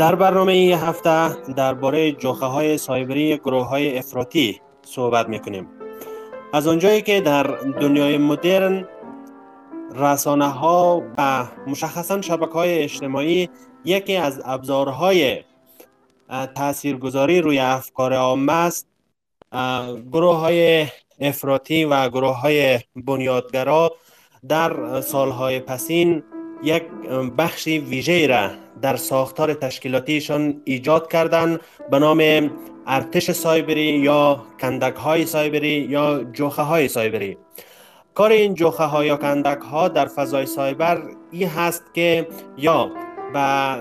در برنامه این هفته درباره جوخه های سایبری گروه های افراطی صحبت می‌کنیم. از آنجایی که در دنیای مدرن رسانه ها و مشخصا شبکه های اجتماعی یکی از ابزارهای تاثیرگذاری روی افکار عامه است. گروه های افراطی و گروه های بنیادگرا در سالهای پسین یک بخشی ویژه را در ساختار تشکیلاتیشان ایجاد کردند به نام ارتش سایبری یا کندک های سایبری یا جوخه های سایبری. کار این جوخه ها یا کندک ها در فضای سایبر این هست که یا به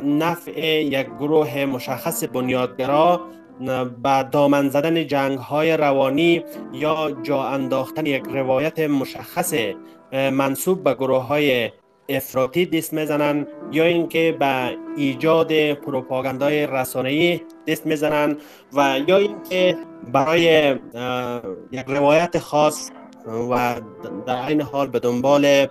نفع یک گروه مشخص بنیادگرا به دامن زدن جنگ های روانی یا جا انداختن یک روایت مشخص منصوب به گروه های افراطی دست می‌زنن یا اینکه به ایجاد پروپاگاندای رسانه‌ای دست می‌زنن و یا اینکه برای یک روایت خاص و در این حال به دنبال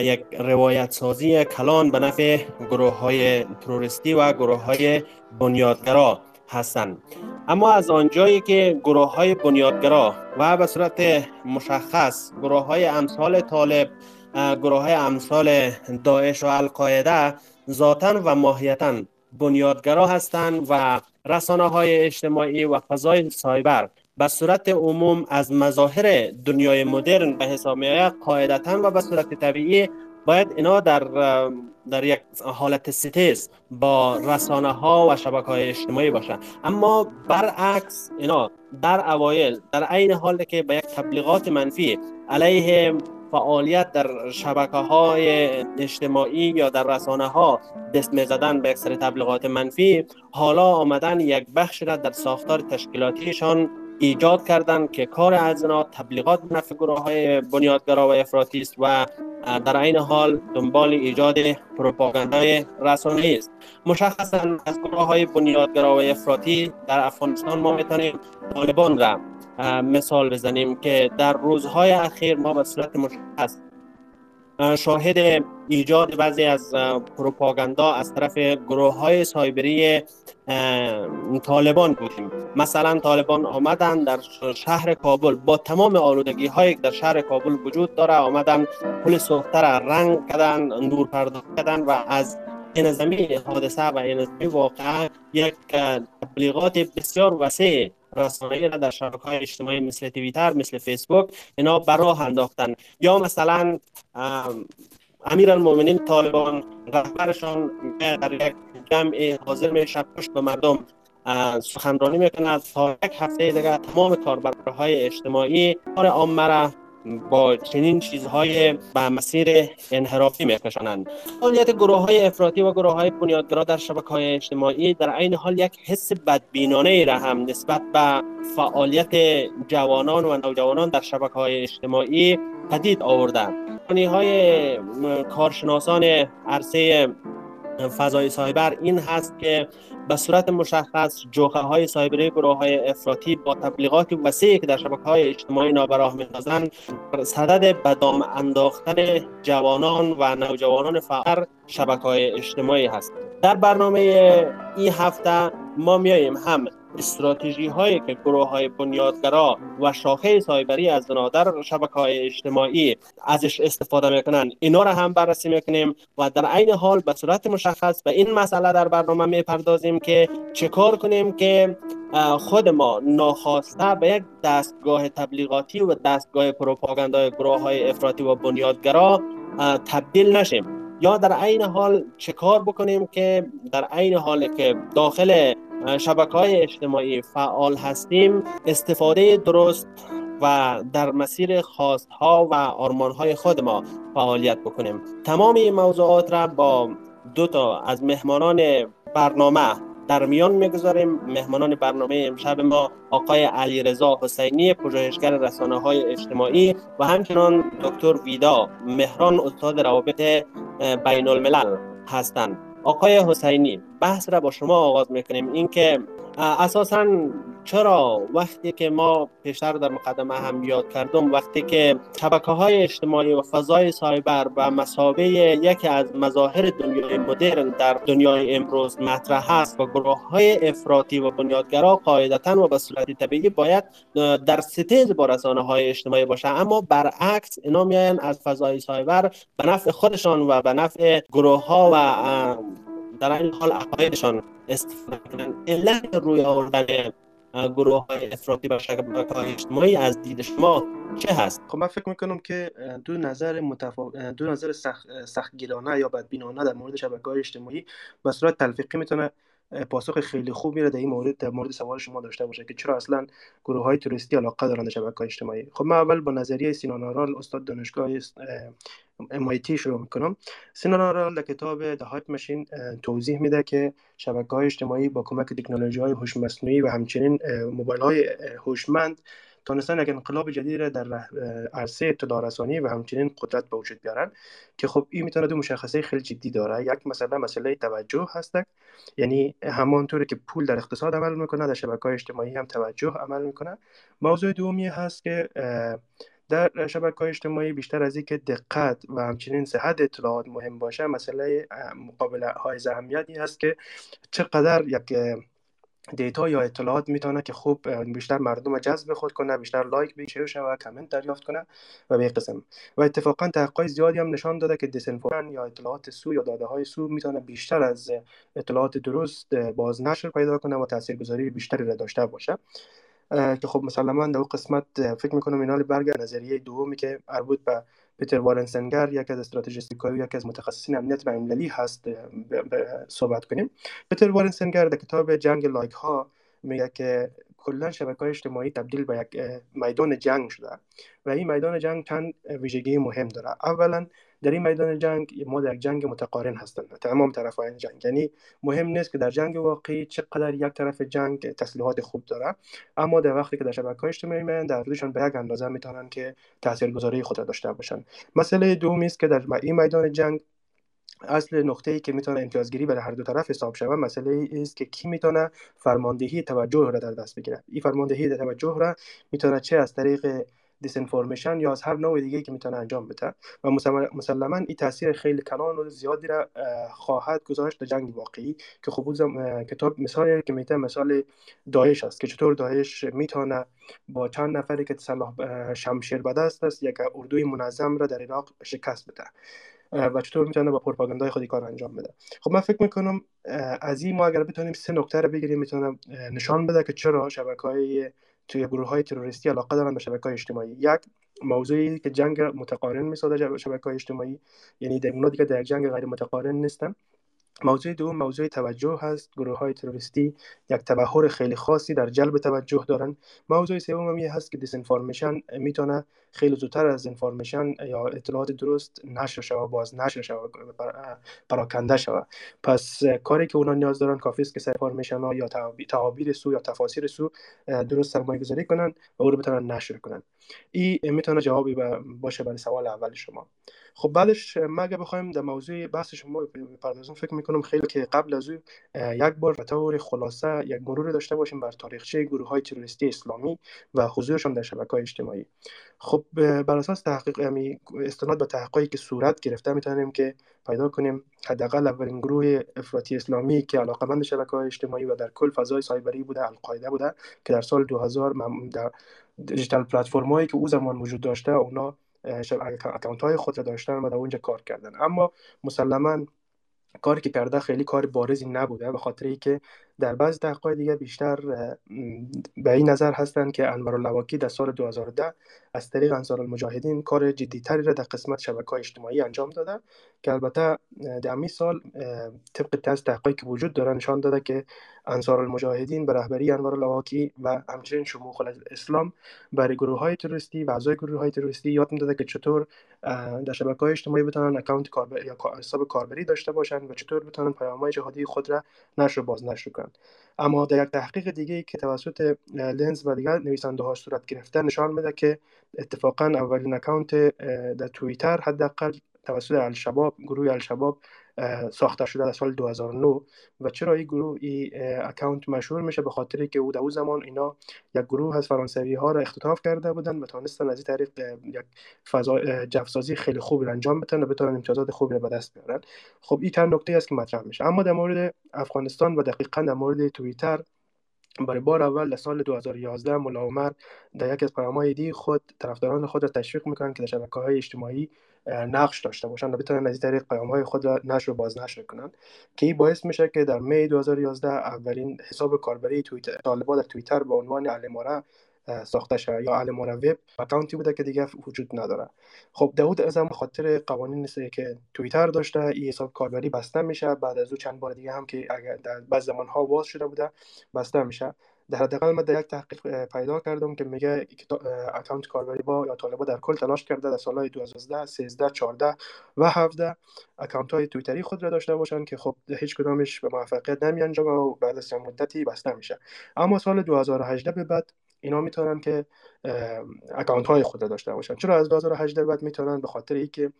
یک روایت سازی کلان به نفع گروه های تروریستی و گروه های بنیادگرا هستند اما از آنجایی که گروه های بنیادگرا و به صورت مشخص گروه های امثال طالب گروه های امثال داعش و القاعده ذاتا و ماهیتا بنیادگرا هستند و رسانه های اجتماعی و فضای سایبر. به صورت عموم از مظاهر دنیای مدرن به حساب می قاعدتا و به صورت طبیعی باید اینا در در یک حالت ستیز با رسانه ها و شبکه های اجتماعی باشه اما برعکس اینا در اوایل در عین حال که به یک تبلیغات منفی علیه فعالیت در شبکه های اجتماعی یا در رسانه ها دست زدن به اکثر تبلیغات منفی حالا آمدن یک بخش را در ساختار تشکیلاتیشان ایجاد کردند که کار از اینا تبلیغات نفع گروه های بنیادگرا و افراطی و در این حال دنبال ایجاد پروپاگاندای رسانه است. مشخصا از گروه های بنیادگرا و افراطی در افغانستان ما می‌تونیم طالبان را مثال بزنیم که در روزهای اخیر ما به صورت مشخص شاهد ایجاد بعضی از پروپاگاندا از طرف گروه های سایبری طالبان بودیم. مثلا طالبان آمدن در شهر کابل. با تمام آلودگی هایی که در شهر کابل وجود داره آمدن پل سوخته را رنگ کردن نور پرداخت کردن و از انظامی حادثه و انظامی واقعا یک تبلیغات بسیار وسیع رسانه‌ای را در شبکه های اجتماعی مثل توییتر مثل فیسبوک اینا براه انداختن. یا مثلا امیر المومنین طالبان رهبرشان در یک جمع حاضر می پشت به مردم سخنرانی می‌کند تا یک هفته دیگه تمام کاربرهای اجتماعی کار عامه با چنین چیزهای به مسیر انحرافی میکشانند فعالیت گروه های افراطی و گروه های بنیادگرا در شبکه های اجتماعی در عین حال یک حس بدبینانه ای را هم نسبت به فعالیت جوانان و نوجوانان در شبکه های اجتماعی پدید آوردند. های کارشناسان عرصه فضای سایبر این هست که به صورت مشخص جوخه های سایبری گروه های افراطی با تبلیغات وسیعی که در شبکه های اجتماعی نابراه می‌سازند صدد به دام انداختن جوانان و نوجوانان فقر شبکه های اجتماعی هست. در برنامه این هفته ما میاییم هم استراتژی هایی که گروه های بنیادگرا و شاخه سایبری از در شبکه های اجتماعی ازش استفاده می‌کنن اینا را هم بررسی می‌کنیم و در عین حال به صورت مشخص به این مسئله در برنامه می‌پردازیم که چه کار کنیم که خود ما ناخواسته به یک دستگاه تبلیغاتی و دستگاه پروپاگاندای گروه های افراطی و بنیادگرا تبدیل نشیم. یا در عین حال چه کار بکنیم که در عین حال که داخل شبکه های اجتماعی فعال هستیم استفاده درست و در مسیر خواست ها و آرمان های خود ما فعالیت بکنیم. تمام این موضوعات را با دو تا از مهمانان برنامه در میان می‌گذاریم. مهمانان برنامه امشب ما آقای علی رضا حسینی پژوهشگر رسانه های اجتماعی و همچنان دکتر ویدا مهران استاد روابط بین الملل هستند. آقای حسینی بحث را با شما آغاز می‌کنیم. اینکه اساسا چرا وقتی که ما پیشتر در مقدمه هم یاد کردم وقتی که شبکه های اجتماعی و فضای سایبر و مسابه یکی از مظاهر دنیای مدرن در دنیای امروز مطرح است و گروه های افراطی و بنیادگرا قاعدتا و به صورت طبیعی باید در ستیز با رسانه های اجتماعی باشه. اما برعکس اینا میاین از فضای سایبر به نفع خودشان و به نفع گروه ها و در این حال عقایدشان استفاده کنند. علت روی آوردن گروه های افراطی های اجتماعی از دید شما چه هست؟ خب من فکر می‌کنم که دو نظر متفا... دو نظر سخت سختگیرانه یا بدبینانه در مورد شبکه های اجتماعی به صورت تلفیقی می‌تونه پاسخ خیلی خوب میره در این مورد در مورد سوال شما داشته باشه که چرا اصلا گروه های توریستی علاقه دارن شبکه های اجتماعی؟ خب من اول با نظریه سینان آرال استاد دانشگاه MIT شروع می‌کنم. سینان آرال در کتاب The Hype Machine توضیح میده که شبکه های اجتماعی با کمک تکنولوژی های هوش مصنوعی و همچنین موبایل های هوشمند تانستن یک انقلاب جدید را در عرصه اطلاع رسانی و همچنین قدرت به وجود بیارن که خب این می‌تونه دو مشخصه خیلی جدی داره. یک مثلا مسئله توجه هست. یعنی همانطوری که پول در اقتصاد عمل می‌کنه در شبکه های اجتماعی هم توجه عمل می‌کنه. موضوع دومی هست که در شبکه های اجتماعی بیشتر از اینکه دقت و همچنین صحت اطلاعات مهم باشه مسئله مقابله های اهمیتی هست که چقدر یک دیتا یا اطلاعات می‌تونه که خوب بیشتر مردم جذب خود کنه بیشتر لایک بشه و کامنت دریافت کنه و به قسم و اتفاقا تحقیقات زیادی هم نشان داده که دیسنفورماسیون یا اطلاعات سو یا داده های سو می‌تونه بیشتر از اطلاعات درست بازنشر پیدا کنه و تاثیرگذاری بیشتری را داشته باشه. که خب مسلما در قسمت فکر می‌کنم اینا برگرد نظریه دومی که مربوط به پیتر وارنسنگر یک از استراتژیستیکای یک از متخصصین امنیت بین‌المللی هست صحبت کنیم. پیتر وارنسنگر در کتاب جنگ لایک ها میگه که کلا شبکه های اجتماعی تبدیل به یک میدان جنگ شده و این میدان جنگ چند ویژگی مهم داره. اولا در این میدان جنگ ما در جنگ متقارن هستند. تمام طرفین جنگ. یعنی مهم نیست که در جنگ واقعی چقدر یک طرف جنگ تسلیحات خوب داره اما در وقتی که در شبکه های اجتماعی من در به یک اندازه می‌تونن که تاثیرگذاری خود داشته باشن مسئله دومی است که در این میدان جنگ اصل نقطه ای که می‌تونه امتیازگیری برای هر دو طرف حساب شود مسئله است که کی می‌تونه فرماندهی توجه را در دست بگیره این فرماندهی توجه را می‌تونه چه از طریق دیسینفورمیشن یا از هر نوع دیگه که می‌تونه انجام بده. و مسلما این تاثیر خیلی کلان و زیادی را خواهد گذاشت در جنگ واقعی که خب کتاب مثالی که میته مثال داعش است که چطور داعش می‌تونه با چند نفری که تسلح شمشیر به دست است یک اردوی منظم را در عراق شکست بده. و چطور می‌تونه با پروپاگاندای خودی کار انجام بده. خب من فکر می‌کنم از این ما اگر بتونیم سه نکته رو بگیریم می‌تونم نشان بده که چرا شبکه های توی گروه های تروریستی علاقه دارن به شبکه های اجتماعی. یک موضوعی که جنگ متقارن می‌سازه شبکه های اجتماعی یعنی در اونا دیگه در جنگ غیر متقارن نیستن. موضوع دوم موضوع توجه هست. گروه های تروریستی یک تبهر خیلی خاصی در جلب توجه دارن موضوع سوم هم هست که دیسینفورمیشن می‌تونه خیلی زودتر از انفورمیشن یا اطلاعات درست نشر شود باز نشر شود پراکنده شود. پس کاری که اونا نیاز دارن کافی است که سرفارمیشن ها یا تعابیر سو یا تفاسیر سو درست سرمایه گذاری کنن و او رو بتونن نشر کنن. این می‌تونه جوابی باشه برای سوال اول شما. خب بعدش ما اگه بخوایم در موضوع بحث شما بپردازیم فکر می‌کنم خیلی که قبل از او یک بار به طور خلاصه یک مرور داشته باشیم بر تاریخچه گروه های تروریستی اسلامی و حضورشان در شبکه های اجتماعی. خب بر اساس تحقیق یعنی استناد به تحقیقی که صورت گرفته می‌تونیم که پیدا کنیم حداقل اولین گروه افراطی اسلامی که علاقمند شبکه های اجتماعی و در کل فضای سایبری بوده القاعده بوده که در سال 2000 در دیجیتال پلتفرم هایی که او زمان وجود داشته اونا اکانت های خود را داشتن و در اونجا کار کردن. اما مسلما کاری که کرده خیلی کار بارزی نبوده به خاطر که در بعض تحقیقات دیگه بیشتر به این نظر هستند که انور اللواکی در سال 2010 از طریق انصار المجاهدین کار جدیتری را در قسمت شبکه اجتماعی انجام داده که البته در امی سال طبق از تحقیقی که وجود داره نشان داده که انصار المجاهدین به رهبری انور اللواکی و همچنین شموخ اسلام برای گروه های تروریستی و اعضای گروه های تروریستی یاد می‌داده که چطور در شبکه های اجتماعی بتونن اکانت کاربری یا حساب کاربری داشته باشن و چطور بتونن پیام های جهادی خود را نشر باز نشر کنن. اما در یک تحقیق دیگه که توسط لنز و دیگر نویسنده ها صورت گرفته نشان میده که اتفاقا اولین اکانت در توییتر حداقل توسط الشباب گروه الشباب ساخته شده در سال 2009 و چرا این گروه این اکانت مشهور میشه؟ به خاطر که او در او زمان اینا یک گروه از فرانسوی ها را اختطاف کرده بودن و تانستن از این طریق یک فضا جفسازی خیلی خوبی را انجام بدن و بتونن امتیازات خوبی را به دست بیارن. خب این چند نکته است که مطرح میشه. اما در مورد افغانستان و دقیقا در مورد توییتر برای بار اول در سال 2011 ملا عمر در یک از پیامهای دی خود طرفداران خود را تشویق می‌کنند که در شبکه های اجتماعی نقش داشته باشند و بتونن از طریق پیام خود را نشر و بازنشر کنند. که این باعث میشه که در می 2011 اولین حساب کاربری توییتر طالبان در توییتر به عنوان علماره ساخته شده یا علماره وب اکانتی بوده که دیگه وجود نداره. خب داود از خاطر قوانین که توییتر داشته این حساب کاربری بسته میشه بعد از او چند بار دیگه هم که اگر در بعض زمان ها باز شده بوده بسته میشه. در حداقل من در یک تحقیق پیدا کردم که میگه اکانت کاربری با یا طالبا در کل تلاش کرده در سالهای 2012 13 14 و 17 اکانت های تویتری خود را داشته باشند که خب هیچ کدامش به موفقیت نمی انجام و بعد از مدتی بسته میشه. اما سال 2018 به بعد اینا می‌تونن که اکانت های خود داشته باشن. چرا از 2018 بعد می‌تونن؟ به خاطر اینکه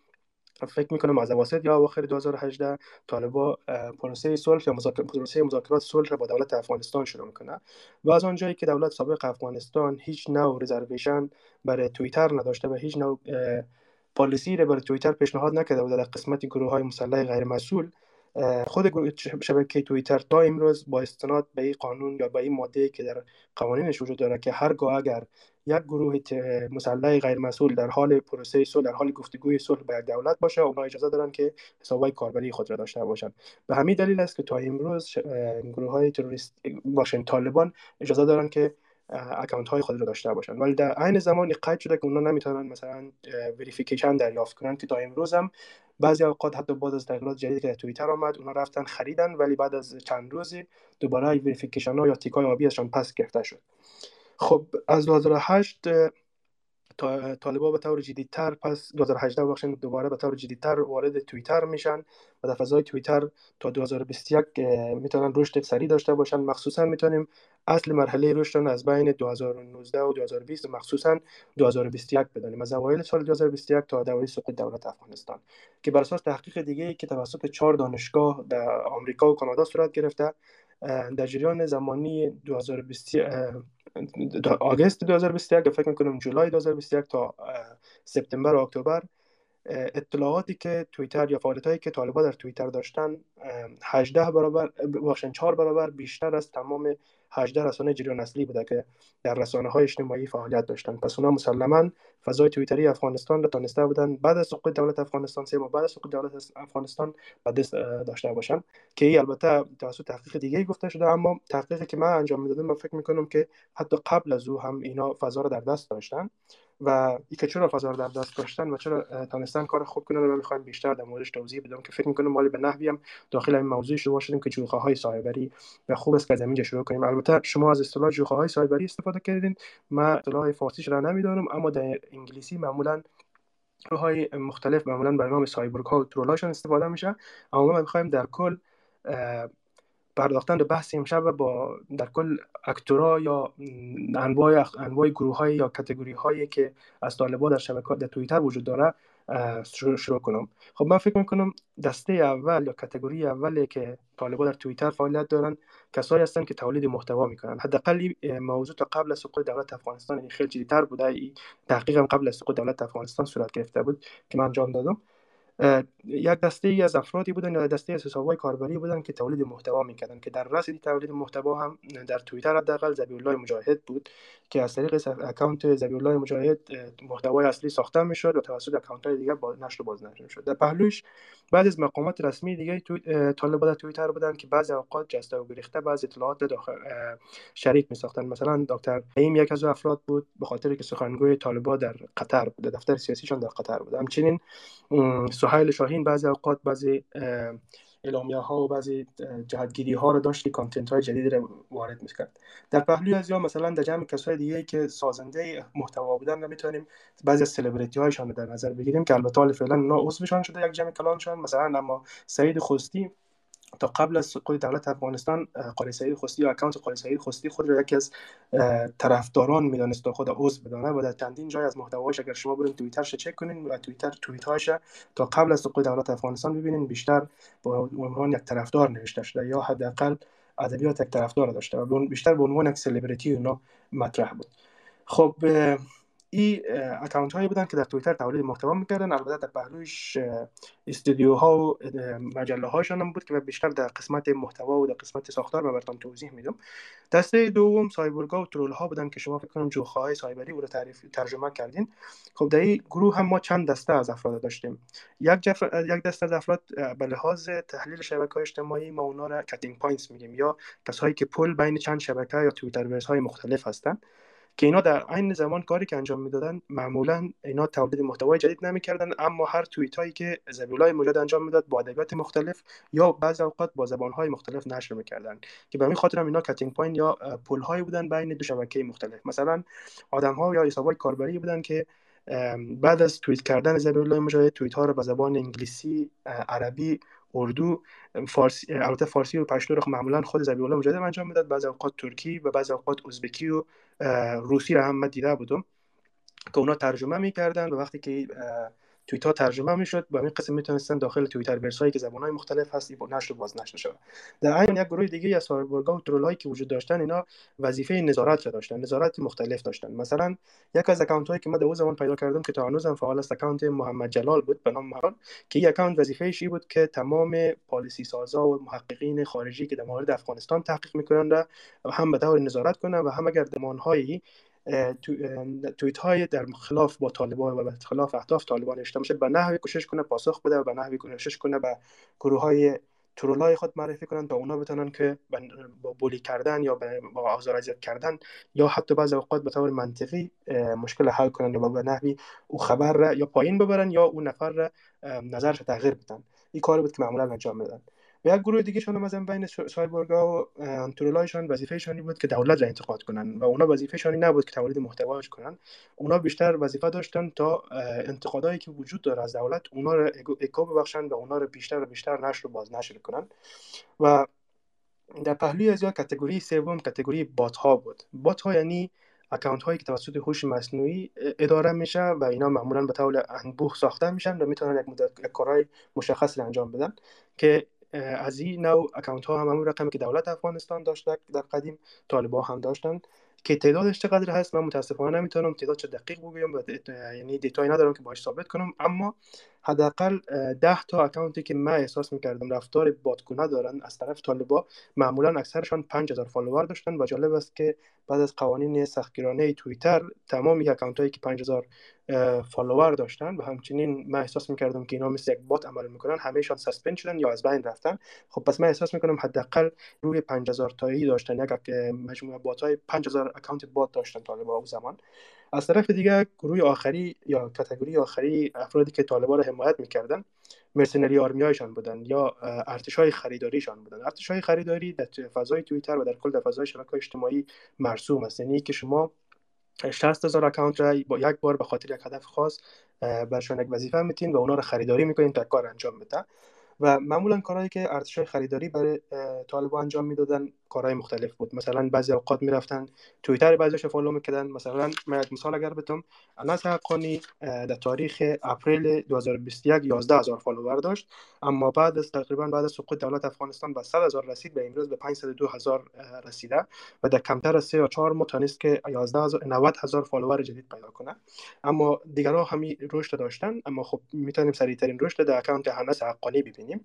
فکر می‌کنم از اواسط یا اواخر 2018 طالبا پروسه صلح یا پروسه مذاکرات صلح را با دولت افغانستان شروع می‌کنه. و از آنجایی که دولت سابق افغانستان هیچ نوع رزرویشن برای توییتر نداشته و هیچ نوع پالیسی را برای توییتر پیشنهاد نکرده و در قسمت گروه های مسلح غیر مسئول خود شبکه توییتر تا امروز با استناد به این قانون یا به این ماده که در قوانینش وجود داره که هرگاه اگر یک گروه مسلح غیر مسئول در حال پروسه صلح در حال گفتگوی صلح با دولت باشه اونها اجازه دارن که حسابهای کاربری خود را داشته باشند به همین دلیل است که تا امروز گروه های تروریست باشن طالبان اجازه دارن که اکانت های خود را داشته باشند ولی در عین زمان قید شده که اونا نمی‌تونن مثلا وریفیکیشن دریافت کنن که تا امروز هم بعضی اوقات حتی بعد از تغییرات جدیدی که توییتر آمد اونا رفتن خریدن ولی بعد از چند روزی دوباره وریفیکیشن ها یا تیک های آبی ازشان پس گرفته شد. خب از 2008 طالبا به طور جدیدتر پس 2018 بخشن دوباره به طور جدیدتر وارد توییتر میشن و در فضای توییتر تا 2021 می‌تونن رشد سریع داشته باشن. مخصوصا می‌تونیم اصل مرحله رشد از بین 2019 و 2020 مخصوصا 2021 بدانیم از اوایل سال 2021 تا دوره سقوط دولت افغانستان که بر اساس تحقیق دیگه که توسط چهار دانشگاه در آمریکا و کانادا صورت گرفته در جریان زمانی 2020 آگست 2021 فکر می‌کنم جولای 2021 تا سپتامبر و اکتبر اطلاعاتی که توییتر یا فعالیت هایی که طالبان در توییتر داشتن 18 برابر بخشن 4 برابر بیشتر از تمام 18 رسانه جریان اصلی بوده که در رسانه های اجتماعی فعالیت داشتن. پس اونا مسلما فضای توییتری افغانستان را تانسته بودن. بعد از سقوط دولت افغانستان سه ماه بعد از سقوط دولت افغانستان دست داشته باشن که ای البته توسط تحقیق دیگه گفته شده. اما تحقیقی که من انجام می‌دادم من فکر می‌کنم که حتی قبل از او هم اینا فضا را در دست داشتن. و ای که چرا فضا رو در دست داشتن و چرا تانستن کار خوب کنن و می‌خوایم بیشتر در موردش توضیح بدم که فکر می‌کنم مالی به نحوی هم داخل این موضوع شروع شدیم که جوخه های سایبری و خوب است که از اینجا شروع کنیم. البته شما از اصطلاح جوخه های سایبری استفاده کردین. من اصطلاح فارسیش را نمی‌دانم اما در انگلیسی معمولا های مختلف معمولا به نام سایبرگ ها و ترولاشون استفاده میشه. اما ما می‌خوایم در کل پرداختن به بحث امشب با در کل اکتورا یا انواع انواع گروه های یا کتگوری هایی که از طالبا در شبکه در توییتر وجود داره شروع کنم. خب من فکر می‌کنم دسته اول یا کتگوری اولی که طالبا در توییتر فعالیت دارن کسایی هستن که تولید محتوا می‌کنن. حداقل موضوع تا قبل از سقوط دولت افغانستان یعنی خیلی جدیتر بوده تحقیق قبل از سقوط دولت افغانستان صورت گرفته بود که من انجام دادم. یک دسته ای از افرادی بودن یا دسته از حسابهای کاربری بودن که تولید محتوا می‌کردن که در رأس تولید محتوا هم در توییتر حداقل زبی الله مجاهد بود که از طریق اکانت زبی الله مجاهد محتوای اصلی ساخته می‌شد و توسط اکانت های دیگر با نشر باز نشر می‌شد. در پهلوش بعد از مقامات رسمی دیگه توی... طالب در توییتر بودن که بعضی اوقات جسته و گریخته بعضی اطلاعات داخل شریک میساختن. مثلا دکتر این یک از افراد بود به خاطر که سخنگوی طالبا در قطر بود دفتر سیاسیشان در قطر بود. همچنین سهیل شاهین بعضی اوقات بعضی اعلامیه ها و بعضی جهتگیری ها رو داشت که کانتنت های جدید رو وارد می‌کرد. در پهلوی از یا مثلا در جمع کسای دیگه که سازنده محتوا بودن می‌تونیم بعضی از سلبریتی هایشان رو در نظر بگیریم که البته فعلا اونا عضوشان شده یک جمع کلانشان مثلا اما سعید خوستی. تا قبل از سقوط دولت افغانستان قاری سعید خستی یا اکانت قاری سعید خستی خود را یکی از طرفداران می‌دانست تا خود عضو بدانه و در چندین جای از محتواش اگر شما برین توییترش چک کنین و توییتر توییت هاش تا قبل از سقوط دولت افغانستان ببینین بیشتر با عنوان یک طرفدار نوشته شده یا حداقل ادبیات یک طرفدار داشته و بیشتر به عنوان یک سلبریتی اونا مطرح بود. خب این اکانت هایی بودن که در توییتر تولید محتوا می‌کردن. البته در پهلوش ها و مجله هاشان هم بود که بیشتر در قسمت محتوا و در قسمت ساختار من براتون توضیح میدم. دسته دوم سایبری‌ها و troll ها بودن که شما فکر کنم جوخه های سایبری او رو تعریف ترجمه کردین. خب در این گروه هم ما چند دسته از افراد داشتیم. یک جفر... یک دسته از افراد به لحاظ تحلیل شبکه های اجتماعی ما اونا را cutting points میگیم یا کسایی که پل بین چند شبکه یا توییتر های مختلف هستند که اینا در عین زمان کاری که انجام می‌دادن معمولا اینا تولید محتوای جدید نمی‌کردن اما هر توییت هایی که ذبیح‌الله موجود انجام می‌داد با ادبیات مختلف یا بعضی اوقات با زبان های مختلف نشر می‌کردن. که به همین خاطر هم اینا cutting point یا پل هایی بودن بین دو شبکه مختلف. مثلا آدم ها یا حساب های کاربری بودن که بعد از توییت کردن ذبیح‌الله مجاهد توییت ها رو به زبان انگلیسی عربی اردو فارسی البته فارسی و پشتو رو معمولا خود ذبیح‌الله مجاهد انجام می‌داد. بعضی اوقات ترکی و بعضی اوقات ازبکی و روسی رو هم دیده بودم که اونا ترجمه می‌کردن و وقتی که توییت ها ترجمه می‌شد و این قسم می‌تونستن داخل Twitterverse هایی که زبان های مختلف هست نشر باز نشر شود. در این یک گروه دیگه از سایبورگا و ترول هایی که وجود داشتن اینا وظیفه نظارت را داشتن نظارت مختلف داشتن. مثلا یک از اکانت هایی که من در زمان پیدا کردم که تا هنوزم فعال است اکانت محمد جلال بود به نام محمد که این اکانت وظیفه ای بود که تمام پالیسی سازا و محققین خارجی که در مورد افغانستان تحقیق می‌کنند و هم به طور نظارت کنند و هم اگر دمانهایی توییت های در خلاف با طالبان و خلاف اهداف طالبان اشته میشه به نحوی کوشش کنه پاسخ بده و به نحوی کوشش کنه به گروه های ترولای خود معرفی کنن تا اونا بتونن که با بولی کردن یا با آزار اذیت کردن یا حتی بعضی اوقات به طور منطقی مشکل حل کنن یا به نحوی او خبر را یا پایین ببرن یا اون نفر را نظرش تغییر بدن. این کار بود که معمولا انجام میدن و یک گروه دیگه شون مثلا بین سایبورگا و انترولایشان وظیفهشان بود که دولت را انتقاد کنن و اونا وظیفهشان نبود که تولید محتواش کنن. اونا بیشتر وظیفه داشتن تا انتقادایی که وجود داره از دولت اونا را اکو ببخشن و اونا را بیشتر و بیشتر نشر و باز نشر کنن. و در پهلوی از یا category سوم category بات ها بود. بات ها یعنی اکانت هایی که توسط هوش مصنوعی اداره میشه و اینا معمولا به طور انبوه ساخته میشن و می‌تونن یک مدت کارهای مشخص انجام بدن که از این نوع اکانت ها هم همون رقمی که دولت افغانستان داشته در قدیم طالبا هم داشتن که تعدادش چقدر هست من متاسفانه نمی‌تونم تعداد چه دقیق بگویم یعنی دیتایی ندارم که باش ثابت کنم اما حداقل ده تا اکانتی که من احساس می‌کردم رفتار بات‌گونه دارن از طرف طالبا معمولا اکثرشان 5000 فالوور داشتن و جالب است که بعد از قوانین سختگیرانه توییتر تمام اکانت هایی که 5000 فالوور داشتن و همچنین من احساس می‌کردم که اینا مثل یک بات عمل می‌کنن. همهشان suspend شدن یا از بین رفتن. خب پس من احساس می‌کنم حداقل روی 5000 تایی داشتن. یک مجموعه بات های 5000 اکانت بات داشتن طالبا اون زمان. از طرف دیگه گروه آخری یا category آخری افرادی که طالبا را حمایت می‌کردن mercenary army ایشان بودن یا ارتش های خریداریشان بودن. ارتش های خریداری در فضای توییتر و در کل در فضای شبکه اجتماعی مرسوم است. یعنی که شما 60 هزار اکانت را با یک بار به خاطر یک هدف خاص برشان یک وظیفه میتین و اونا رو خریداری می‌کنین تا کار انجام بده. و معمولا کارهایی که ارتش خریداری برای طالبان انجام می‌دادن کارهای مختلف بود. مثلا بعضی اوقات می‌رفتن توییتر بعضیش follow می‌کردن. مثلا من مثال اگر بتم انس حقانی در تاریخ اپریل 2021 11 هزار فالوور داشت. اما بعد از تقریبا بعد از سقوط دولت افغانستان به 100 هزار رسید به امروز به 502 هزار رسیده و در کمتر از 3 یا 4 ماه تونست که 11 هزار 90 هزار فالوور جدید پیدا کنه. اما دیگرها همی رشد داشتن. اما خب می‌تونیم سریعترین رشد در اکانت انس حقانی ببینیم.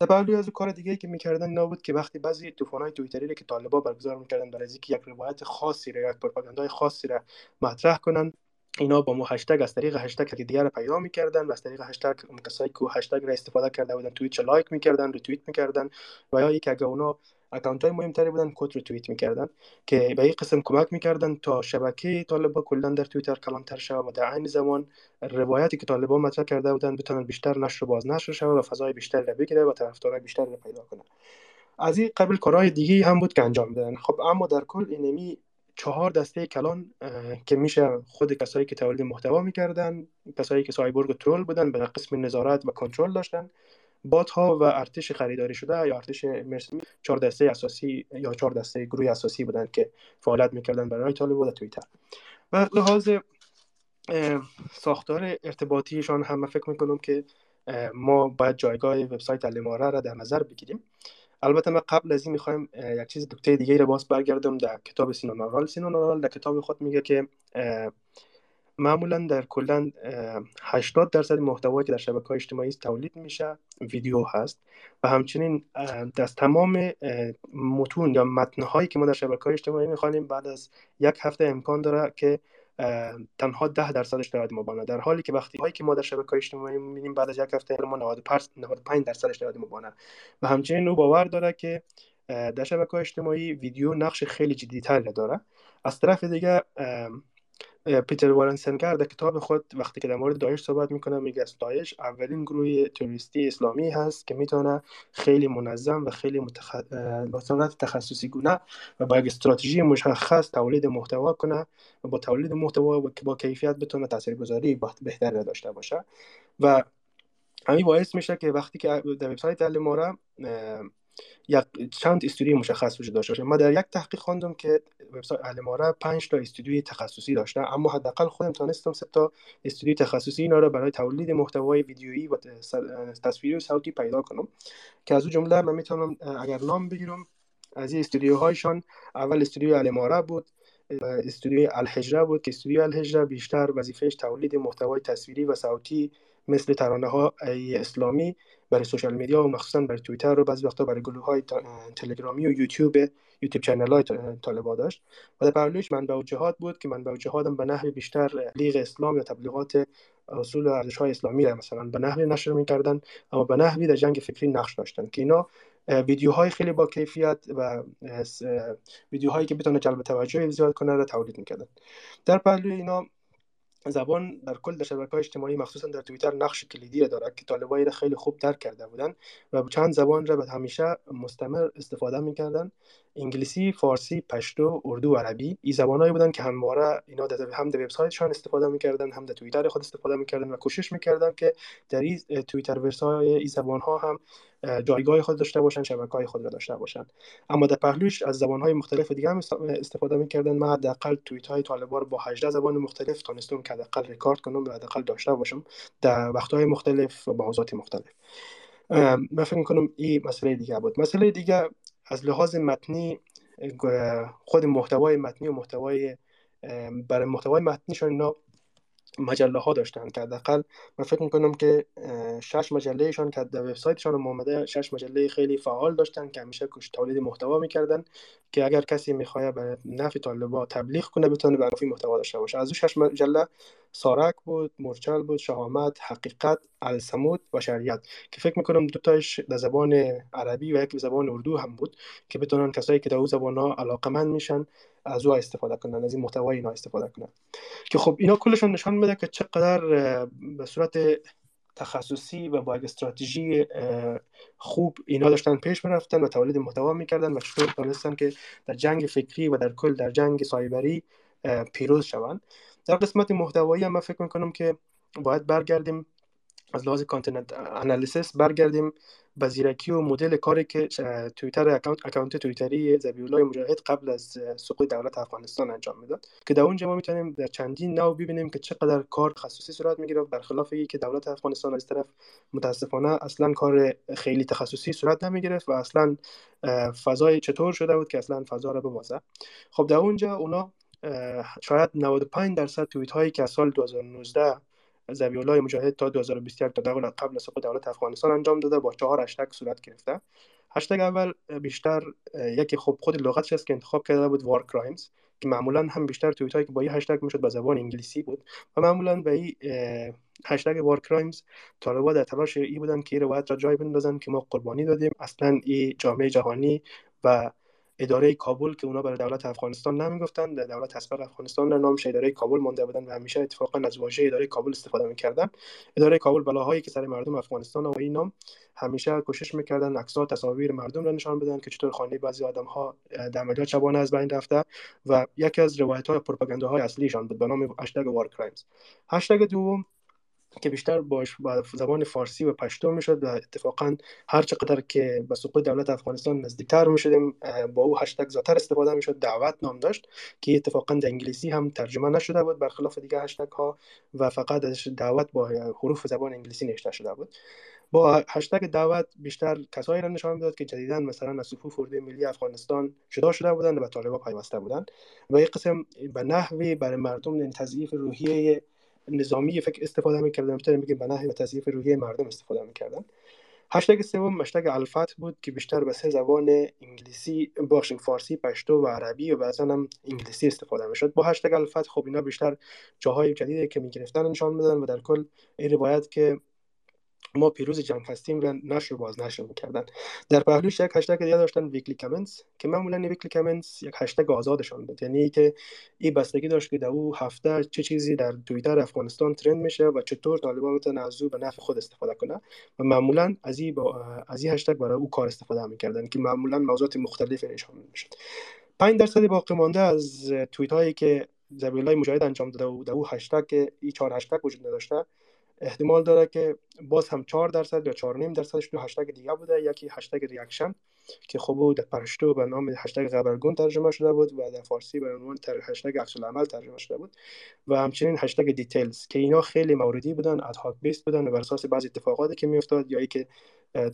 پهلوی از کار دیگه که می‌کردن اینا بود که وقتی بعضی های توییتری که طالبا برگزار می‌کردن برای اینکه یک روایت خاصی را یک پروپاگاندای خاصی را مطرح کنن اینا با مو هشتگ از طریق هشتگ که دیگر پیدا می‌کردن و از طریق هشتگ کسایی که هشتگ را استفاده کرده بودن توییت لایک می‌کردن ریتوییت می‌کردن و یا یک اگه اونا اکانت های مهمتری بودن quote retweet می‌کردن که به این قسم کمک می‌کردن تا شبکه طالبا کلا در توییتر کلانتر شود و در عین زمان روایتی که طالبا مطرح کرده بودن بتونن بیشتر نشر باز نشر شود و فضای بیشتر را بگیره و طرفدارای بیشتر را پیدا کنه از این قبل کارهای دیگه هم بود که انجام دادن. خب اما در کل اینمی چهار دسته کلان که میشه خود کسایی که تولید محتوا می‌کردن کسایی که سایبورگ و ترول بودن به قسم نظارت و کنترل داشتن. بات ها و ارتش خریداری شده یا ارتش مرسمی چهار دسته اساسی یا چهار دسته گروه اساسی بودند که فعالیت می‌کردن برای طالب و توییتر. و لحاظ ساختار ارتباطیشان هم فکر می‌کنم که ما باید جایگاه وبسایت الماره را در نظر بگیریم. البته ما قبل از این می‌خوایم یک چیز دکته دیگه رو باز برگردم در کتاب سینون آرال سینون آرال در کتاب خود میگه که معمولا در کلا 80 درصد محتوایی که در شبکه های اجتماعی تولید میشه ویدیو هست و همچنین در تمام متون یا متنهایی که ما در شبکه های اجتماعی می‌خوانیم بعد از یک هفته امکان داره که تنها ده درصدش شاید مبانا. در حالی که وقتی هایی که ما در شبکه اجتماعی می‌بینیم بعد از یک هفته ما 95 درصدش شاید مبانا. و همچنین او باور داره که در شبکه اجتماعی ویدیو نقش خیلی جدیتر داره. از طرف دیگه پیتر وارنسنگر در کتاب خود وقتی که در مورد داعش صحبت می‌کنه میگه از داعش اولین گروه تروریستی اسلامی هست که می‌تونه خیلی منظم و خیلی متخ... تخصصی گونه و با یک استراتژی مشخص تولید محتوا کنه و با تولید محتوا و با کیفیت بتونه تاثیرگذاری بهتر داشته باشه. و همین باعث میشه که وقتی که در وبسایت الماره یک چند استودیوی مشخص وجود داشته باشه. ما در یک تحقیق خواندم که وبسایت الماره 5 تا استودیوی تخصصی داشته اما حداقل خودم تونستم سه تا استودیوی تخصصی اینا را برای تولید محتوای ویدیویی و تصویری و صوتی پیدا کنم. که از اون جمله من می‌تونم اگر نام بگیرم از این استودیوهایشان اول استودیو الماره بود استودیوی الحجره بود که استودیو الحجره بیشتر وظیفهش تولید محتوای تصویری و صوتی مثل ترانه ها اسلامی برای سوشال میدیا و مخصوصا برای توییتر و بعضی وقتا برای گروه های تلگرامی و یوتیوب یوتیوب چنل های طالبا داشت. و در پهلوش منبع و جهاد بود که منبع و جهاد به نحو بیشتر لیغ اسلام یا تبلیغات اصول و ارزش های اسلامی را مثلا به نحوی نشر می‌کردن اما به نحوی در جنگ فکری نقش داشتن که اینا ویدیوهای خیلی با کیفیت و ویدیوهایی که بتونه جلب توجه زیاد کنه را تولید می‌کردن. در پهلوی اینا زبان در کل در شبکه های اجتماعی مخصوصا در توییتر نقش کلیدی را دارد که طالبایی را خیلی خوب درک کرده بودند و چند زبان را به همیشه مستمر استفاده می‌کردن انگلیسی فارسی پشتو اردو عربی این زبانهایی بودن که همواره اینا در هم در وبسایتشان استفاده می‌کردن هم در توییتر خود استفاده می‌کردن و کوشش می‌کردن که در این توییتر ورسای این زبان ها هم جایگاه خود داشته باشن شبکه های خود داشته باشن. اما در پهلوش از زبان های مختلف دیگه هم استفاده می‌کردن. من حداقل توییت های طالبان با 18 زبان مختلف تونستم که حداقل ریکارد کنم و حداقل داشته باشم در وقت های مختلف و موضوعات مختلف. من فکر کنم این مسئله دیگه بود. مسئله دیگه از لحاظ متنی خود محتوای متنی و محتوای برای محتوای متنیشون اینا مجله ها داشتن که حداقل من فکر می‌کنم که شش مجلهشان که در وبسایتشان اومده شش مجله خیلی فعال داشتن که همیشه کش تولید محتوا می‌کردن که اگر کسی می‌خواد به نفع طالبا تبلیغ کنه بتونه به محتوا داشته باشه. از اون شش مجله سارک بود مرچل بود شهامت حقیقت السمود و شریعت که فکر می‌کنم دو تاش در زبان عربی و یک زبان اردو هم بود که بتونن کسایی که در اون زبان ها علاقمند میشن از او استفاده کنن از این محتوای اینا استفاده کنن. که خب اینا کلشون نشان میده که چقدر به صورت تخصصی و با استراتژی خوب اینا داشتن پیش می‌رفتن و تولید محتوا می‌کردن و چطور تونستن که در جنگ فکری و در کل در جنگ سایبری پیروز شوند. در قسمت محتوایی هم من فکر می‌کنم که باید برگردیم از لحاظ کانتنت انالیسیس برگردیم به زیرکی و مدل کاری که تویتر اکانت اکانت توییتری زبیولای مجاهد قبل از سقوط دولت افغانستان انجام می‌داد. که در اونجا ما می‌تونیم در چندین نو ببینیم که چقدر کار خصوصی صورت می‌گیره. برخلاف که دولت افغانستان از طرف متاسفانه اصلا کار خیلی تخصصی صورت نمی‌گرفت و اصلا فضای چطور شده بود که اصلا فضا رو ببازه. خب در اونجا اونا شاید 95 درصد توییت هایی که از سال 2019 زبیولای مجاهد تا 2021 تا دقیقا قبل سقوط دولت افغانستان انجام داده با چهار هشتگ صورت گرفته. هشتگ اول بیشتر یکی خب خود لغتش است که انتخاب کرده بود وار کرایمز که معمولا هم بیشتر توییت هایی که با این هشتگ می‌شد به زبان انگلیسی بود و معمولا به این هشتگ وار کرایمز طالبا در تلاش ای بودن که این روایت را جای بندازن که ما قربانی دادیم. اصلا این جامعه جهانی و اداره کابل که اونا برای دولت افغانستان نمی‌گفتن در دولت اسبق افغانستان نامش اداره کابل مانده بودن و همیشه اتفاقا از واژه اداره کابل استفاده می‌کردن. اداره کابل بلاهایی که سر مردم افغانستان و این نام همیشه کوشش می‌کردن عکس‌ها تصاویر مردم را نشان بدن که چطور خانه بعضی آدم ها در عملیات شبانه از بین رفته و یکی از روایت های پروپاگاندا های اصلیشان بود به نام هشتگ وار کرایمز هشتگ دوم که بیشتر باش با زبان فارسی و پشتو می‌شد و اتفاقا هر چقدر که به سقوط دولت افغانستان نزدیکتر می‌شدیم با او هشتگ زیادتر استفاده می‌شد دعوت نام داشت که اتفاقا در انگلیسی هم ترجمه نشده بود برخلاف دیگه هشتگ ها و فقط دعوت با حروف زبان انگلیسی نوشته شده بود. با هشتگ دعوت بیشتر کسایی را نشان می‌داد که جدیدا مثلا از صفوف اردوی ملی افغانستان جدا شده بودند و به طالبان پیوسته بودند. و این قسم به نحوی برای مردم تضعیف روحیه نظامی فکر استفاده می‌کردن بیشتر میگیم به نحوی تضعیف روحیه مردم استفاده می‌کردن. هشتگ سوم هشتگ الفت بود که بیشتر به سه زبان انگلیسی باشیم فارسی پشتو و عربی و بعضا هم انگلیسی استفاده می‌شد. با هشتگ الفت خب اینا بیشتر جاهای جدیدی که می‌گرفتن نشان میدن و در کل این روایت که ما پیروز جنگ هستیم و نشر باز نشر می‌کردن. در پهلوش یک هشتگ دیگه داشتن ویکلی کامنتس که معمولا ویکلی کامنتس یک هشتگ آزادشان بود. یعنی که این بستگی داشت که در او هفته چه چیزی در توییتر افغانستان ترند میشه و چطور طالبان می‌تونن از او به نفع خود استفاده کنه و معمولا از این با از این هشتگ برای او کار استفاده می‌کردن که معمولا موضوعات مختلفی نشان می‌شد. 5 درصد باقی مانده از توییت هایی که ذبیح‌الله مجاهد انجام داده و در او هشتگ این چهار هشتگ وجود نداشته احتمال داره که باز هم 4 درصد یا 4 نیم درصدش دو هشتگ دیگه بوده یکی هشتگ reaction که خب در پشتو به نام هشتگ خبرگون ترجمه شده بود و در فارسی به عنوان تر هشتگ عکس العمل ترجمه شده بود و همچنین هشتگ details که اینا خیلی موردی بودن ad hoc base بودن و بر اساس بعضی اتفاقاتی که میافتاد یا ای که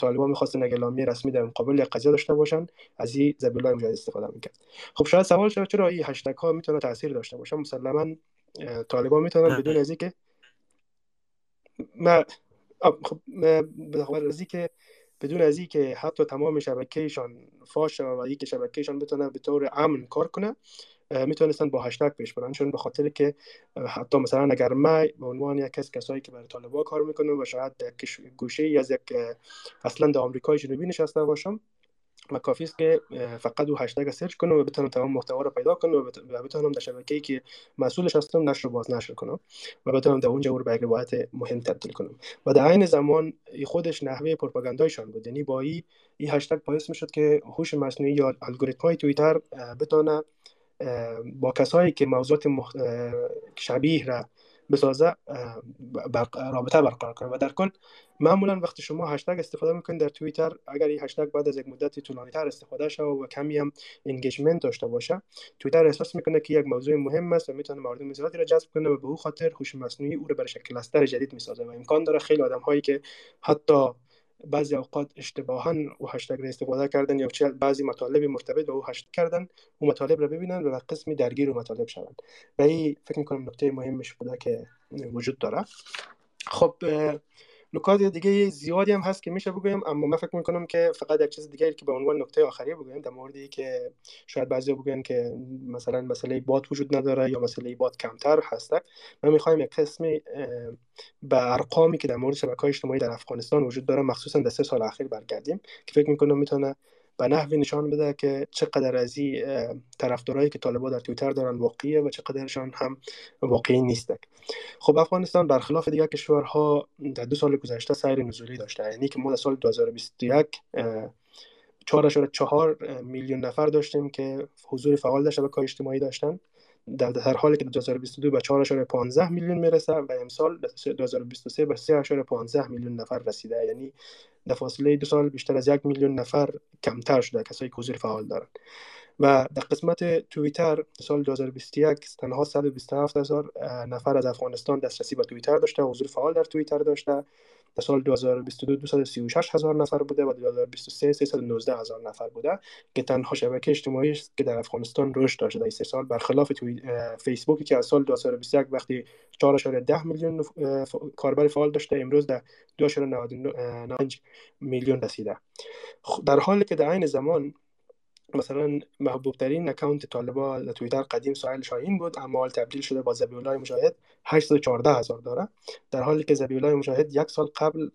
طالبان می‌خواستن اعلامیه رسمی در مقابل قضیه داشته باشن از این زبیلای مجاهد استفاده می‌کرد. خب شاید سوال شد چرا این هشتگ ها می‌تونه تاثیر داشته باشه؟ مسلما طالبان می‌تونن بدون از اینکه ما خب از که بدون از که حتی تمام شبکهشان فاش و که شبکهشان بتونه به طور امن کار کنه می‌تونستن با هشتگ پیش برن. چون به خاطر که حتی مثلا اگر ما به عنوان یک کس کسایی که برای طالبا کار می‌کنه و شاید گوشه از یک اصلا در آمریکای جنوبی نشسته باشم و کافی است که فقط او هشتگ سرچ کنم و بتونم تمام محتوا رو پیدا کنم و بتونم در شبکه‌ای که مسئولش هستم نشر باز نشر کنم و بتونم در اونجا رو به روایت مهم تبدیل کنم و در عین زمان خودش نحوه پروپاگاندایشان بود. یعنی با این ای هشتگ باعث می‌شد که هوش مصنوعی یا الگوریتم های توییتر بتونه با کسایی که موضوعات مخ... شبیه را بسازه رابطه برقرار کنه. و در کل معمولا وقتی شما هشتگ استفاده می‌کنید در توییتر اگر این هشتگ بعد از یک مدت طولانی تر استفاده شه و کمی هم انگیجمنت داشته باشه توییتر احساس می‌کنه که یک موضوع مهم است و می‌تونه مردم زیادی را جذب کنه و به او خاطر هوش مصنوعی او رو برای شکل کلستر جدید می‌سازه. و امکان داره خیلی آدم هایی که حتی بعضی اوقات اشتباها او هشتگ را استفاده کردن یا بعضی مطالب مرتبط به او هشتگ کردن او مطالب را ببینن و قسمی درگیر و مطالب شوند. و این فکر می‌کنم نکته مهمش بوده که وجود داره. خب نکات دیگه زیادی هم هست که میشه بگویم اما من فکر می‌کنم که فقط یک چیز دیگه که به عنوان نکته آخری بگویم در موردی که شاید بعضی بگن که مثلا مسئله بات وجود نداره یا مسئله بات کمتر هسته. ما می‌خوایم یک قسمی به ارقامی که در مورد شبکه اجتماعی در افغانستان وجود داره مخصوصا در سه سال اخیر برگردیم که فکر می‌کنم می‌تونه به نحوی نشان بده که چقدر از این طرفدارایی که طالبا در تویتر دارن واقعیه و چقدرشان هم واقعی نیستن. خب افغانستان برخلاف دیگر کشورها در دو سال گذشته سیر نزولی داشته. یعنی که ما در سال 2021 4.4 میلیون نفر داشتیم که حضور فعال در شبکه اجتماعی داشتن. در, در حالی که 2022 به 4.15 میلیون می‌رسه و امسال 2023 به 3.15 میلیون نفر رسیده. یعنی در فاصله دو سال بیشتر از یک میلیون نفر کمتر شده کسایی که حضور فعال دارند و در قسمت توییتر سال 2021 تنها 127 هزار نفر از افغانستان دسترسی به توییتر داشته حضور فعال در توییتر داشته. در سال 2022 236 هزار نفر بوده و 2023 319 هزار نفر بوده که تنها شبکه اجتماعی است که در افغانستان رشد داشته. در سه سال برخلاف فیسبوکی که از سال 2021 وقتی 4.10 میلیون کاربر فعال داشته امروز در 2.99 میلیون رسیده. در حالی که در عین زمان مثلا محبوب ترین اکانت طالبا در توییتر قدیم سایل شاهین بود اما حال تبدیل شده با زبی الله مجاهد 814 هزار داره در حالی که زبی الله مجاهد یک سال قبل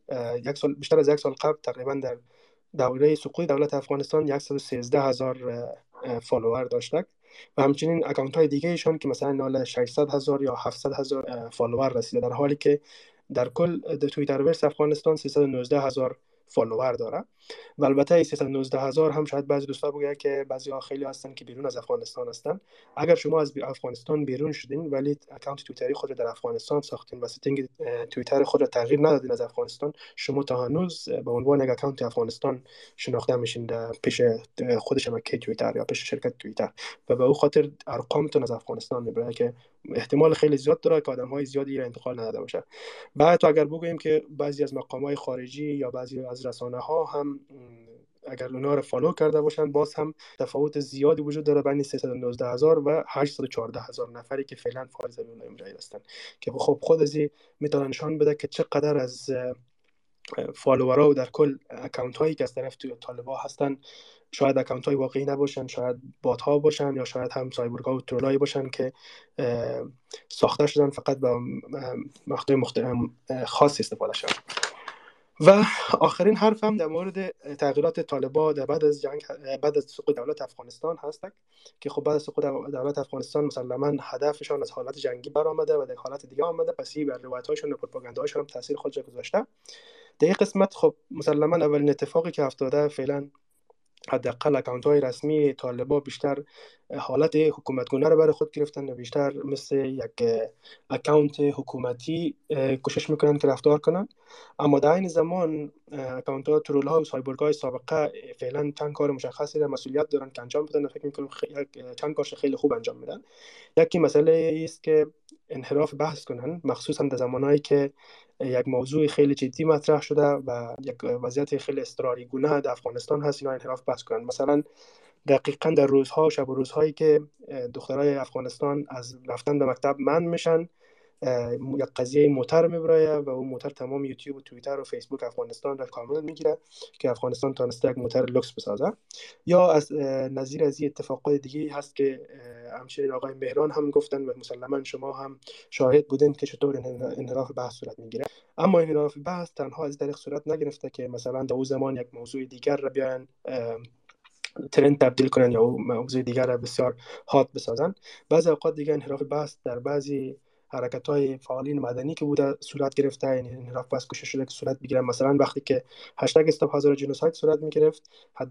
یک سال بیشتر از یک سال قبل تقریبا در دوره سقوط دولت افغانستان 113 هزار فالوور داشته و همچنین اکانت های دیگه ایشان که مثلا نال 600 هزار یا 700 هزار فالوور رسیده. در حالی که در کل در Twitterverse افغانستان 319 هزار فالوور داره. و البته 319 هزار هم شاید بعضی دوستا بگه که بعضی ها خیلی هستن که بیرون از افغانستان هستن. اگر شما از افغانستان بیرون شدین ولی اکانت توییتری خود را در افغانستان ساختین و setting توییتر خود را تغییر ندادین از افغانستان شما تا هنوز به عنوان یک اکانت افغانستان شناخته میشین در پیش خود شبکه توییتر یا پیش شرکت توییتر و به او خاطر ارقامتون از افغانستان می‌بره که احتمال خیلی زیاد داره که آدم های زیادی را انتقال نداده باشه. بعد تو اگر بگوییم که بعضی از مقام های خارجی یا بعضی از رسانه ها هم اگر اونا رو فالو کرده باشن باز هم تفاوت زیادی وجود داره بین 319 هزار و 814 هزار نفری که فعلا فارغ از اون هستن. که خب خود از می‌تونه نشان بده که چقدر از فالوورها و در کل اکانت هایی که از طرف توی طالبا هستن شاید اکانت های واقعی نباشن شاید بات ها باشن یا شاید هم سایبورگا و ترولایی باشن که ساخته شدن فقط به محتوی خاص استفاده شدن و آخرین حرف هم در مورد تغییرات طالبا در بعد از جنگ بعد از سقوط دولت افغانستان هست که خب بعد از سقوط دولت افغانستان مسلما هدفشان از حالت جنگی برآمده و در حالت دیگه آمده. پس بر روایت‌هاشون و پروپاگانداهاشون هم تاثیر خودش گذاشته. در این قسمت خب مسلما اولین اتفاقی که افتاده فعلا حداقل اکانت های رسمی طالبا بیشتر حالت حکومتگونه رو برای خود گرفتن و بیشتر مثل یک اکانت حکومتی کوشش می‌کنن که رفتار کنن. اما در این زمان اکانت ها ترول ها و سایبورگ های سابقه فعلا چند کار مشخصی در مسئولیت دارن که انجام بدن و فکر می‌کنم چند کارش خیلی خوب انجام میدن. یکی مسئله است که انحراف بحث کنن مخصوصا در زمانهایی که یک موضوع خیلی جدی مطرح شده و یک وضعیت خیلی استراری گونه در افغانستان هست اینا انحراف بحث کنن. مثلا دقیقا در روزها و شب و روزهایی که دخترای افغانستان از رفتن به مکتب من میشن یک قضیه موتر میبرایه و اون موتر تمام یوتیوب و توییتر و فیسبوک افغانستان را کامل می‌گیره که افغانستان تانسته یک موتر لکس بسازه. یا از نظیر از اتفاقات دیگه هست که همچنین آقای مهران هم گفتن و مسلما شما هم شاهد بودین که چطور انحراف بحث صورت می‌گیره. اما انحراف بحث تنها از طریق صورت نگرفته که مثلا در زمان یک موضوع دیگر را بیان ترند تبدیل کنن یا موضوع دیگر را بسیار هات بسازن. بعضی اوقات دیگه انحراف بحث در بعضی حرکت های فعالین مدنی که بوده صورت گرفته یعنی انحراف بحث کوشش شده که صورت بگیره مثلا وقتی که هشتگ استاپ هزار جنوساید صورت می‌گرفت حد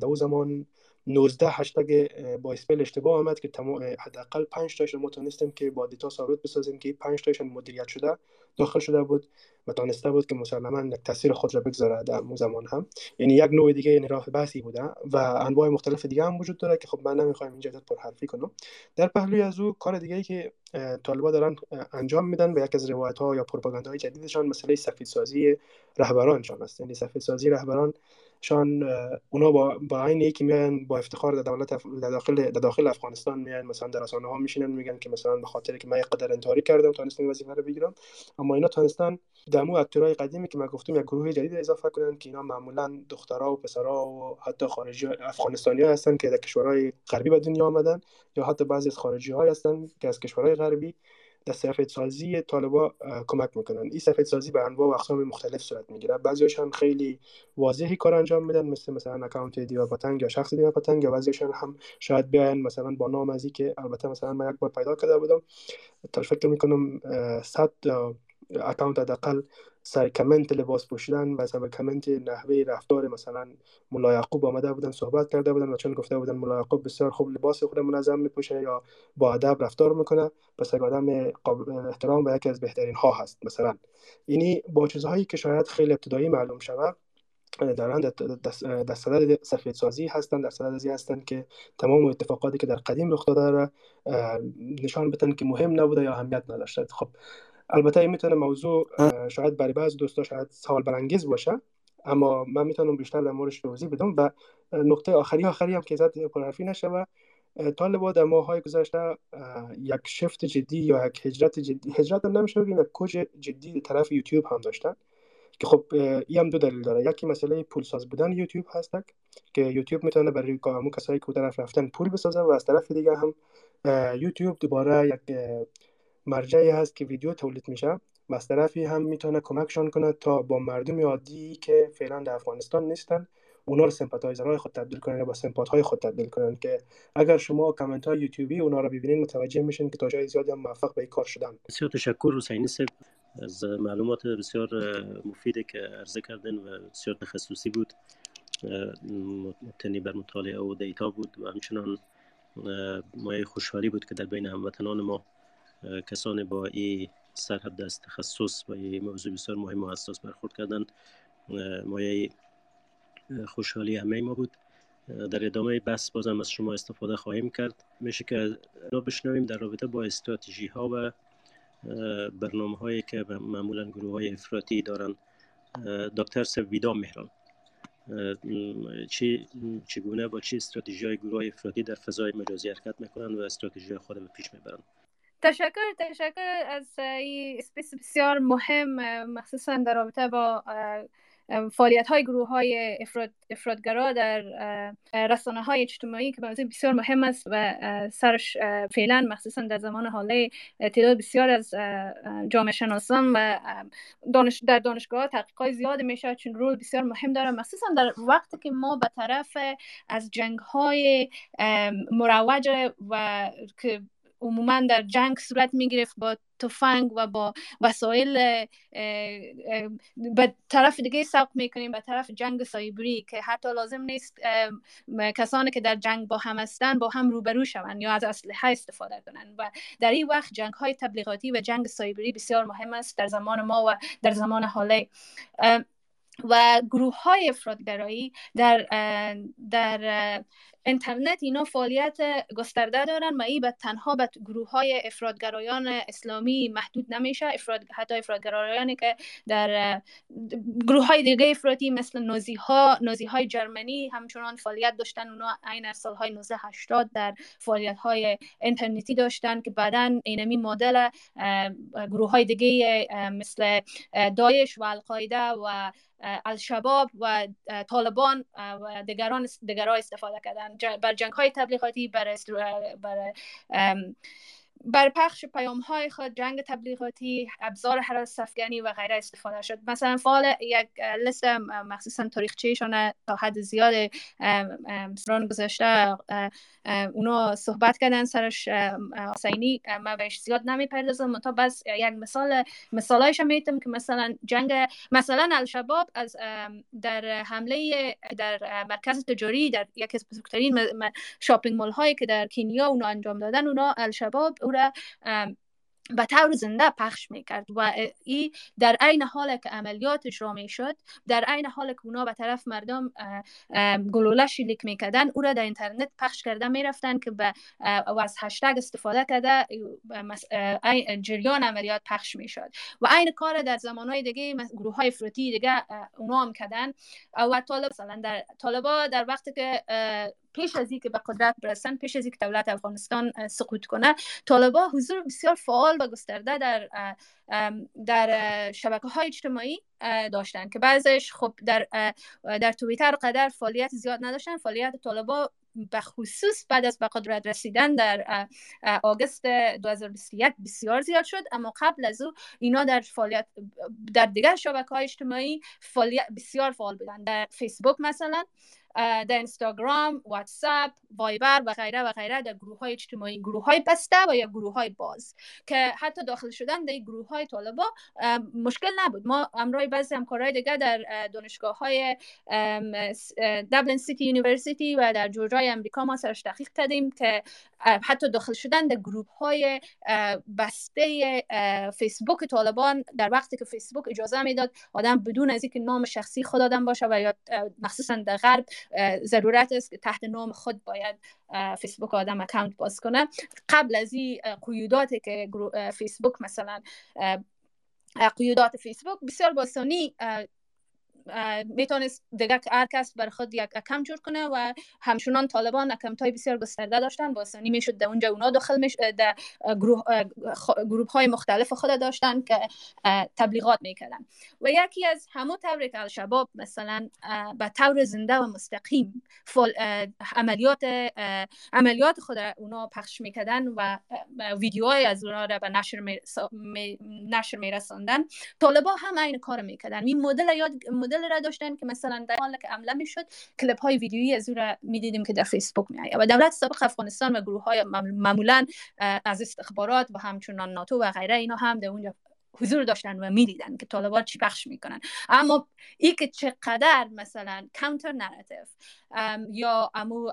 در زمان 19 هشتگ با اسپل اشتباه آمد که حداقل 5 تاشون ما تونستیم که با دیتا ثابت بسازیم که 5 تاشون مدیریت شده. داخل شده بود و تانسته بود که مسلما تاثیر خود را بگذاره در زمان هم. یعنی یک نوع دیگه یعنی راه بحثی بوده و انواع مختلف دیگه هم وجود داره که خب من نمی‌خوایم اینجا پر حرفی کنم. در پهلوی از او کار دیگه ای که طالبا دارن انجام میدن به یک از روایت ها یا پروپاگاندهای جدیدشان مسئله سفید سازی رهبرانشان است. یعنی سفید سازی رهبران شان اونا با با عین یکی میان با افتخار در دولت در داخل در داخل افغانستان میان مثلا در رسانه ها میشینن میگن که مثلا به خاطر که من قدر انتحاری کردم تونستم وظیفه رو بگیرم. اما اینا تونستن دمو اکتورای قدیمی که من گفتم یک گروه جدید اضافه کنن که اینا معمولا دخترها و پسرها و حتی خارجی افغانستانی ها هستن که در کشورهای غربی به دنیا آمدن یا حتی بعضی از خارجی ها هستن که از کشورهای غربی. در سفید سازی طالبا کمک می‌کنن. این سفید سازی به انواع و اقسام مختلف صورت می‌گیره. بعضیشان خیلی واضحی کار انجام میدن مثل مثلا اکانت پتنگ یا شخص پتنگ یا بعضیشان هم شاید بیاین مثلا با نام ازی که البته مثلا من یک بار پیدا کرده بودم. تا فکر می‌کنم 100 اکانت حداقل سر کمنت لباس پوشیدن و سر کمنت نحوه رفتار مثلا ملا یعقوب آمده بودن صحبت کرده بودن و چون گفته بودن ملا یعقوب بسیار خوب لباس خود منظم میپوشه یا با ادب رفتار می‌کنه. پس یک آدم قابل احترام و یکی از بهترین ها هست مثلا. اینی با چیزهایی که شاید خیلی ابتدایی معلوم شود در در صدد سفید سازی هستند در صدد ازی هستند که تمام اتفاقاتی که در قدیم رخ داده نشان بدن که مهم نبوده یا اهمیت نداشته. خب البته این می‌تونه موضوع شاید برای بعض دوستا شاید سوال برانگیز باشه اما من می‌تونم بیشتر در موردش توضیح بدم و نقطه آخری آخری هم که زد پرحرفی نشه طالبا در های گذشته یک شفت جدی یا یک هجرت جدی هجرت هم نمیشه بگیم یک کوچ جدی طرف یوتیوب هم داشتن که خب این هم دو دلیل داره. یکی مسئله پولساز بودن یوتیوب هست که یوتیوب می‌تونه برای کسایی که طرف رفتن پول بسازه و از طرف دیگه هم یوتیوب دوباره یک مرجعی هست که ویدیو تولید میشه و از طرفی هم می‌تونه کمکشان کنه تا با مردم عادی که فعلا در افغانستان نیستن اونا رو sympathizer های خود تبدیل کنن یا با سمپات خود تبدیل کنن که اگر شما کامنت های یوتیوبی اونا رو ببینید متوجه میشین که تا جای زیادی هم موفق به این کار شدن. بسیار تشکر حسینی صاحب از معلومات بسیار مفیدی که عرضه کردن و بسیار تخصصی بود. مبتنی بر مطالعه و دیتا بود و همچنان مایه خوشحالی بود که در بین هموطنان ما کسانی با این سرحد از تخصص و این موضوع بسیار مهم و حساس برخورد کردن مایه خوشحالی همه ما بود. در ادامه بحث بازم از شما استفاده خواهیم کرد. میشه که نو بشنویم در رابطه با استراتژی ها و برنامه هایی که معمولا گروه های افراطی دارن دکتر سویدا مهران. چی چگونه با چه استراتژی های گروه افرادی در فضای مجازی حرکت می‌کنن و استراتژی خود به پیش می‌برن تشکر تشکر از این اسپیس بسیار مهم مخصوصا در رابطه با فعالیت های گروه های افراد، افرادگرا در رسانه های اجتماعی که موضوع بسیار مهم است و سرش فعلا مخصوصا در زمان حاله تعداد بسیار از جامعه شناسان و دانش در دانشگاه تحقیق زیاد میشه چون رول بسیار مهم داره مخصوصا در وقتی که ما به طرف از جنگ های مروج و که عموما در جنگ صورت می گرفت با تفنگ و با وسایل به طرف دیگه سوق می‌کنیم به طرف جنگ سایبری که حتی لازم نیست کسانی که در جنگ با هم هستند با هم روبرو شوند یا از اسلحه استفاده کنند. و در این وقت جنگ های تبلیغاتی و جنگ سایبری بسیار مهم است در زمان ما و در زمان حاله و گروه های افرادگرایی در در اینترنت اینا فعالیت گسترده دارن و این به تنها به گروه های افرادگرایان اسلامی محدود نمیشه. افراد حتی افرادگرایانی که در گروه های دیگه افراطی مثل نازی ها نازی های جرمنی همچنان فعالیت داشتن. اونا عین سال های 1980 در فعالیت های اینترنتی داشتن که بعدا اینمی مدل گروه های دیگه مثل دایش و القاعده و الشباب و طالبان و دیگران دیگران استفاده کردن. بر جنگ های تبلیغاتی بر, بر بر پخش پیام های خود جنگ تبلیغاتی ابزار حراس افغانی و غیره استفاده شد. مثلا فعال یک لیست مخصوصا تاریخچهشان تا حد زیاد سران گذاشته اونا صحبت کردن سرش حسینی ما بهش زیاد نمی‌پردازم. تا بس یک مثال مثالایش میتم که مثلا جنگ مثلا الشباب از در حمله در مرکز تجاری در یکی از بزرگترین شاپینگ مال هایی که در کنیا اونا انجام دادن اونا الشباب را به طور زنده پخش می‌کرد. و ای در عین حال که عملیات اجرا می‌شد در عین حال که اونا به طرف مردم گلوله شلیک می‌کردن او را در اینترنت پخش کرده می‌رفتن که به و از هشتگ استفاده کرده جریان عملیات پخش می‌شد. و عین کار در زمانهای دیگه گروه های فروتی دیگه اونا هم کردن. و طالب مثلا در طالبا در وقتی که پیش از اینکه به قدرت برسن پیش از اینکه دولت افغانستان سقوط کنه طالبا حضور بسیار فعال و گسترده در در شبکه های اجتماعی داشتن که بعضش خب در در توییتر قدر فعالیت زیاد نداشتن. فعالیت طالبا به خصوص بعد از به قدرت رسیدن در آگست 2021 بسیار زیاد شد. اما قبل از او اینا در فعالیت در دیگر شبکه های اجتماعی فعالیت بسیار فعال بودن. در فیسبوک مثلا در اینستاگرام واتساپ وایبر و غیره و غیره در گروه های اجتماعی. گروه های بسته و یا گروه های باز. که حتی داخل شدن در گروه های طالبا مشکل نبود. ما همرای بعضی همکارای دیگه در دانشگاه های Dublin City University و در جورجای امریکا ما سرش تحقیق کردیم که حتی داخل شدن در گروه های بسته فیسبوک طالبان در وقتی که فیسبوک اجازه می‌داد آدم بدون از اینکه نام شخصی خود آدم باشه و یا مخصوصا در غرب ضرورت است که تحت نام خود باید فیسبوک آدم اکانت باز کنه. قبل از این قیوداتی که فیسبوک مثلا قیودات فیسبوک بسیار باسانی می‌تونست دیگه هر کس بر خود یک اکم جور کنه و همچنان طالبان اکمت های بسیار گسترده داشتن. با آسانی می‌شد در اونجا اونا داخل میش در گروه, گروه های مختلف خود داشتن که تبلیغات می‌کردن. و یکی از همون طور که الشباب مثلا به طور زنده و مستقیم عملیات عملیات خود اونا پخش می‌کردن و ویدیوهای از اونا را به نشر می نشر میرساندن. طالبا هم این کار می‌کردن. این مدل یاد مدل را داشتن که مثلا در حال که حمله می‌شد کلیپ های ویدیویی از او را می‌دیدیم که در فیسبوک می و دولت سابق افغانستان و گروه های معمولا از استخبارات و همچنان ناتو و غیره اینا هم در اونجا حضور داشتن و می‌دیدن که طالبان چی پخش می‌کنن. اما ای که چقدر مثلا counter narrative یا امو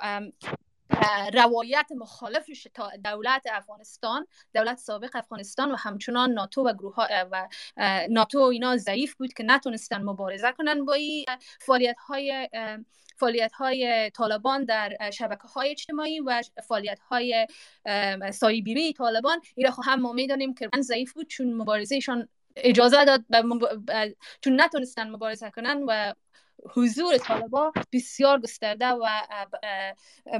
روایت مخالفش تا دولت افغانستان دولت سابق افغانستان و همچنان ناتو و گروه و ناتو و اینا ضعیف بود که نتونستن مبارزه کنن با این فعالیت های فعالیت های طالبان در شبکه های اجتماعی و فعالیت های سایبیری طالبان. این خب هم ما می‌دانیم که من ضعیف بود چون مبارزهشان اجازه داد چون نتونستن مبارزه کنن و حضور طالبا بسیار گسترده و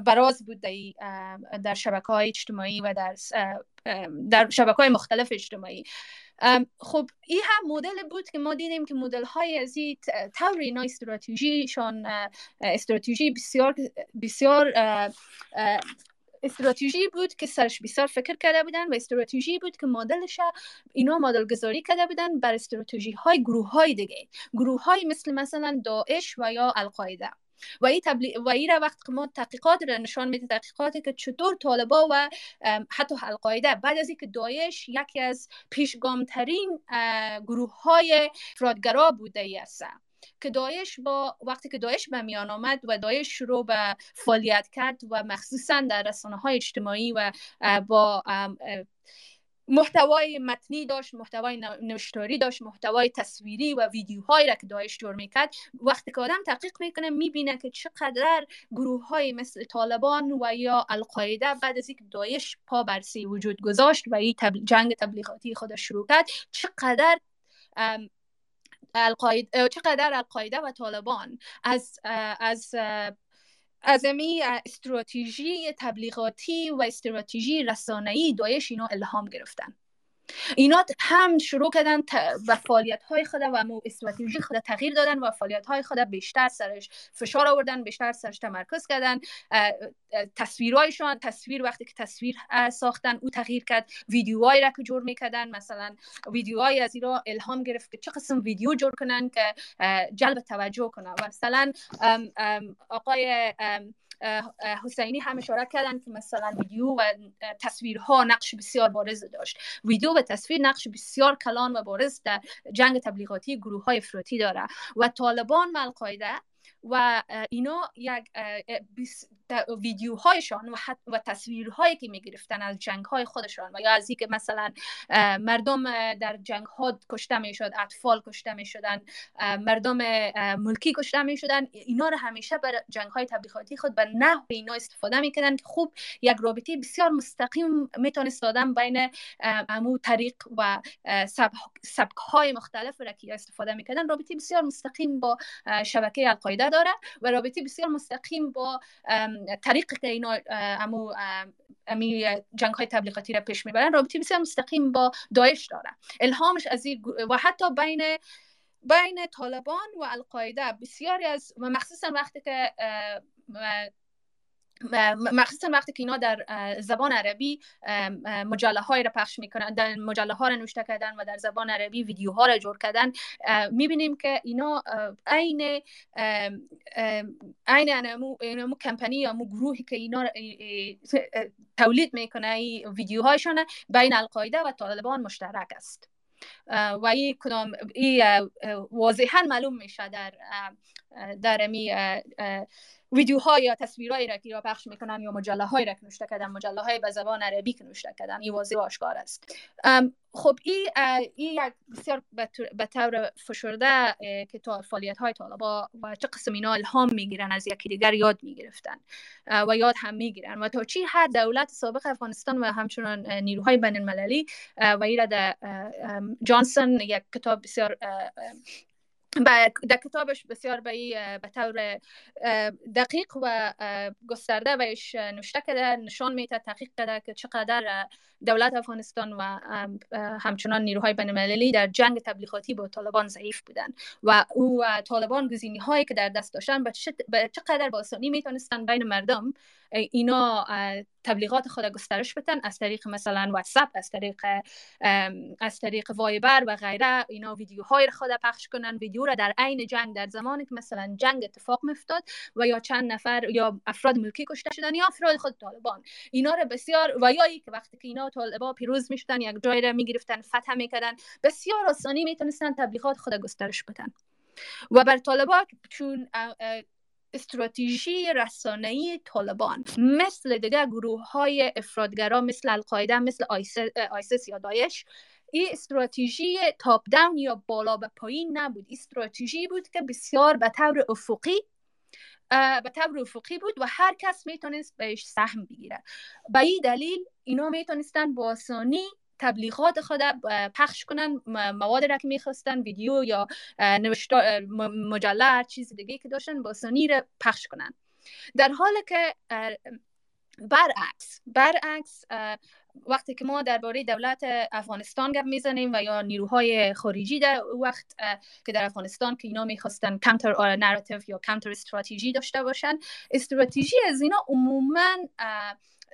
براز بود در شبکه های اجتماعی و در در شبکه های مختلف اجتماعی. خب این هم مدل بود که ما دیدیم که مدل های از این طور اینا استراتژیشان استراتژی بسیار بسیار استراتژی بود که سرش بسیار فکر کرده بودن و استراتژی بود که مدلش اینا مدل گذاری کرده بودن بر استراتژی های گروه های دیگه. گروه های مثل مثلا داعش و یا القاعده. و این تبلی... و این وقت که ما تحقیقات را نشان میده تحقیقاتی که چطور طالبا و حتی القاعده بعد از اینکه داعش یکی از پیشگامترین گروه های فرادگرا بوده است که داعش با وقتی که داعش به میان آمد و داعش رو به فعالیت کرد و مخصوصا در رسانه های اجتماعی و با محتوای متنی داشت محتوای نوشتاری داشت محتوای تصویری و ویدیوهایی را که داعش جور می‌کرد. وقتی که آدم تحقیق می‌کنه می‌بینه که چقدر گروه های مثل طالبان و یا القاعده بعد از اینکه داعش پا برسی وجود گذاشت و این جنگ تبلیغاتی خودش شروع کرد چقدر القاعده چقدر القاعده و طالبان از از از امی استراتژی تبلیغاتی و استراتژی رسانه‌ای دایش اینا الهام گرفتن. اینا هم شروع کردن و فعالیت های خود و استراتژی خود تغییر دادن و فعالیت های خود بیشتر سرش فشار آوردن بیشتر سرش تمرکز کردن تصویرهایشان تصویر وقتی که تصویر ساختن او تغییر کرد ویدیوهایی را که جور می‌کردن مثلا ویدیوهایی از ایرا الهام گرفت که چه قسم ویدیو جور کنن که جلب توجه کنن. مثلا آقای حسینی هم اشاره کردن که مثلا ویدیو و تصویرها نقش بسیار بارز داشت. ویدیو و تصویر نقش بسیار کلان و بارز در جنگ تبلیغاتی گروه های افراطی داره. و طالبان و القاعده و اینا یک ویدیوهایشان و, و تصویرهایی که می‌گرفتن از جنگ های خودشان و یا از اینکه مثلا مردم در جنگ ها کشته می‌شد اطفال کشته می‌شدن مردم ملکی کشته می‌شدن اینا رو همیشه بر جنگ های تبلیغاتی خود به نحو اینا استفاده می‌کردن که خوب یک رابطه بسیار مستقیم می‌تونست دادن بین امو طریق و سبک های مختلف را که استفاده می‌کردن رابطه بسیار مستقیم با شبکه القاعده داره و رابطه بسیار مستقیم با طریق که اینا امو امی جنگ های تبلیغاتی را پیش می‌برن رابطه بسیار مستقیم با داعش داره الهامش از و حتی بین بین طالبان و القاعده بسیاری از و مخصوصا وقتی که مخصوصا وقتی که اینا در زبان عربی مجله های را پخش می‌کنن در مجله ها را نوشته کردن و در زبان عربی ویدیوها را جور کردن می‌بینیم که اینا عین عین انمو کمپانی یا مو گروهی که اینا تولید می‌کنه ویدیوهایشان بین القاعده و طالبان مشترک است. و این کدام این واضحا معلوم میشه در در امی ویدیوها یا تصویرهایی را که پخش می‌کنن یا مجله هایی را که نوشته کردن مجله های به زبان عربی که نوشته کردن این واضح آشکار است. خب این ای بسیار به طور فشرده که تا فعالیت های طالبا و چه قسم اینا الهام می‌گیرن از یکی دیگر یاد می‌گرفتن و یاد هم می‌گیرن. و تا چی حد دولت سابق افغانستان و همچنان نیروهای بین المللی و ایره در جانسون یک کتاب بسیار در کتابش بسیار به به طور دقیق و گسترده بهش نوشته کرده نشان میده تحقیق کرده که چقدر دولت افغانستان و همچنان نیروهای بین در جنگ تبلیغاتی با طالبان ضعیف بودن و او طالبان گزینی هایی که در دست داشتن به چقدر با آسانی می‌تونستن بین مردم اینا تبلیغات خود گسترش بدن از طریق مثلا واتساپ از طریق از طریق وایبر و غیره. اینا ویدیوهای خود پخش کنن ویدیو را در عین جنگ در زمانی که مثلا جنگ اتفاق میفتاد و یا چند نفر یا افراد ملکی کشته شدن یا افراد خود طالبان. اینا را بسیار و یا که وقتی که اینا طالبا پیروز می‌شدن یک جای را می‌گرفتن فتح می‌کردن بسیار آسانی می‌تونستن تبلیغات خود گسترش بدن. و بر طالبان چون استراتژی رسانه‌ای طالبان مثل دیگه گروه های افرادگرا مثل القاعده مثل آیسس یا دایش این استراتژی تاپ داون یا بالا به پایین نبود. استراتژی بود که بسیار به طور افقی به طور افقی بود و هر کس می‌تونست بهش سهم بگیره. به این دلیل اینا می‌تونستن با آسانی تبلیغات خود پخش کنن مواد را که می‌خواستن ویدیو یا نوشتار مجله چیز دیگه که داشتن با سانی را پخش کنن. در حال که برعکس برعکس وقتی که ما درباره دولت افغانستان گپ می‌زنیم و یا نیروهای خارجی در وقت که در افغانستان که اینا می‌خواستن counter narrative یا کانتر استراتژی داشته باشن استراتژی از اینا عموما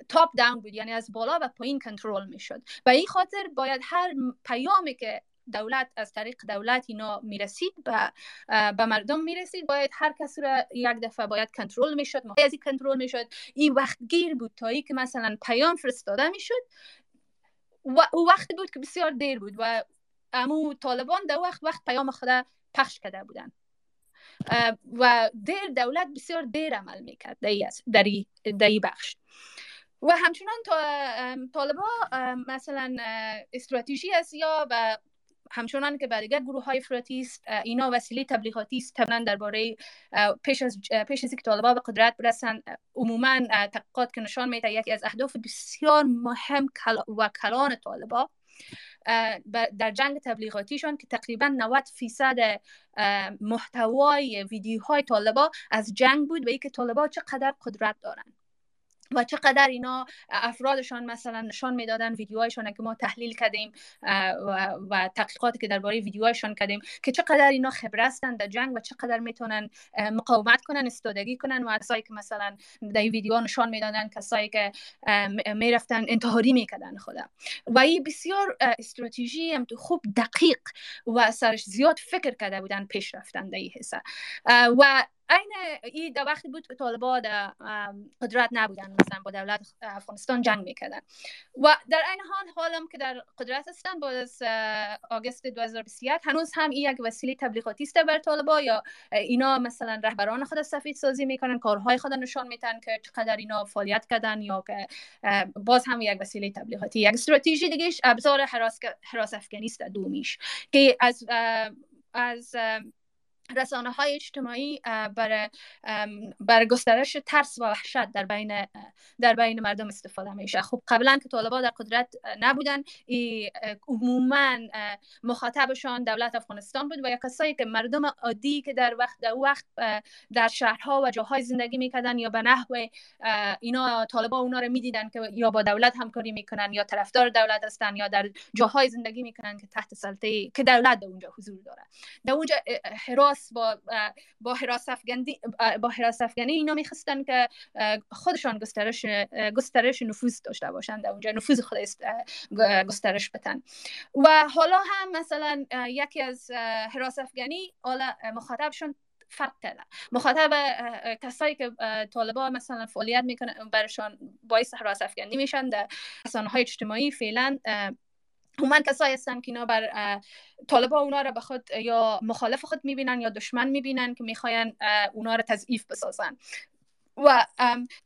top down بود یعنی از بالا و پایین کنترل می‌شد. و این خاطر باید هر پیامی که دولت از طریق دولت اینا می‌رسید به به مردم می‌رسید باید هر کسی را یک دفعه باید کنترل می‌شد از این کنترل می‌شد. این وقت گیر بود تا که مثلا پیام فرستاده می‌شد. و او وقت بود که بسیار دیر بود و امو طالبان در وقت وقت پیام خدا پخش کرده بودن و دیر دولت بسیار دیر عمل می‌کرد در ای بخش. و همچنان طالبا مثلا استراتژی است یا و همچنان که دیگر گروه های افراطی است اینا وسیله تبلیغاتی است. در درباره پیش از پیش از طالبا به قدرت برسن عموما تحقیقات که نشان میده یکی از اهداف بسیار مهم و کلان طالبا در جنگ تبلیغاتیشان که تقریبا 90 فیصد محتوای ویدیوهای طالبا از جنگ بود و اینکه طالبا چقدر قدرت دارند. و چقدر اینا افرادشان مثلا نشان می‌دادن ویدیوهایشان که ما تحلیل کردیم و, و تحقیقاتی که درباره ویدیوهایشان کردیم که چقدر اینا خبره هستند در جنگ و چقدر می‌تونن مقاومت کنن استادگی کنن و کسایی که مثلا در این ویدیو نشان می‌دادن کسایی که می‌رفتن انتحاری می‌کردن خدا. و این بسیار استراتژی هم تو خوب دقیق و سرش زیاد فکر کرده بودن پیش رفتن در این حصه. و این ای در وقتی بود که طالبا در قدرت نبودن مثلا با دولت افغانستان جنگ می‌کردن. و در این حال حالم که در قدرت هستن با از آگست 2021 هنوز هم این یک وسیله تبلیغاتی است بر طالبا یا اینا مثلا رهبران خود سفید سازی می‌کنن کارهای خود نشان میتن که چقدر اینا فعالیت کردن یا که باز هم یک وسیله تبلیغاتی. یک استراتژی دیگه ابزار حراس افغانی است دومیش که از از رسانه های اجتماعی برای بر گسترش ترس و وحشت در بین در بین مردم استفاده میشه. خب قبلا که طالبا در قدرت نبودن عموما مخاطبشان دولت افغانستان بود و یا کسایی که مردم عادی که در وقت در وقت در شهرها و جاهای زندگی می‌کردن یا به نحو اینا طالبا اونا رو می‌دیدن که یا با دولت همکاری می‌کنن یا طرفدار دولت هستن یا در جاهای زندگی می‌کنن که تحت سلطه که دولت در اونجا حضور داره. در اونجا حراس با با حراس افغانی با حراس افغانی اینا می‌خواستن که خودشان گسترش گسترش نفوذ داشته باشند در اونجا نفوذ خود گسترش بدن. و حالا هم مثلا یکی از حراس افغانی حالا مخاطبشون فرق کرده مخاطب کسایی که طالبا مثلا فعالیت می‌کنن برشان باعث حراس افغانی میشن در رسانه های اجتماعی فعلا عموما کسایی هستن که اینا بر طالبا اونا رو به خود یا مخالف خود می‌بینن یا دشمن می‌بینن که می‌خواین اونا رو تضعیف بسازن. و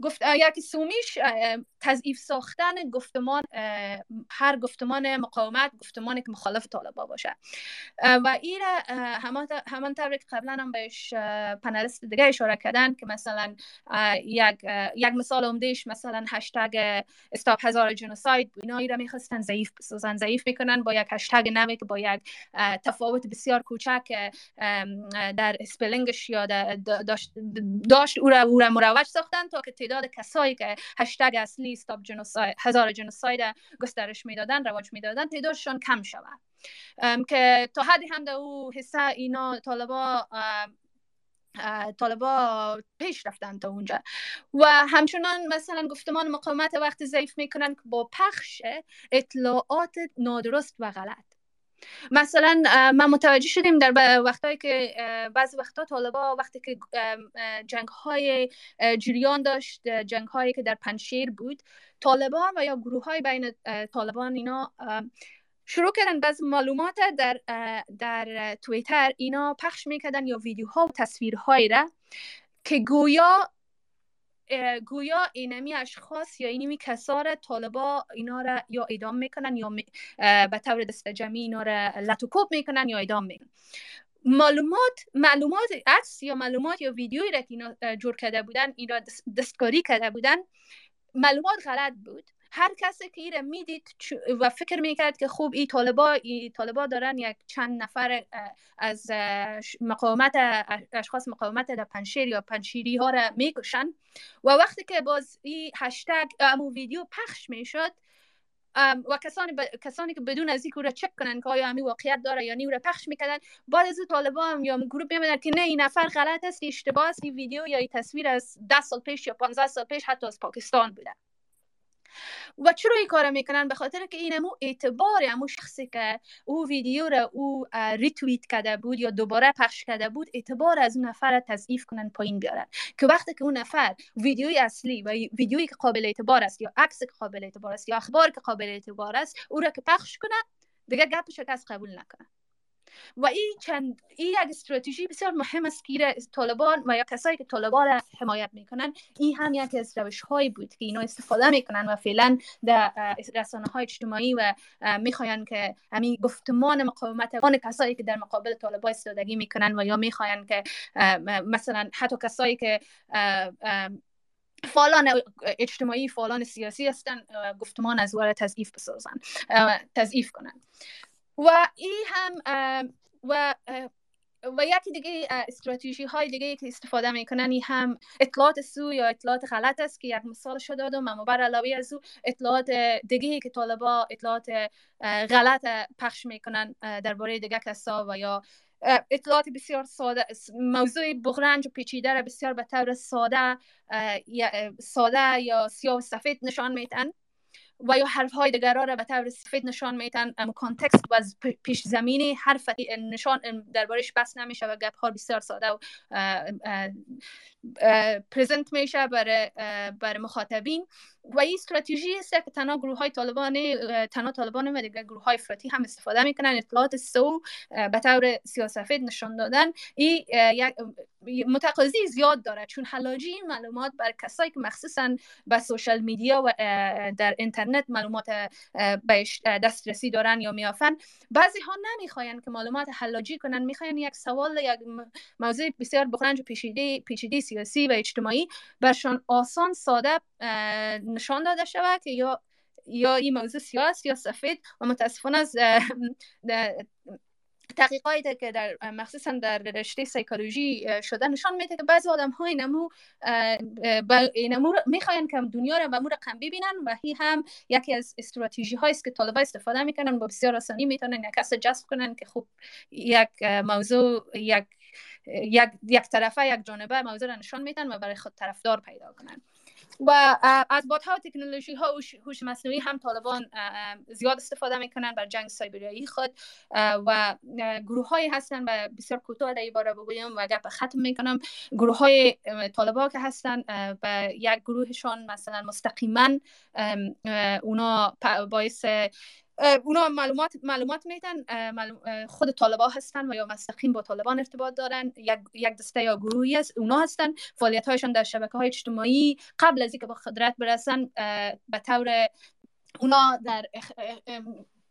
گفت یکی سومیش تضعیف ساختن گفتمان هر گفتمان مقاومت گفتمانی که مخالف طالبا باشه و این همان طور که قبلا هم بهش پنلست دیگه اشاره کردن که مثلا یک, یک مثال عمدهش مثلا هشتگ استاپ هزار جنوساید اینا را می‌خواستن ضعیف بسازن ضعیف می‌کنن با یک هشتگ نوی که با یک تفاوت بسیار کوچک در spelling ش یا داشت, داشت او را, او را مروج ساختن تا که تعداد کسایی که هشتگ اصلی stop genocide Hazara genocide گسترش می‌دادن رواج می‌دادن تعدادشان کم شود. که تا حدی هم در او حصه اینا طالبا طالبا پیش رفتن تا اونجا. و همچنان مثلا گفتمان مقاومت وقت ضعیف می‌کنن که با پخش اطلاعات نادرست و غلط. مثلا ما متوجه شدیم در وقتایی که بعضی وقتا طالبا وقتی که جنگ های جریان داشت جنگ هایی که در پنشیر بود طالبان و یا گروه های بین طالبان اینا شروع کردن بعض معلومات در در تویتر اینا پخش می‌کردن یا ویدیوها و تصویرهایی را که گویا گویا اینمی اشخاص یا اینمی کسار طالبا اینا را یا اعدام می‌کنن یا به طور دست جمعی اینا را لطوکوب می‌کنن یا اعدام می‌کنن. معلومات معلومات عکس یا معلومات یا ویدیویی را که اینا جور کرده بودن اینا دستکاری کرده بودن معلومات غلط بود. هر کسی که ایره می‌دید و فکر می‌کرد که خوب این طالبا ای طالبا دارن یک چند نفر از مقاومت اشخاص مقاومت در پنشیر یا پنشیری ها را می‌کشن. و وقتی که باز این هشتگ امو ویدیو پخش می‌شد و کسانی, کسانی که بدون از اینکه را چک کنن که آیا همین واقعیت داره یا نی را پخش می‌کنن بعد از طالبان یا گروه میامدن که نه این نفر غلط است اشتباه است این ویدیو یا این تصویر از 10 سال پیش یا 15 سال پیش حتی از پاکستان بوده. و چرا این کار می‌کنن؟ به خاطر که این امو اعتبار امو شخصی که او ویدیو را او ریتویت کرده بود یا دوباره پخش کرده بود اعتبار از اون نفر را تضعیف کنن پایین بیارن. که وقتی که اون نفر ویدیوی اصلی و ویدیویی که قابل اعتبار است یا عکس که قابل اعتبار است یا اخبار که قابل اعتبار است او را که پخش کنه دیگه گپش کس قبول نکنه. این چند این یک استراتژی بسیار مهم است که طالبان و یا کسایی که طالبان را حمایت می‌کنن این هم یک از روش هایی بود که اینا استفاده می‌کنن و فعلا در رسانه های اجتماعی و می‌خواین که همین گفتمان مقاومت آن کسایی که در مقابل طالبان استادگی می‌کنن و یا می‌خواین که مثلا حتی کسایی که فعالان اجتماعی فعالان سیاسی هستن گفتمان از وارد تضعیف بسازن تضعیف کنن و این هم و و یکی دیگه استراتژی های دیگه که استفاده می‌کنن این هم اطلاعات سو یا اطلاعات غلط است که یک مثال شده دادم اما بر علاوه از او اطلاعات دیگه که طالبا اطلاعات غلط پخش می‌کنن درباره دیگه کسا و یا اطلاعات بسیار ساده موضوع بغرنج و پیچیده را بسیار به طور ساده ساده یا سیاه و سفید نشان میتن و یا حرف های دیگر را به طور سفید نشان میتن کانتکست و پیش زمینی حرف نشان دربارش بس نمیشه و گپ ها بسیار ساده و پرزنت میشه برای بر مخاطبین. و این استراتژی است که تنها گروه های طالبان تنها طالبان و دیگر گروه های افراطی هم استفاده می‌کنن. اطلاعات سو به طور سیاسفید نشان دادن. این متقاضی زیاد داره چون حلاجی معلومات بر کسایی که مخصوصا به سوشال میدیا و در اینترنت معلومات دسترسی دارن یا میافن بعضی ها نمی‌خواین که معلومات حلاجی کنن. می‌خواین یک سوال یک موضوع بسیار بخرنج و پیچیده پیچیده سیاسی و اجتماعی برشان آسان ساده نشان داده شود که یا یا این موضوع سیاس یا سفید و متاسفانه از تحقیقاتی که در مخصوصا در رشته سایکولوژی شده نشان میده که بعضی آدم های نمو اینمو می‌خواین که دنیا را به مور رقم ببینن و هی هم یکی از استراتژی هایی است که طالبا استفاده می‌کنن با بسیار آسانی می‌تونن یک کس جذب کنن که خوب یک موضوع یک یک یک طرفه یک جانبه موضوع را نشان میدن و برای خود طرفدار پیدا کنن. و از بادها و تکنولوژی ها هوش مصنوعی هم طالبان زیاد استفاده می‌کنن بر جنگ سایبریایی خود. و گروه های هستن و بسیار کوتاه در باره بگویم و گپ ختم می‌کنم. گروه های طالبا که هستن به یک گروهشان مثلا مستقیما اونا باعث اونا معلومات معلومات میدن خود طالبا هستن و یا مستقیم با طالبان ارتباط دارن. یک یک دسته یا گروهی است اونا هستن. فعالیت هایشان در شبکه های اجتماعی قبل از اینکه به قدرت برسن به طور اونا در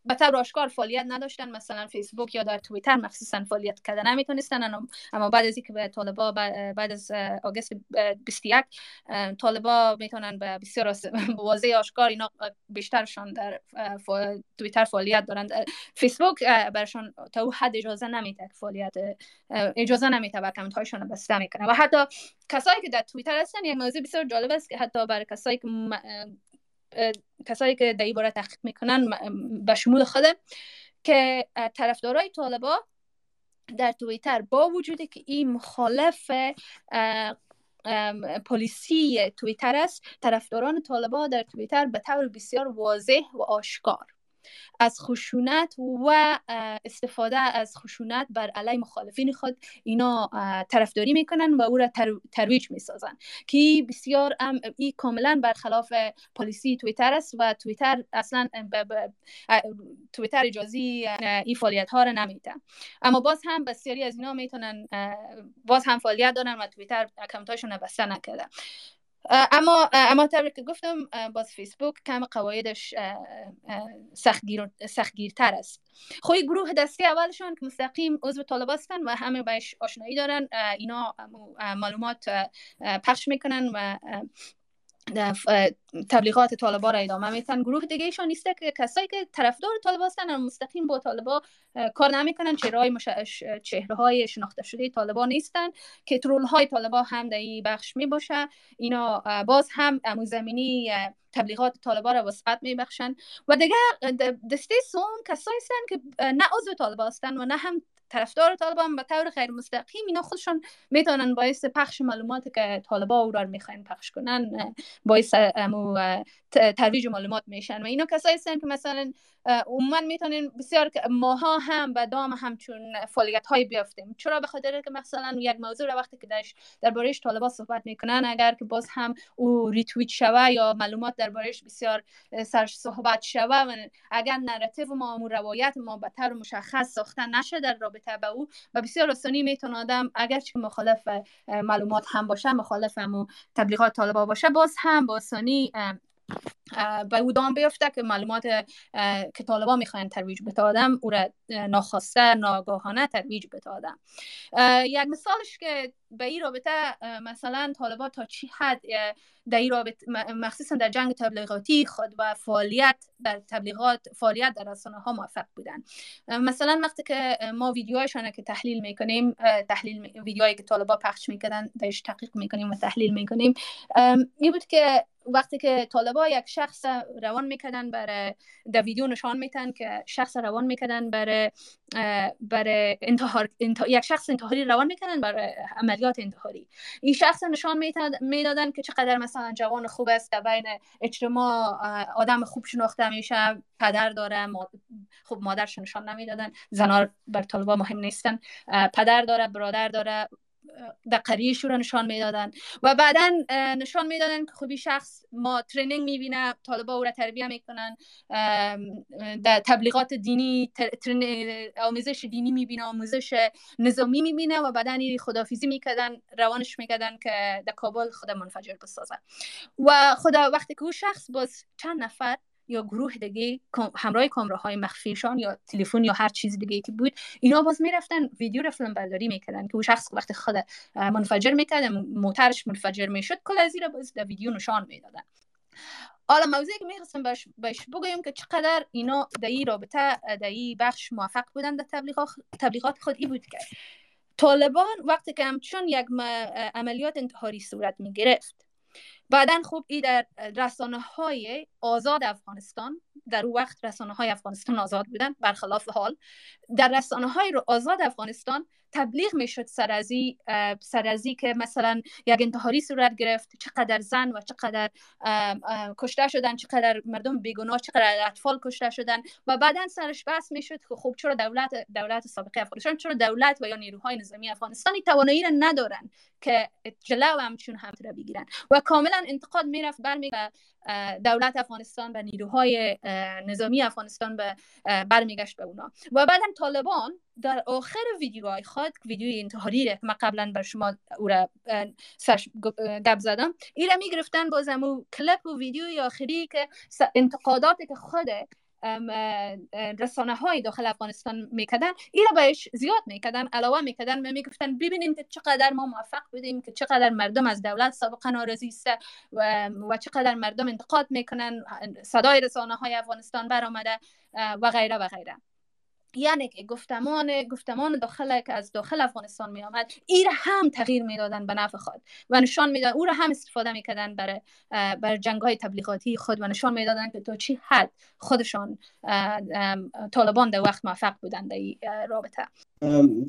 به طور آشکار فعالیت نداشتن مثلا فیسبوک یا در توییتر مخصوصا فعالیت کردن. نمی‌تونستن اما بعد از اینکه به طالبا بعد از آگست 21 طالبا می‌تونن به بسیار واضح آشکار اینا بیشترشان در توییتر فعالیت دارند فیسبوک برشان تا او حد اجازه نمیده فعالیت اجازه نمیده و کامنت بسته می‌کنه. و حتی کسایی که در توییتر هستن یک موضوع بسیار جالب است که حتی برای کسایی که کسایی که در این باره تحقیق می‌کنن به شمول خودم که طرفدارای طالبا در تویتر با وجودی که این مخالف پلیسی تویتر است طرفداران طالبان در تویتر به طور بسیار واضح و آشکار. از خشونت و استفاده از خشونت بر علیه مخالفین خود اینا طرفداری می‌کنن و او را ترویج می‌سازن. که بسیار ام ای کاملا برخلاف پلیسی تویتر است و تویتر اصلا تویتر اجازی این فعالیت ها را نمیده. اما باز هم بسیاری از اینا می‌تونن باز هم فعالیت دارن و تویتر اکانتاشون بسته نکرده اما اما طبعی که گفتم باز فیسبوک کم قواعدش سختگیر سختگیرتر است. خوی گروه دستی اولشان که مستقیم عضو طالب هستن و همه بهش آشنایی دارن اینا معلومات پخش می‌کنن و تبلیغات طالبا را ادامه میتن گروه دیگه ایشان نیسته که کسایی که طرفدار طالبا هستن مستقیم با طالبا کار نمی‌کنن چهره های مش... چهره های شناخته شده طالبا نیستن که ترول های طالبا هم در این بخش می باشه اینا باز هم زمینی تبلیغات طالبا را وسعت می بخشن و دیگه دسته سوم کسایی هستن که نه عضو طالبا هستن و نه هم طرفدار طالبان به طور غیر مستقیم اینا خودشون می‌تونن باعث پخش معلومات که طالبا او را می‌خواین پخش کنن باعث ترویج معلومات میشن و اینا کسایی هستن که مثلا عموما می‌تونین بسیار ماها هم به دام همچون فعالیت های بیافتیم. چرا؟ به خاطر که مثلا یک موضوع را وقتی که درش دربارهش طالبا صحبت می‌کنن اگر که باز هم او ریتویت شوه یا معلومات دربارهش بسیار سر صحبت شوه و اگر narrative ما و روایت ما به طور مشخص ساخته نشه در به او و بسیار آسانی می‌تونه آدم اگرچه مخالف معلومات هم باشه مخالف هم تبلیغات طالبا باشه باز هم با آسانی به او دام بیفته که معلومات که طالبا می‌خواین ترویج بته آدم او را ناخواسته ناگاهانه ترویج بته آدم. یک مثالش که به این رابطه مثلا طالبا تا چی حد در این رابطه مخصوصا در جنگ تبلیغاتی خود و فعالیت در تبلیغات فعالیت در رسانه ها موفق بودن. مثلا وقتی که ما ویدیوهایشان که تحلیل می‌کنیم تحلیل ویدیوهایی که طالبا پخش می‌کردن درش تحقیق می‌کنیم و تحلیل می‌کنیم. این بود که وقتی که طالبا یک شخص روان می‌کردن برای در ویدیو نشان میتن که شخص روان می‌کردن برای برای انتحار یک شخص انتحاری روان می‌کردن برای عملیات انتحاری. این شخص نشان می‌دادن که چقدر مثلا جوان خوب است در بین اجتماع آدم خوب شناخته میشه پدر داره خب مادرش نشان نمی‌دادن زنار بر طالبا مهم نیستن پدر داره برادر داره. دقریش رو نشان می‌دادن. و بعدا نشان می‌دادن که خوبی شخص ما ترینینگ می‌بینه طالبا او را تربیه می‌کنن در تبلیغات دینی آموزش دینی می‌بینه آموزش نظامی می‌بینه و بعدا خدافیزی می‌کردن روانش می‌کردن که در کابل خدا منفجر بسازه و خدا وقتی که او شخص باز چند نفر یا گروه دیگه همراه کامراهای مخفیشان یا تلفن یا هر چیز دیگه که بود اینا باز می‌رفتن ویدیو رو فیلم برداری می‌کردن که اون شخص وقتی خود منفجر می‌کرد موترش منفجر می‌شد کل از را باز در ویدیو نشان می‌دادن. حالا موضوعی که می‌خواستم بهش, بهش بگویم که چقدر اینا در این رابطه در این بخش موفق بودن در تبلیغات, تبلیغات خود ای بود که. طالبان وقتی که همچون یک عملیات انتحاری صورت می گرفت بعدا خوب ای در رسانه های آزاد افغانستان در اون وقت رسانه های افغانستان آزاد بودن برخلاف حال. در رسانه های آزاد افغانستان تبلیغ می‌شد سرازی سرازی که مثلا یک انتحاری صورت گرفت چقدر زن و چقدر کشته شدن چقدر مردم بیگناه چقدر اطفال کشته شدن و بعدا سرش بحث می‌شد که خب چرا دولت دولت سابقه افغانستان چرا دولت و یا نیروهای نظامی افغانستانی توانایی را ندارن که جلو همچون هم بگیرن. و کاملا انتقاد می‌رفت برمی دولت افغانستان و نیروهای نظامی افغانستان به برمیگشت به اونا. و بعدا طالبان در آخر ویدیوهای خود ویدیوی انتحاری که من قبلا بر شما او را سرش گپ زدم این را می‌گرفتن بازم کلپ و ویدیوی آخری که انتقاداتی که خود رسانه های داخل افغانستان می‌کردن. این را بهش زیاد می‌کردن علاوه می‌کردن و می‌گفتن ببینیم که چقدر ما موفق بودیم که چقدر مردم از دولت سابقا ناراضی است و, و چقدر مردم انتقاد می‌کنن صدای رسانه های افغانستان برآمده و غیره و غیره. یعنی که گفتمان گفتمان داخل که از داخل افغانستان می آمد این هم تغییر می‌دادن به نفع خود و نشان می‌دادن او را هم استفاده می‌کردن برای بر جنگ های تبلیغاتی خود و نشان می‌دادن که تا چی حد خودشان طالبان در وقت موفق بودند در رابطه.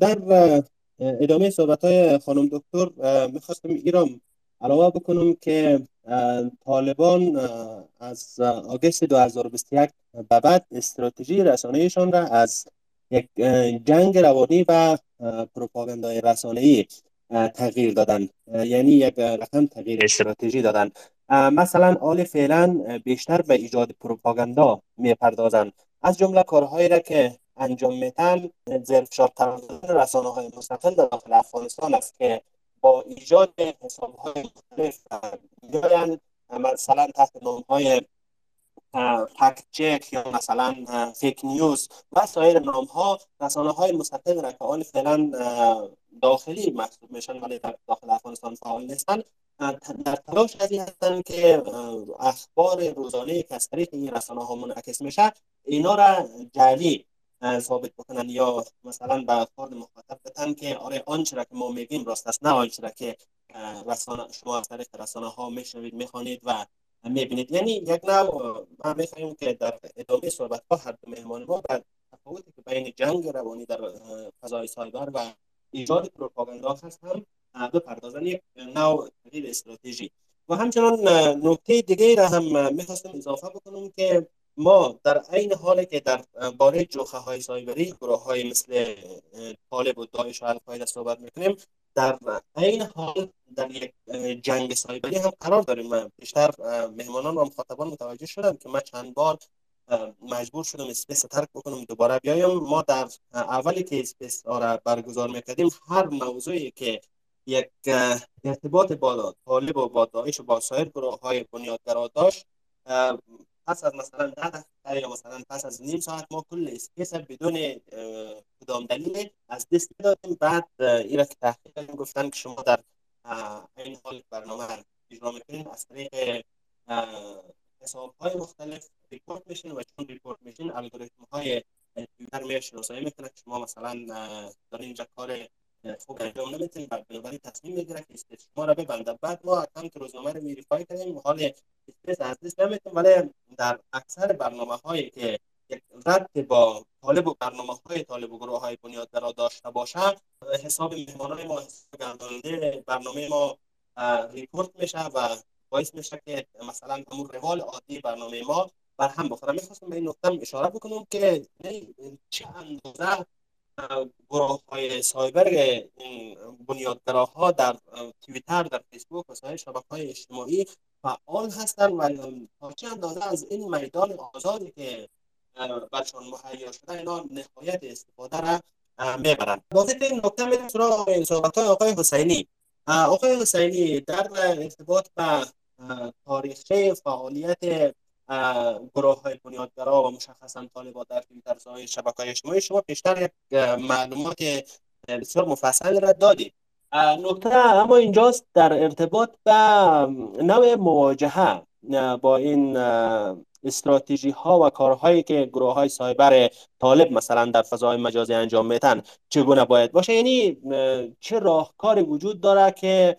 در ادامه صحبت های خانم دکتر می‌خواستم ایران علاوه بکنم که طالبان از آگست 2021 به بعد استراتژی رسانهشان را از یک جنگ روانی و پروپاگاندای رسانه‌ای تغییر دادن یعنی یک رقم تغییر استراتژی دادن مثلا آل فعلا بیشتر به ایجاد پروپاگاندا می‌پردازند. از جمله کارهایی را که انجام میتن زرفشار کردن رسانه های مستقل در داخل افغانستان است که با ایجاد حساب های مختلف میاین مثلا تحت نام های فکت چک یا مثلا فیک نیوز و سایر نام ها رسانه های مستقل را که آن فعلا داخلی محسوب میشن ولی در داخل افغانستان فعال نیستن در تلاش از هستن که اخبار روزانه که این رسانه ها منعکس میشه اینا را جعلی ثابت بکنن یا مثلا افراد مخاطب بتن که آره آنچه را که ما میگیم راست است نه آنچه را که رسانه شما از طریق رسانه ها میشنوید می‌خوانید و می‌بینید. یعنی یک نوع ما می‌خواهیم که در ادامه صحبت ها هر دو مهمان ما در تفاوتی که بین جنگ روانی در فضای سایبر و ایجاد پروپاگاندا هست هم بپردازن یک نوع تغییر استراتژی. و همچنان نکته دیگه را هم می‌خواستم اضافه بکنم که ما در عین حال که در باره جوخه های سایبری گروه های مثل طالب و داعش و القاعده صحبت می‌کنیم در عین حال در یک جنگ سایبری هم قرار داریم. و بیشتر مهمانان و مخاطبان متوجه شدن که من چند بار مجبور شدم space ترک بکنم دوباره بیایم. ما در اولی که space را برگزار می‌کردیم هر موضوعی که یک ارتباط با طالب و با داعش و با سایر گروه های بنیادگرا داشت پس از مثلا ده دقیقه یا مثلا پس از نیم ساعت ما کل space بدون کدام دلیل از دست دادیم. بعد این که تحقیق گفتن که شما در این حال برنامه اجرا می‌کنین از طریق حساب های مختلف report میشین و چون report میشین الگوریتم های تویتر می شناسایی می‌کنه که شما مثلا در اینجا کار خوب انجام نمی‌تونید بنابراین تصمیم می‌گیره که space شما را ببنده بعد ما اکانت روزنامه رو verify کردیم حال space از دست نمی‌تونیم ولی در اکثر برنامه هایی که رد با طالب و برنامه های طالب و گروه های بنیادگرا داشته باشه حساب مهمانان ما حساب برنامه ما ریپورت میشه و باعث میشه که مثلا همون روال عادی برنامه ما بر هم بخوره. می‌خواستم به این نقطه اشاره بکنم که چه اندازه گروه های سایبر بنیادگراها در تویتر در فیسبوک و سایر شبکه های اجتماعی فعال هستند و تا چه اندازه از این میدان آزادی که برشان مهیا شده اینا نهایت استفاده را می‌برند. بازی این نکته میرم سراغ صحبت های آقای حسینی. آقای حسینی در ارتباط به تاریخچه فعالیت گروه های بنیادگرا و مشخصا طالبان در تویتر های شبکه های اجتماعی شما بیشتر یک معلومات بسیار مفصل را دادید. نکته اما اینجاست در ارتباط به نوع مواجهه با این استراتژی ها و کارهایی که گروه های سایبر طالب مثلا در فضای مجازی انجام میتن چگونه باید باشه؟ یعنی چه راهکاری وجود داره که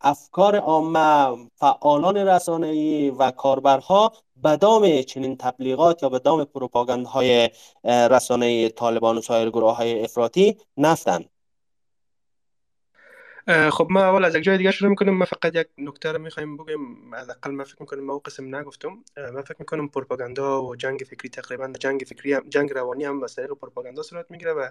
افکار عامه فعالان رسانه‌ای و کاربرها به دام چنین تبلیغات یا به دام پروپاگاندهای رسانه طالبان و سایر گروه های افراطی نفتند. خب ما اول از یک جای دیگه شروع می‌کنیم ما فقط یک نکته رو می‌خوایم بگیم حداقل ما فکر می‌کنم ما قسم نگفتم ما فکر می‌کنم پروپاگاندا و جنگ فکری تقریبا جنگ فکری هم جنگ روانی هم وسایل پروپاگاندا صورت می‌گیره و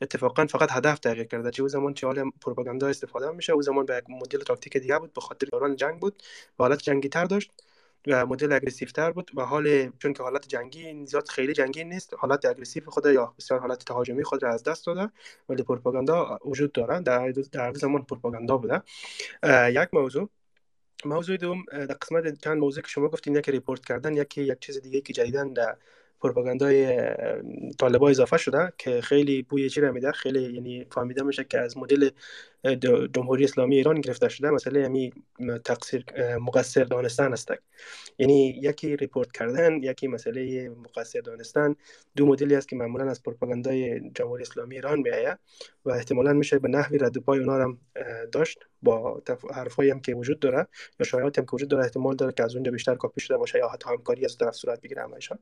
اتفاقا فقط هدف تغییر کرده. چه زمان چه حال پروپاگاندا استفاده میشه او زمان به یک مدل تاکتیک دیگه بود به خاطر دوران جنگ بود و حالت جنگی تر داشت. و مدل aggressive تر بود و حال چون که حالت جنگی زیاد خیلی جنگی نیست حالت aggressive خود یا بسیار حالت تهاجمی خود را از دست داده ولی پروپاگاندا وجود داره در در زمان پروپاگاندا بوده. یک موضوع. موضوع دوم در قسمت چند موضوع که شما گفتین یکی report کردن یکی یک چیز دیگه که جدیدن در پروپاگاندای طالبا اضافه شده که خیلی بوی چی میده؟ خیلی یعنی فهمیده میشه که از مدل جمهوری اسلامی ایران گرفته شده. مسئله یعنی تقصیر مقصر دانستن است. یعنی یکی report کردن یکی مسئله مقصر دانستن. دو مدلی است که معمولا از پروپاگاندای جمهوری اسلامی ایران میآید و احتمالا میشه به نحوی رد پای اونا هم داشت. با حرفایی هم که وجود داره یا شایعاتی هم که وجود داره احتمال داره که از اونجا بیشتر کاپی شده باشه یا حتی همکاری از طرف صورت بگیره همشان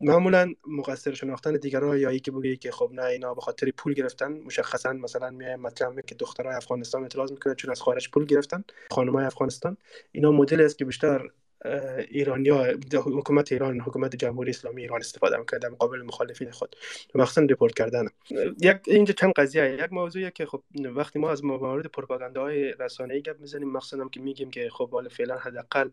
معمولا مقصر شناختن دیگرها یا یکی بگه که خب نه اینا به خاطر پول گرفتن. مشخصا مثلا میای مطرح که دخترای افغانستان اعتراض می‌کنه چون از خارج پول گرفتن. خانمای افغانستان. اینا مدل است که بیشتر ایرانیا حکومت ایران حکومت جمهوری اسلامی ایران استفاده می‌کنه در مقابل مخالفین خود. مخصوصا ریپورت کردن. یک اینجا چند قضیه یک موضوعی که خب وقتی ما از موارد پروپاگانداهای رسانه‌ای گپ می‌زنیم مخصوصا که میگیم که خب حالا فعلا حداقل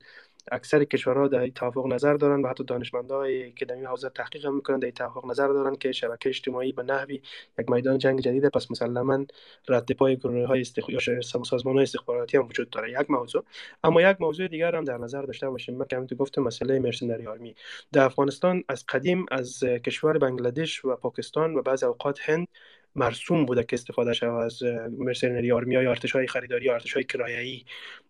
اکثر کشورها در توافق نظر دارن و حتی دانشمندای که در این حوزه تحقیق می‌کنن در توافق نظر دارن که شبکه اجتماعی به نحوی یک میدان جنگ جدیده پس مسلما رد پای گروه های استخ... سازمان های استخباراتی هم وجود داره. یک موضوع. اما یک موضوع دیگر هم در نظر داشته باشیم. من که گفتم مسئله مرسنری آرمی در افغانستان از قدیم از کشور بنگلادش و پاکستان و بعض اوقات هند مرسوم بوده که استفاده شود از مرسنری آرمی های ارتش های خریداری ارتش های کرایه‌ای.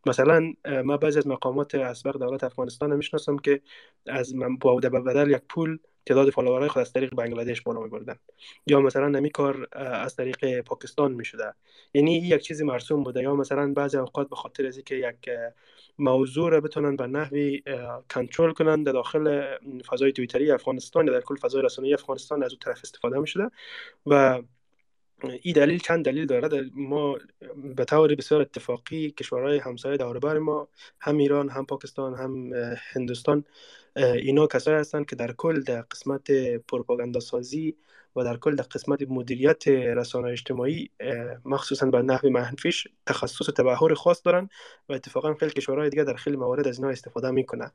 مثلا ما بعضی از مقامات اسبق دولت افغانستان می‌شناسم که از با بدل یک پول تعداد فالوورهای خود از طریق بنگلادش بالا میبردن. یا مثلا نمی کار از طریق پاکستان می‌شده. یعنی یک چیزی مرسوم بوده. یا مثلا بعضی اوقات به خاطر از اینکه یک موضوع را بتونن به نحوی کنترل کنن در داخل فضای تویتری افغانستان یا در کل فضای رسانه‌ای افغانستان از اون طرف استفاده می‌شده. و این دلیل چند دلیل داره؟ ما به طور بسیار اتفاقی کشورهای همسایه دوربر ما هم ایران هم پاکستان هم هندوستان اینا کسایی هستند که در کل در قسمت پروپاگاندا سازی و در کل در قسمت مدیریت رسانه اجتماعی مخصوصا به نحو منفیش تخصص تبهر خاص دارن و اتفاقا خیلی کشورهای دیگه در خیلی موارد از اینا استفاده می‌کنن.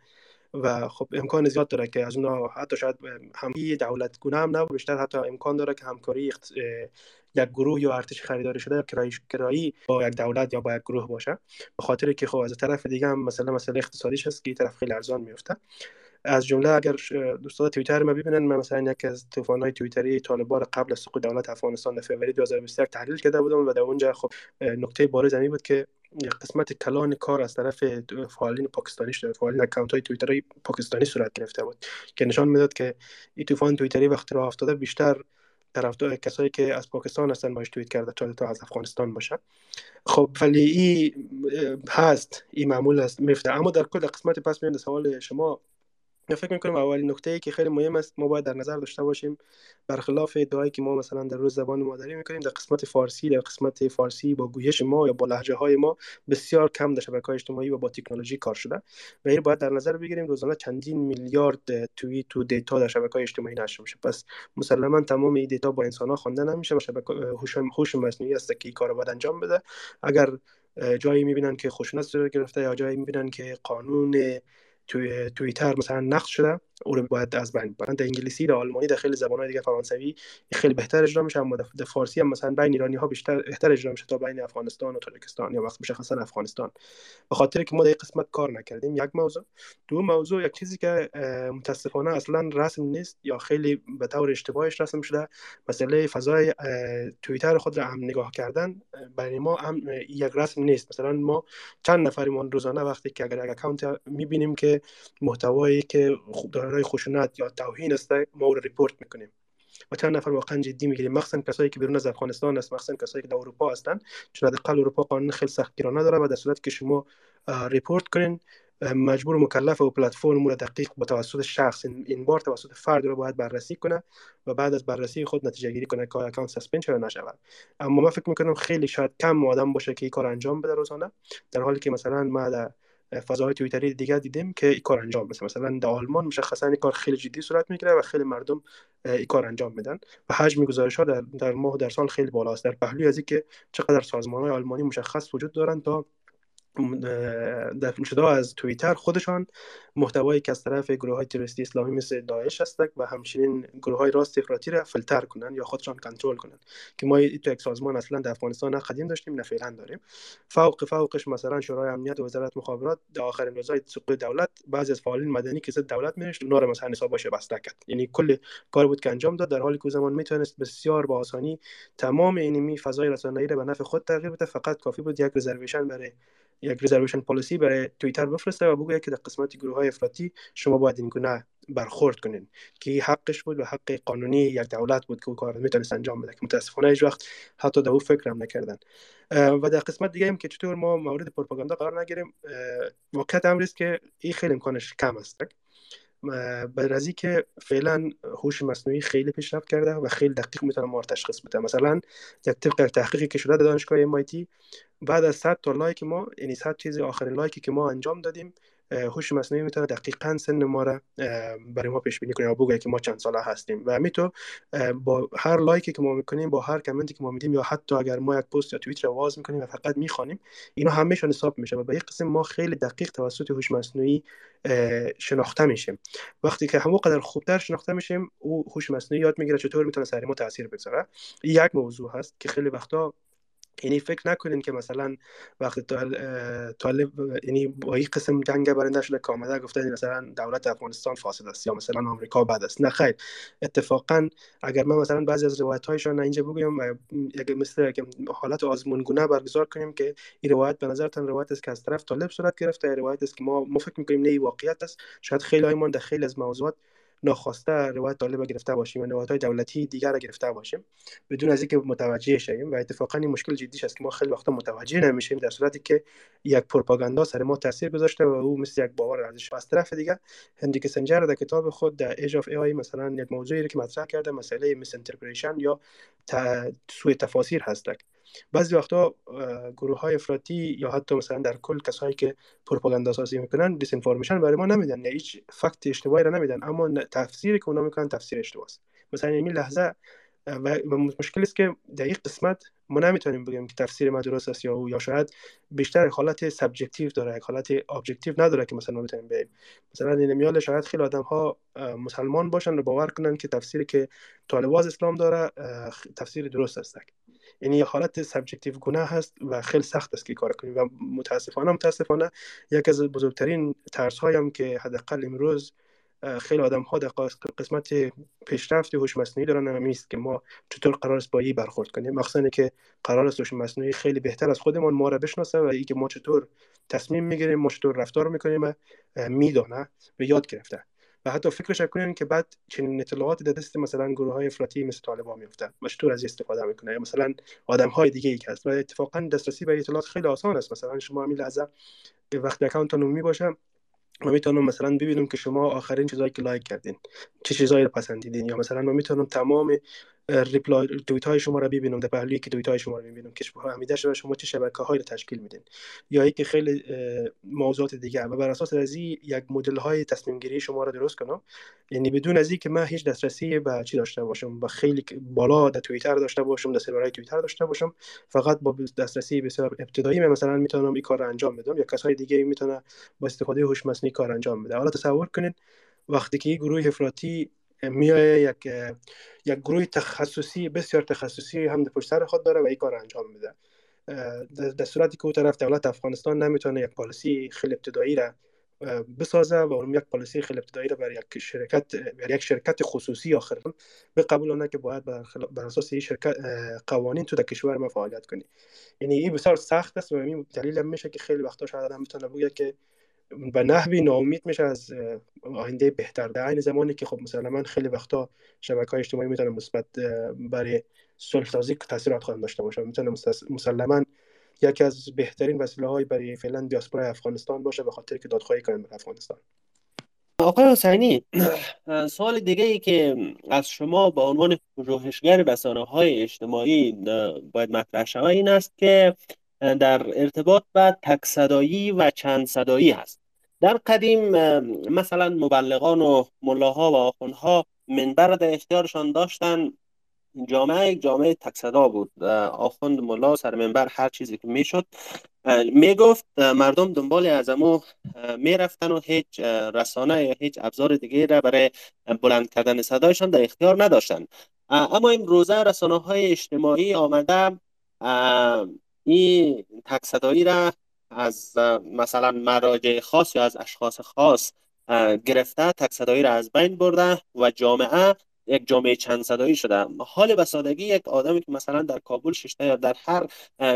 و خب امکان زیاد داره که از اونها حتی شاید همگی دولت گونه هم نه بیشتر حتی امکان داره که همکاری یک گروه یا ارتش خریداری شده کرایی کرایی با یک دولت یا با یک گروه باشه. به خاطر که خب از طرف دیگه هم مثلا مسئله اقتصادیش هست که طرف خیلی ارزان میفته از جمله اگر دوستان توییتر ما ببینن من مثلا یک از طوفان های توییتری طالبان قبل از سقوط دولت افغانستان در فوریه 2021 تحلیل کرده بودم و در اونجا خب نکته بارز زمین بود که قسمت کلان کار از طرف فعالین پاکستانی شده. فعالین اکانت های توییتری پاکستانی صورت گرفته بود که نشان می‌داد که این طوفان توییتری وقتی راه افتاده بیشتر طرفدار کسایی که از پاکستان هستن باش توییت کرده تا تا از افغانستان باشه. خب ولی این هست این معمول است میفته. اما در کل قسمت پس میاد سوال شما. فکر می‌کنم اولین نکته که خیلی مهم است ما باید در نظر داشته باشیم برخلاف ادعایی که ما مثلا در روز زبان مادری می‌کنیم در قسمت فارسی در قسمت فارسی با گویش ما یا با لهجه های ما بسیار کم در شبکه اجتماعی و با تکنولوژی کار شده. و این باید در نظر بگیریم روزانه چندین میلیارد توییت و دیتا در شبکه های اجتماعی نشر میشه. پس مسلما تمام این دیتا با انسان ها خوانده نمیشه و شبکه هوش مصنوعی است که این کار باید انجام بده. اگر جایی می‌بینن که خشونت گرفته یا جایی می‌بینن که قانون توی توییتر مثلا نقد شده او رو باید از بین ببرن در انگلیسی در آلمانی در خیلی زبان‌های دیگه فرانسوی خیلی بهتر اجرا میشه اما در فارسی هم مثلا بین ایرانی ها بیشتر بهتر اجرا میشه تا بین افغانستان و تاجیکستان یا وقت مشخصا افغانستان. به خاطر که ما در قسمت کار نکردیم. یک موضوع. دو موضوع یک چیزی که متاسفانه اصلا رسم نیست یا خیلی به طور اشتباهش رسم شده. مسئله فضای توییتر خود را هم نگاه کردن. برای ما هم یک رسم نیست. مثلا ما چند نفریمون روزانه وقتی که اگر اکانت می‌بینیم که محتوایی که دارای خشونت یا توهین است ما او رو report می‌کنیم. و چند نفر واقعا جدی می‌گیریم. مخصوصا کسایی که بیرون از افغانستان است مخصوصا کسایی که در اروپا هستند. چون حداقل اروپا قانون خیلی سختگیرانه داره و در صورت که شما report کنین مجبور و مکلف و پلتفرم رو دقیق با توسط شخص این بار توسط فرد رو باید بررسی کنه و بعد از بررسی خود نتیجه گیری کنه که اکانت سسپند شده نشود. اما من فکر می‌کنم خیلی شاید کم آدم باشه که این کار انجام بده روزانه. در حالی که مثلا ما در فضاهای تویتری دیگه دیدیم که این کار انجام میده. مثلا در آلمان مشخصا این کار خیلی جدی صورت می‌گیره و خیلی مردم این کار انجام میدن و حجم گزارش ها در, در ماه در سال خیلی بالاست. در پهلوی از اینکه چقدر سازمان های آلمانی مشخص وجود دارن تا دفن شده از توییتر خودشان محتوایی که از طرف گروه های تروریستی اسلامی مثل داعش هستند و همچنین گروه های راست افراطی را فیلتر کنند یا خودشان کنترل کنند که ما تو یک سازمان اصلا در افغانستان نه قدیم داشتیم نه فعلا داریم. فوق فوقش مثلا شورای امنیت وزارت مخابرات در آخرین روزهای سقوط دولت بعضی از فعالین مدنی که ضد دولت میرشت رو مثلا حساب باشه بسته کرد. یعنی کل کار بود که انجام داد در حالی که زمان می‌تونست بسیار با آسانی تمام اینمی فضای رسانه‌ای را به نفع خود تغییر بده فقط کافی بود یک رزرویشن برای یک ریزرویشن پالیسی برای توییتر بفرسته و بگوید که در قسمت گروه های افراطی شما باید این گونه برخورد کنین که حقش بود و حق قانونی یک دولت بود که او کار می‌تونست انجام بده. که متاسفانه هیچ وقت حتی در او فکر هم نکردن و در قسمت دیگه هم که چطور ما مورد پروپاگاندا قرار نگیریم واقعیت امر است که این خیلی امکانش کم است. از که فعلا هوش مصنوعی خیلی پیشرفت کرده و خیلی دقیق می‌تونه ما تشخیص بده مثلا یک طبق تحقیقی که شده در دانشگاه MIT بعد از 100 تا لایک ما یعنی 100 چیز آخرین لایکی که ما انجام دادیم هوش مصنوعی می‌تونه دقیقا سن ما را برای ما پیش بینی کنه یا بگه که ما چند ساله هستیم. و همیتو با هر لایکی که ما می‌کنیم با هر کامنتی که ما میدیم یا حتی اگر ما یک پست یا توییت رو واز می‌کنیم و فقط می‌خوانیم اینا همیشون حساب میشه و به این قسم ما خیلی دقیق توسط هوش مصنوعی شناخته میشیم. وقتی که همو قدر خوبتر شناخته میشیم او هوش مصنوعی یاد می‌گیره چطور می‌تونه سر ما تاثیر بگذاره. یک موضوع هست که خیلی وقتا یعنی فکر نکنین که مثلا وقتی طالب یعنی با این قسم جنگ برنده شده که آمده گفته مثلا دولت افغانستان فاسد است یا مثلا آمریکا بد است. نه خیر. اتفاقا اگر من مثلا بعضی از روایت هایشان اینجا بگویم مثل حالت آزمونگونه برگزار کنیم که این روایت به نظرتان روایت است که از طرف طالب صورت گرفته روایت است که ما ما فکر می‌کنیم نه واقعیت است. شاید خیلی هایمان در خیلی از موضوعات ناخواسته روایت طالب گرفته باشیم و روایت دولتی دیگر را گرفته باشیم. بدون از اینکه متوجه شویم و اتفاقا این مشکل جدیش است که ما خیلی وقتا متوجه نمیشیم در صورتی که یک پروپاگاندا سر ما تاثیر گذاشته و او مثل یک باور ارزش از طرف دیگه هندی کسنجر در کتاب خود در ایج اف ای مثلا یک موضوعی که مطرح کرده مسئله میس یا سوء تفاسیر هست بعضی وقتا گروه های افراطی یا حتی مثلا در کل کسایی که پروپاگاندا سازی می‌کنن disinformation برای ما نمیدن نه هیچ fact اشتباهی را نمیدن اما تفسیری که اونا می‌کنن تفسیر است مثلا این لحظه و مشکل است که در این قسمت ما نمی‌تونیم بگیم که تفسیر ما درست است یا او یا شاید بیشتر حالت subjective داره یک حالت objective نداره که مثلا ما بتونیم بگیم. مثلا این میال شاید خیلی آدم ها مسلمان باشن و باور کنن که تفسیری که طالب از اسلام داره تفسیر درست است. یعنی یه حالت subjective گونه هست و خیلی سخت است که کار کنیم و متاسفانه متاسفانه یک از بزرگترین ترس هایم که حداقل امروز خیلی آدم ها در قسمت پیشرفت هوش مصنوعی دارن همین که ما چطور قرار است با برخورد کنیم. مخصوصا که قرار است هوش مصنوعی خیلی بهتر از خودمان ما را بشناسه و اینکه ما چطور تصمیم می‌گیریم ما چطور رفتار می‌کنیم میدانه و یاد گرفته. و حتی فکرش کنین که بعد چنین اطلاعاتی در دست مثلا گروه های افراطی مثل طالبان میفته و چطور از استفاده می‌کنه یا مثلا آدم های دیگه ای که هست. و اتفاقا دسترسی به اطلاعات خیلی آسان است. مثلا شما همین لحظه وقتی account عمومی باشه ما می‌تونم مثلا ببینم که شما آخرین چیزایی که like کردین. چه چیزایی رو پسندیدین؟ یا مثلا ما می‌تونم تمام reply توییت های شما رو ببینم در پهلوی که توییت های شما رو ببینم که فهمیده شما شما چه شبکه های رو تشکیل میدین. یا اینکه خیلی موضوعات دیگه و بر اساس از یک مدل های تصمیم گیری شما رو درست کنم. یعنی بدون از اینکه من هیچ دسترسی به چی داشته باشم و خیلی بالا در توییتر داشته باشم در سرورهای توییتر داشته باشم فقط با دسترسی بسیار ابتدایی من مثلا می‌تونم این کار انجام بدم. یا کسای دیگه می‌تونه با استفاده هوش مصنوعی کار انجام بده. حالا تصور کنید وقتی که گروه افراطی میای یک یک گروه تخصصی بسیار تخصصی هم در پشت سر خود داره و این کار انجام میده. در صورتی که او طرف دولت افغانستان نمی‌تونه یک پالیسی خیلی ابتدایی را بسازه و اون یک پالیسی خیلی ابتدایی را بر یک شرکت بر یک شرکت خصوصی آخر به قبولانه که باید بر, اساس این شرکت قوانین تو در کشور ما فعالیت کنی. یعنی این بسیار سخت است و این دلیل میشه که خیلی وقتا شاید آدم بتونه بگه که به نحوی ناامید میشه از آینده بهتر. در این زمانی که خب من خیلی وقتا شبکه های اجتماعی می‌تونه مثبت برای صلح سازی تاثیرات خواهند داشته باشه می‌تونه مسلما یکی از بهترین وسیله های برای فعلا دیاسپورای افغانستان باشه به خاطر که دادخواهی کنیم به افغانستان. آقای حسینی سوال دیگه ای که از شما به عنوان پژوهشگر رسانه های اجتماعی باید مطرح شود این است که در ارتباط به تک صدایی و چند صدایی هست. در قدیم مثلا مبلغان و ملاها و آخوندها منبر در اختیارشان داشتن. جامعه جامعه تک صدا بود آخوند ملا سر منبر هر چیزی که می‌شد می‌گفت مردم دنبال از امو می‌رفتن و هیچ رسانه یا هیچ ابزار دیگه را برای بلند کردن صدایشان در اختیار نداشتن. اما این روزه رسانه های اجتماعی آمده این تک صدایی را از مثلا مراجع خاص یا از اشخاص خاص گرفته تک صدایی را از بین برده و جامعه یک جامعه چند صدایی شده. حال به سادگی یک آدمی که مثلا در کابل ششته یا در هر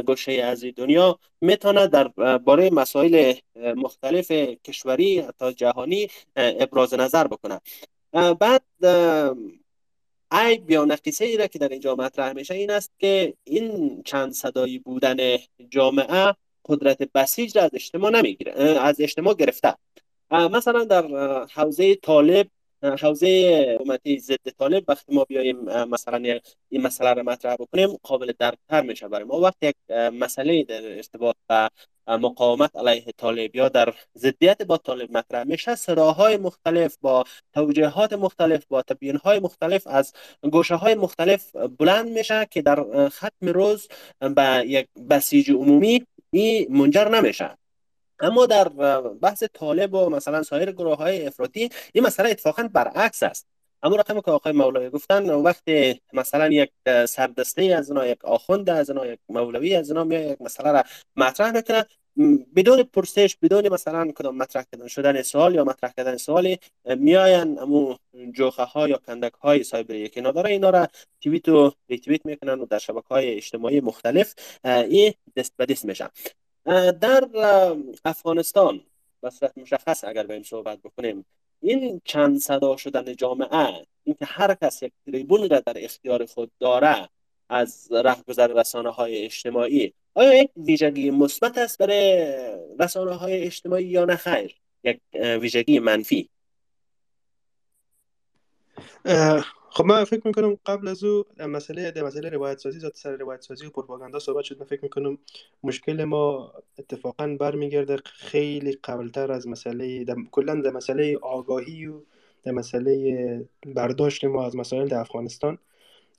گوشه از دنیا می‌تونه در باره مسائل مختلف کشوری تا جهانی ابراز نظر بکنه بعد عیب یا نقیصه ای را که در اینجا مطرح میشه این است که این چند صدایی بودن جامعه قدرت بسیج را از اجتماع نمی‌گیره از اجتماع گرفته. مثلا در حوزه طالب حوزه حکومتی ضد طالب وقتی ما بیایم مثلا این مسئله رو مطرح بکنیم قابل درکتر میشه برای ما. وقتی یک مسئله در ارتباط با مقاومت علیه طالب یا در ضدیت با طالب مطرح میشه. صداهای مختلف با توجیهات مختلف با تبیین های مختلف از گوشه های مختلف بلند میشه که در ختم روز به یک بسیج عمومی این منجر نمیشه. اما در بحث طالب و مثلا سایر گروه های افراطی این مسئله اتفاقا برعکس است. اما رقم که آقای مولوی گفتن وقتی مثلا یک سردسته از اینا یک آخوند از اینا یک مولوی از اینا یک مسئله را مطرح می‌کنه. بدون پرسش بدون مثلا کدام مطرح کردن شدن سوال یا مطرح کردن سوالی میاین امو جوخه ها یا کندک های سایبری که نداره اینا را توییت و ریتویت می‌کنن و در شبکه های اجتماعی مختلف این دست به دست میشن. در افغانستان بصورت مشخص اگر به این صحبت بکنیم. این چند صدا شدن جامعه اینکه هر کس یک تریبون را در اختیار خود داره از رهگذر رسانه های اجتماعی آیا یک ویژگی مثبت است برای رسانه های اجتماعی یا نه؟ خیر یک ویژگی منفی. خب من فکر می‌کنم قبل از او مسئله در مسئله روایت سازی ذات سر روایت سازی و پروپاگاندا صحبت شد. من فکر می‌کنم مشکل ما اتفاقا برمیگرده خیلی قبلتر از مسئله کلا در مسئله آگاهی و در مسئله برداشت ما از مسائل در افغانستان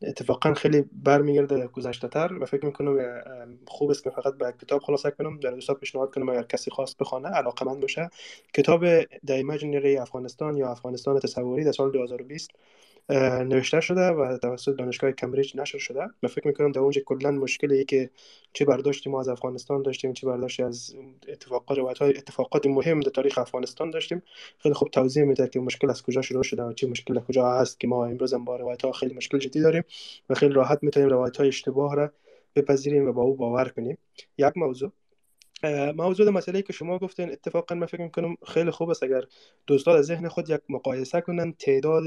اتفاقا خیلی برمیگرده گذشته تر و فکر می‌کنم خوب است که فقط به کتاب خلاصه کنم. در دوستان پیشنهاد کنم اگر کسی خواست بخوانه علاقه من باشه. کتاب The Imaginary افغانستان یا افغانستان تصوری در سال 2020 نوشته شده و توسط دانشگاه کمبریج نشر شده من فکر می‌کنم در اونجا کلا مشکلی که چه برداشتی ما از افغانستان داشتیم چه برداشتی از اتفاقات های اتفاقات مهم در تاریخ افغانستان داشتیم. خیلی خوب توضیح میده که مشکل از کجا شروع شده و چه مشکل کجا هست که ما امروز هم با روایت ها خیلی مشکل جدی داریم و خیلی راحت می‌تونیم روایت های اشتباه را بپذیریم و با او باور کنیم. یک موضوع موضوع مسئله که شما گفتین اتفاقا من فکر می‌کنم خیلی خوب است. اگر دوستان از ذهن خود یک مقایسه کنن تعداد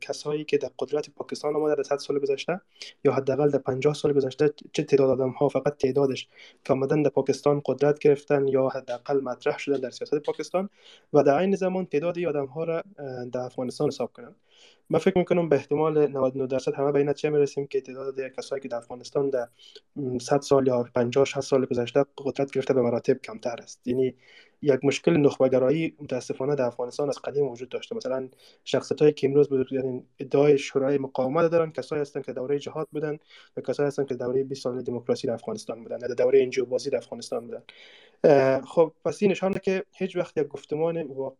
کسایی که در قدرت پاکستان آمده در 100 سال گذشته یا حداقل در 50 سال گذشته چه تعداد آدم ها فقط تعدادش که آمدن در پاکستان قدرت گرفتن یا حداقل مطرح شدن در سیاست پاکستان و در این زمان تعداد آدم ها را در افغانستان حساب کنن. من فکر می‌کنم به احتمال 99 درصد همه به این نتیجه می‌رسیم که تعداد کسایی که در افغانستان در 100 سال یا 50 60 سال گذشته قدرت گرفته به مراتب کمتر است. یعنی یک مشکل نخبگرایی متاسفانه در افغانستان از قدیم وجود داشته. مثلا شخصیت هایی که امروز یعنی ادعای شورای مقاومت دارن کسایی هستند که دوره جهاد بودن و کسایی هستند که دوره 20 سال دموکراسی در افغانستان بودن یا دوره انجیو بازی در افغانستان بودن. خب پس این نشانه که هیچ وقت یک گفتمان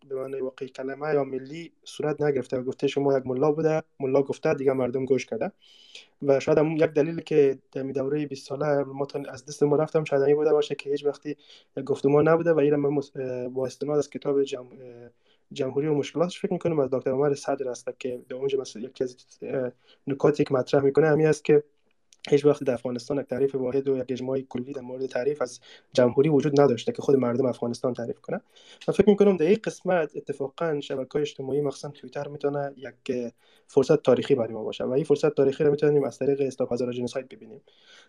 به معنی واقعی کلمه یا ملی صورت نگرفته و گفته شما یک ملا بوده. ملا گفته دیگه مردم گوش کرده. و شاید هم یک دلیلی که در دوره 20 ساله ما از دست ما رفتم شاید این بوده باشه که هیچ وقتی یک گفتمان نبوده و این من با استناد از کتاب جم... جمهوری و مشکلاتش فکر می‌کنم. از دکتر عمر صدر است که در اونجا مثلا یکی از نکاتی که مطرح می‌کنه همین است که هیچ وقت در افغانستان یک تعریف واحد و یک اجماعی کلی در مورد تعریف از جمهوری وجود نداشته که خود مردم افغانستان تعریف کنه من فکر می‌کنم در این قسمت اتفاقا شبکه اجتماعی مخصوصا توییتر می‌تونه یک فرصت تاریخی برای ما باشه و این فرصت تاریخی رو می‌تونیم از طریق استاپ هزار جنسایت ببینیم.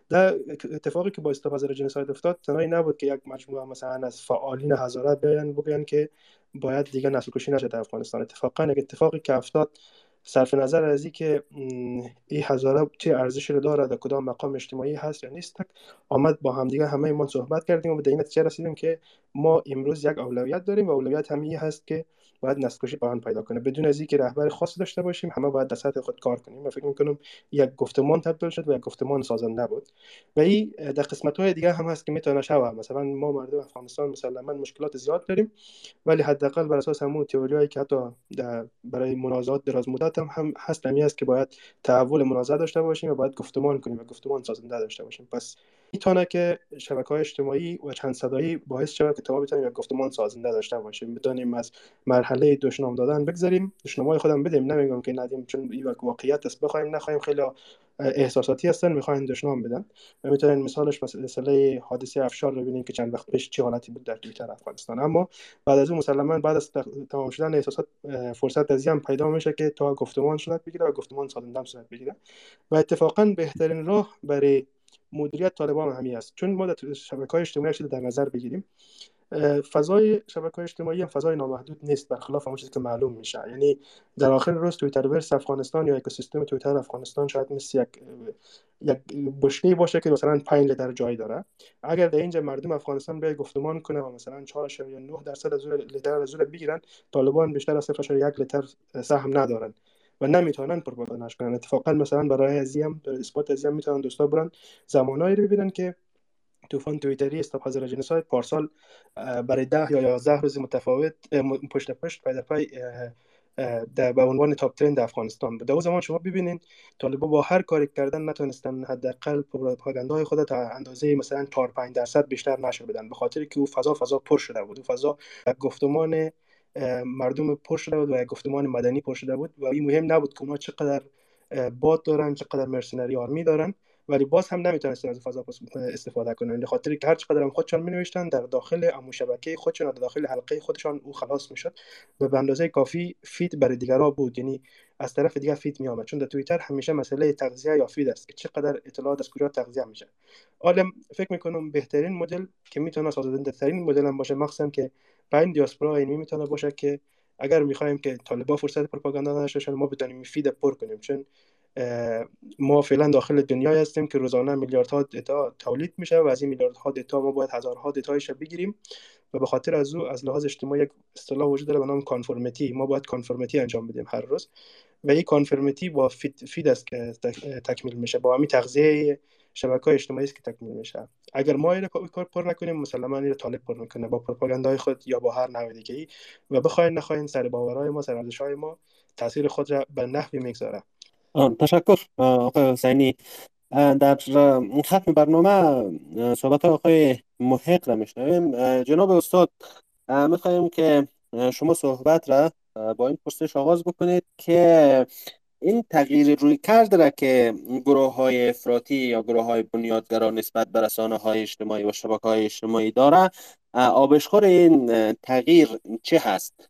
در اتفاقی که با استاپ هزار جنسایت افتاد تنهایی نبود که یک مجموعه مثلا از فعالین هزاره بیان بگن که باید دیگه نسل کشی نشه در افغانستان. اتفاقا یک اتفاقی که افتاد صرف نظر از اینکه این هزاره چه ارزشی رو داره در کدام مقام اجتماعی هست یا نیست آمد با همدیگه همه ما صحبت کردیم و به این نتیجه رسیدیم که ما امروز یک اولویت داریم و اولویت هم هست که باید نسل با پیدا کنه. بدون از اینکه رهبر خاص داشته باشیم همه باید در سطح خود کار کنیم. من فکر می‌کنم یک گفتمان تبدیل شد و یک گفتمان سازنده بود و این در قسمت های دیگه هم هست که می‌تونه شوه. مثلا ما مردم افغانستان مسلما مشکلات زیاد داریم ولی حداقل بر اساس همون تئوریایی که حتی برای منازعات دراز مدت هم, هم هست همی است که باید تحول منازعه داشته باشیم و باید گفتمان کنیم و گفتمان سازنده داشته باشیم. پس می‌تونه که شبکه های اجتماعی و چند صدایی باعث شود که تا بتونیم یک گفتمان سازنده داشته باشیم بدانیم از مرحله دشنام دادن بگذاریم دشنامای خودم بدیم. نمیگم که ندیم چون این واقعیت است. بخوایم نخواهیم خیلی احساساتی هستن می‌خواین دشنام بدن. و می‌تونین مثالش مسئله حادثه افشار رو ببینیم که چند وقت پیش چه حالتی بود در تویتر افغانستان. اما بعد از اون مسلما بعد از تمام شدن احساسات فرصت از هم پیدا میشه که تا گفتمان صورت بگیره و گفتمان سازنده صورت بگیره. و اتفاقا بهترین راه برای مدیریت طالبان همین است. چون ما در شبکه های اجتماعی در نظر بگیریم فضای شبکه اجتماعی هم فضای نامحدود نیست برخلاف اون چیزی که معلوم میشه. یعنی در آخر روز تویتر ورس افغانستان یا اکوسیستم تویتر افغانستان شاید مثل یک یک بشکه باشه که مثلا 5 لیتر جای داره. اگر در اینجا مردم افغانستان به گفتمان کنه و مثلا 4 یا 9 درصد از لیتر از بگیرن طالبان بیشتر از 0.1 لیتر سهم ندارن. و نمی‌تونن پروپاگانداش کنن. اتفاقا مثلا برای ازیم برای اثبات ازیم می‌تونن دوستا برن زمانایی رو ببینن که طوفان تویتری استاپ حاضر جنسایت پارسال برای ده یا یازده روز متفاوت پشت پشت پای در پای به عنوان تاپ ترند افغانستان بود در زمان شما ببینید طالبا با هر کاری کردن نتونستن حداقل پروپاگاندای خود تا اندازه مثلا 4 5 درصد بیشتر نشه بدن به خاطر که او فضا فضا پر شده بود. او فضا گفتمان مردم پر شده بود و گفتمان مدنی پر شده بود و این مهم نبود که اونا چقدر باد دارن چقدر مرسنری آرمی دارن ولی باز هم نمی‌تونستن از فضا استفاده کنن به خاطر که هر چقدر هم خودشان می نوشتن در داخل امو شبکه خودشان در داخل حلقه خودشان او خلاص می‌شد و به اندازه کافی feed برای دیگرها بود. یعنی از طرف دیگر feed می آمد چون در توییتر همیشه مسئله تغذیه یا feed است که چقدر اطلاعات از کجا تغذیه میشه. حالا هم فکر می‌کنم بهترین مدل که می‌تونه سازنده ترین مدل هم باشه مخصوصا که پایین دیاسپورا اینی می‌تونه باشه که اگر می‌خوایم که طالبا فرصت پروپاگاندا نداشته ما بتونیم feed پر کنیم. چون ما فعلا داخل دنیای هستیم که روزانه میلیاردها data تولید میشه و از این میلیاردها data ما باید هزارها data یش بگیریم و به خاطر از او از لحاظ اجتماعی یک اصطلاح وجود داره به نام conformity ما باید conformity انجام بدیم هر روز. و این conformity با feed, feed است که تکمیل میشه. با همین تغذیه شبکه های اجتماعی است که تکمیل میشه. اگر ما این کار پر نکنیم مسلما این طالب پر می‌کنه با پروپاگاندای خود یا با هر نوع دیگه ای و بخواین نخواین سر باورهای ما سر های ما تاثیر خود را به نحوی می‌گذاره. تشکر آقای حسینی. در ختم برنامه صحبت آقای محق را میشنویم. جناب استاد می‌خواهیم که شما صحبت را با این پرسش آغاز بکنید که این تغییر روی کرد را که گروه های افراطی یا گروه های بنیادگرا نسبت به رسانه های اجتماعی و شبکه های اجتماعی داره آبشخور این تغییر چه هست؟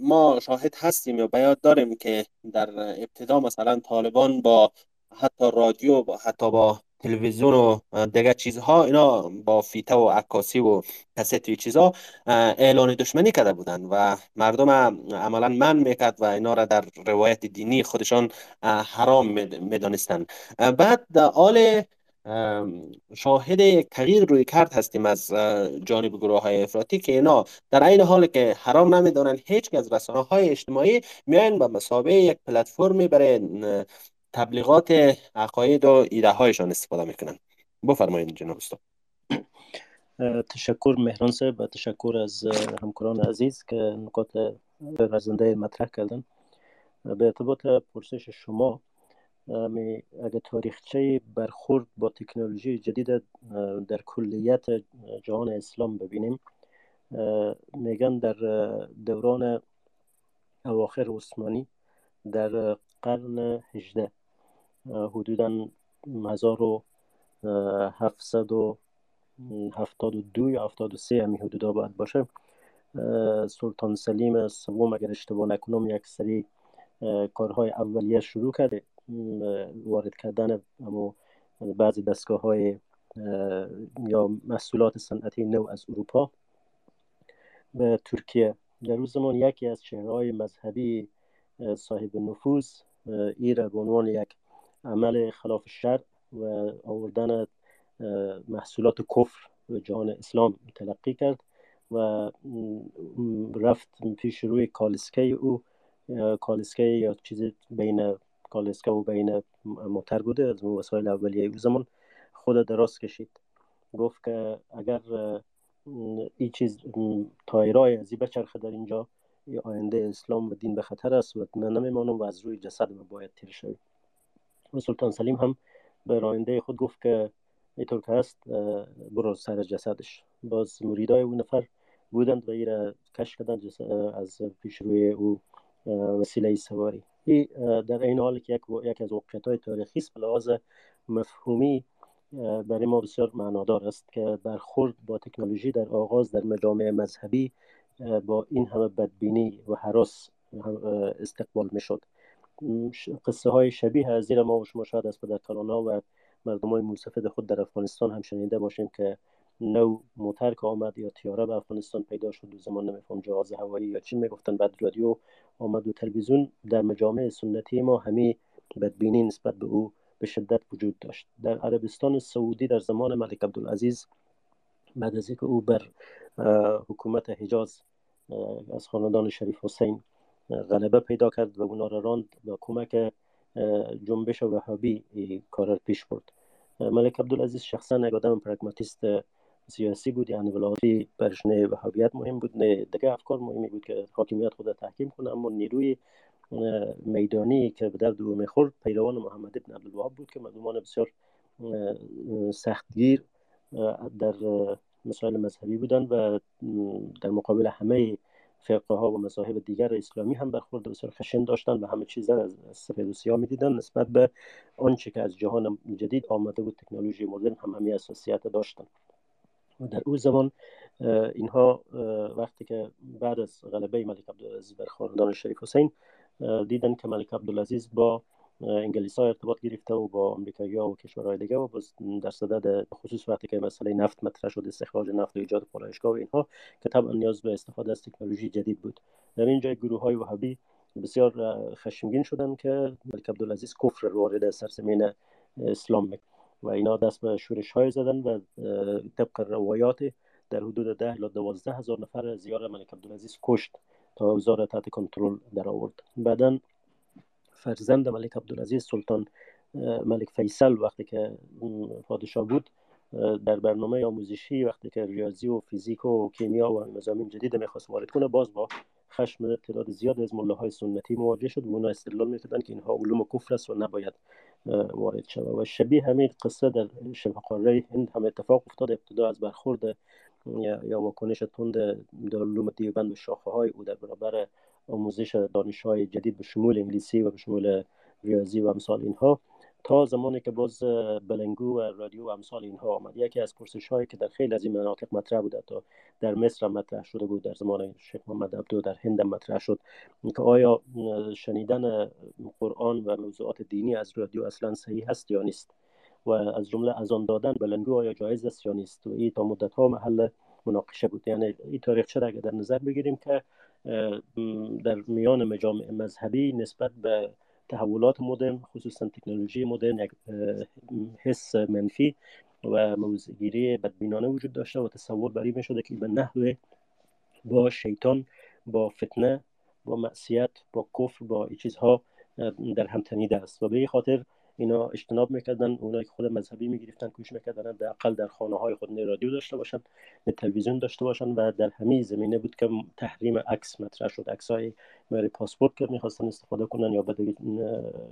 ما شاهد هستیم یا بیاد داریم که در ابتدا مثلا طالبان با حتی رادیو با حتی با تلویزیون و دیگه چیزها اینا با فیته و عکاسی و کست و چیزها اعلان دشمنی کرده بودند و مردم عملا من می‌کرد و اینا را در روایت دینی خودشان حرام می‌دانستند بعد حال شاهد تغییر روی کرد هستیم از جانب گروه های افراطی که اینا در این حال که حرام نمی‌دانن هیچ از رسانه های اجتماعی میاین به مسابقه یک پلتفرمی برای تبلیغات عقاید و ایده هایشان استفاده می‌کنن. بفرمایید جناب استاد. تشکر مهران صاحب و تشکر از همکاران عزیز که نکات رزنده مطرح کردن. به ارتباط پرسش شما اگر تاریخچه برخورد با تکنولوژی جدید در کلیت جهان اسلام ببینیم میگن در دوران اواخر عثمانی در قرن 18 حدودا 1772 یا 73 همی حدودا باید باشه. سلطان سلیم سوم اگر اشتباه نکنم یک سری کارهای اولیه شروع کرده. وارد کردن اما بعضی دستگاه های یا محصولات صنعتی نو از اروپا به ترکیه. در روز زمان یکی از چهرهای مذهبی صاحب نفوذ ای را به عنوان یک عمل خلاف شر و آوردن محصولات کفر به جهان اسلام تلقی کرد و رفت پیش روی کالسکه او. کالسکه یا چیزی بین کالسکه و بین موتر بوده از وسایل اولیه او زمان خود دراز کشید. گفت که اگر این چیز تایرای از بچرخه در اینجا آینده اسلام و دین به خطر است و من نمیمانم و از روی جسد باید تیر شوی و سلطان سلیم هم به راینده خود گفت که اینطور که هست برو سر جسدش. باز مریدای اون نفر بودند و ایره کش کردند از پیش روی او وسیله سواری. ای در این حال که یک, یک از وقت های تاریخی است به مفهومی برای ما بسیار معنادار است که برخورد با تکنولوژی در آغاز در مجامع مذهبی با این همه بدبینی و حراس استقبال می شد قصه های شبیه از زیر ما و شما شاید از پدرکارانا و مردم های خود در افغانستان هم شنیده باشیم که نو موتر که آمد یا تیاره به افغانستان پیدا شد و زمان نمیفهم جهاز هوایی یا چی می‌گفتن. بعد رادیو آمد و تلویزیون در مجامع سنتی ما همه بدبینی نسبت به او به شدت وجود داشت. در عربستان سعودی در زمان ملک عبدالعزیز بعد از اینکه او بر حکومت حجاز از خاندان شریف حسین غلبه پیدا کرد و اونا را راند با کمک جنبش وهابی کار پیش برد. ملک عبدالعزیز شخصا یک آدم پرگماتیست سیاسی بود یعنی ولایتی برشنه وهابیت مهم بود نه دیگه افکار مهمی بود که حاکمیت خود تحکیم کنه اما نیروی میدانی که به درد او می‌خورد پیروان محمد ابن عبدالوهاب بود که مردمان بسیار سختگیر در مسائل مذهبی بودند و در مقابل همه فرقه ها و مذاهب دیگر اسلامی هم برخورد بسیار خشن داشتند و همه چیز از سفید و سیاه می‌دیدن نسبت به آنچه که از جهان جدید آمده بود تکنولوژی مدرن هم همه اساسیت داشتند و در او زمان اینها وقتی که بعد از غلبه ملک عبدالعزیز بر خاندان شریف حسین دیدن که ملک عبدالعزیز با انگلیس ها ارتباط گرفته و با امریکایی ها و کشورهای دیگه و در صدد خصوص وقتی که مسئله نفت مطرح شد استخراج نفت و ایجاد پالایشگاه و اینها که طبعا نیاز به استفاده از تکنولوژی جدید بود. در اینجا گروه های وهابی بسیار خشمگین شدن که ملک عبدالعزیز کفر وارد سرزمین اسلام و اینا دست به شورش های زدن و طبق روایات در حدود ده الی دوازده هزار نفر زیار ملک عبدالعزیز کشت تا اوزار تحت کنترل در آورد بعدا فرزند ملک عبدالعزیز سلطان ملک فیصل وقتی که پادشاه بود در برنامه آموزشی وقتی که ریاضی و فیزیک و کیمیا و مزامین جدید می‌خواست وارد کنه باز با خشم تعداد زیاد از مله های سنتی مواجه شد و اونا استدلال می‌کردن که اینها علوم کفر است و نباید وارد شود و شبیه همین قصه در شبه قاره هند هم اتفاق افتاد. ابتدا از برخورد یا واکنش تند در علوم دیوبند و شاخه های او در برابر آموزش دانش های جدید به شمول انگلیسی و به شمول ریاضی و امثال اینها. تا زمانی که باز بلنگو و رادیو و امثال اینها آمد. یکی از پرسش هایی که در خیلی از این مناطق مطرح بود تا در مصر مطرح شده بود در زمان شیخ محمد عبدو در هند مطرح شد که آیا شنیدن قرآن و موضوعات دینی از رادیو اصلا صحیح هست یا نیست؟ و از جمله از آن دادن بلنگو آیا جایز است یا نیست؟ و این تا مدت ها محل مناقشه بود. یعنی این تاریخچه را اگر در نظر بگیریم که در میان مجامع مذهبی نسبت به تحولات مدرن خصوصا تکنولوژی مدرن یک حس منفی و موزگیری بدبینانه وجود داشته و تصور بری می شده که به نحوه با شیطان با فتنه با معصیت با کفر با این چیزها در هم تنیده است. و به خاطر اینا اجتناب می‌کردن اونایی که خود مذهبی می‌گرفتن کوش می‌کردن در اقل در خانه های خود نه رادیو داشته باشن نه تلویزیون داشته باشن و در همه زمینه بود که تحریم عکس مطرح شد عکس های برای پاسپورت که می‌خواستن استفاده کنن یا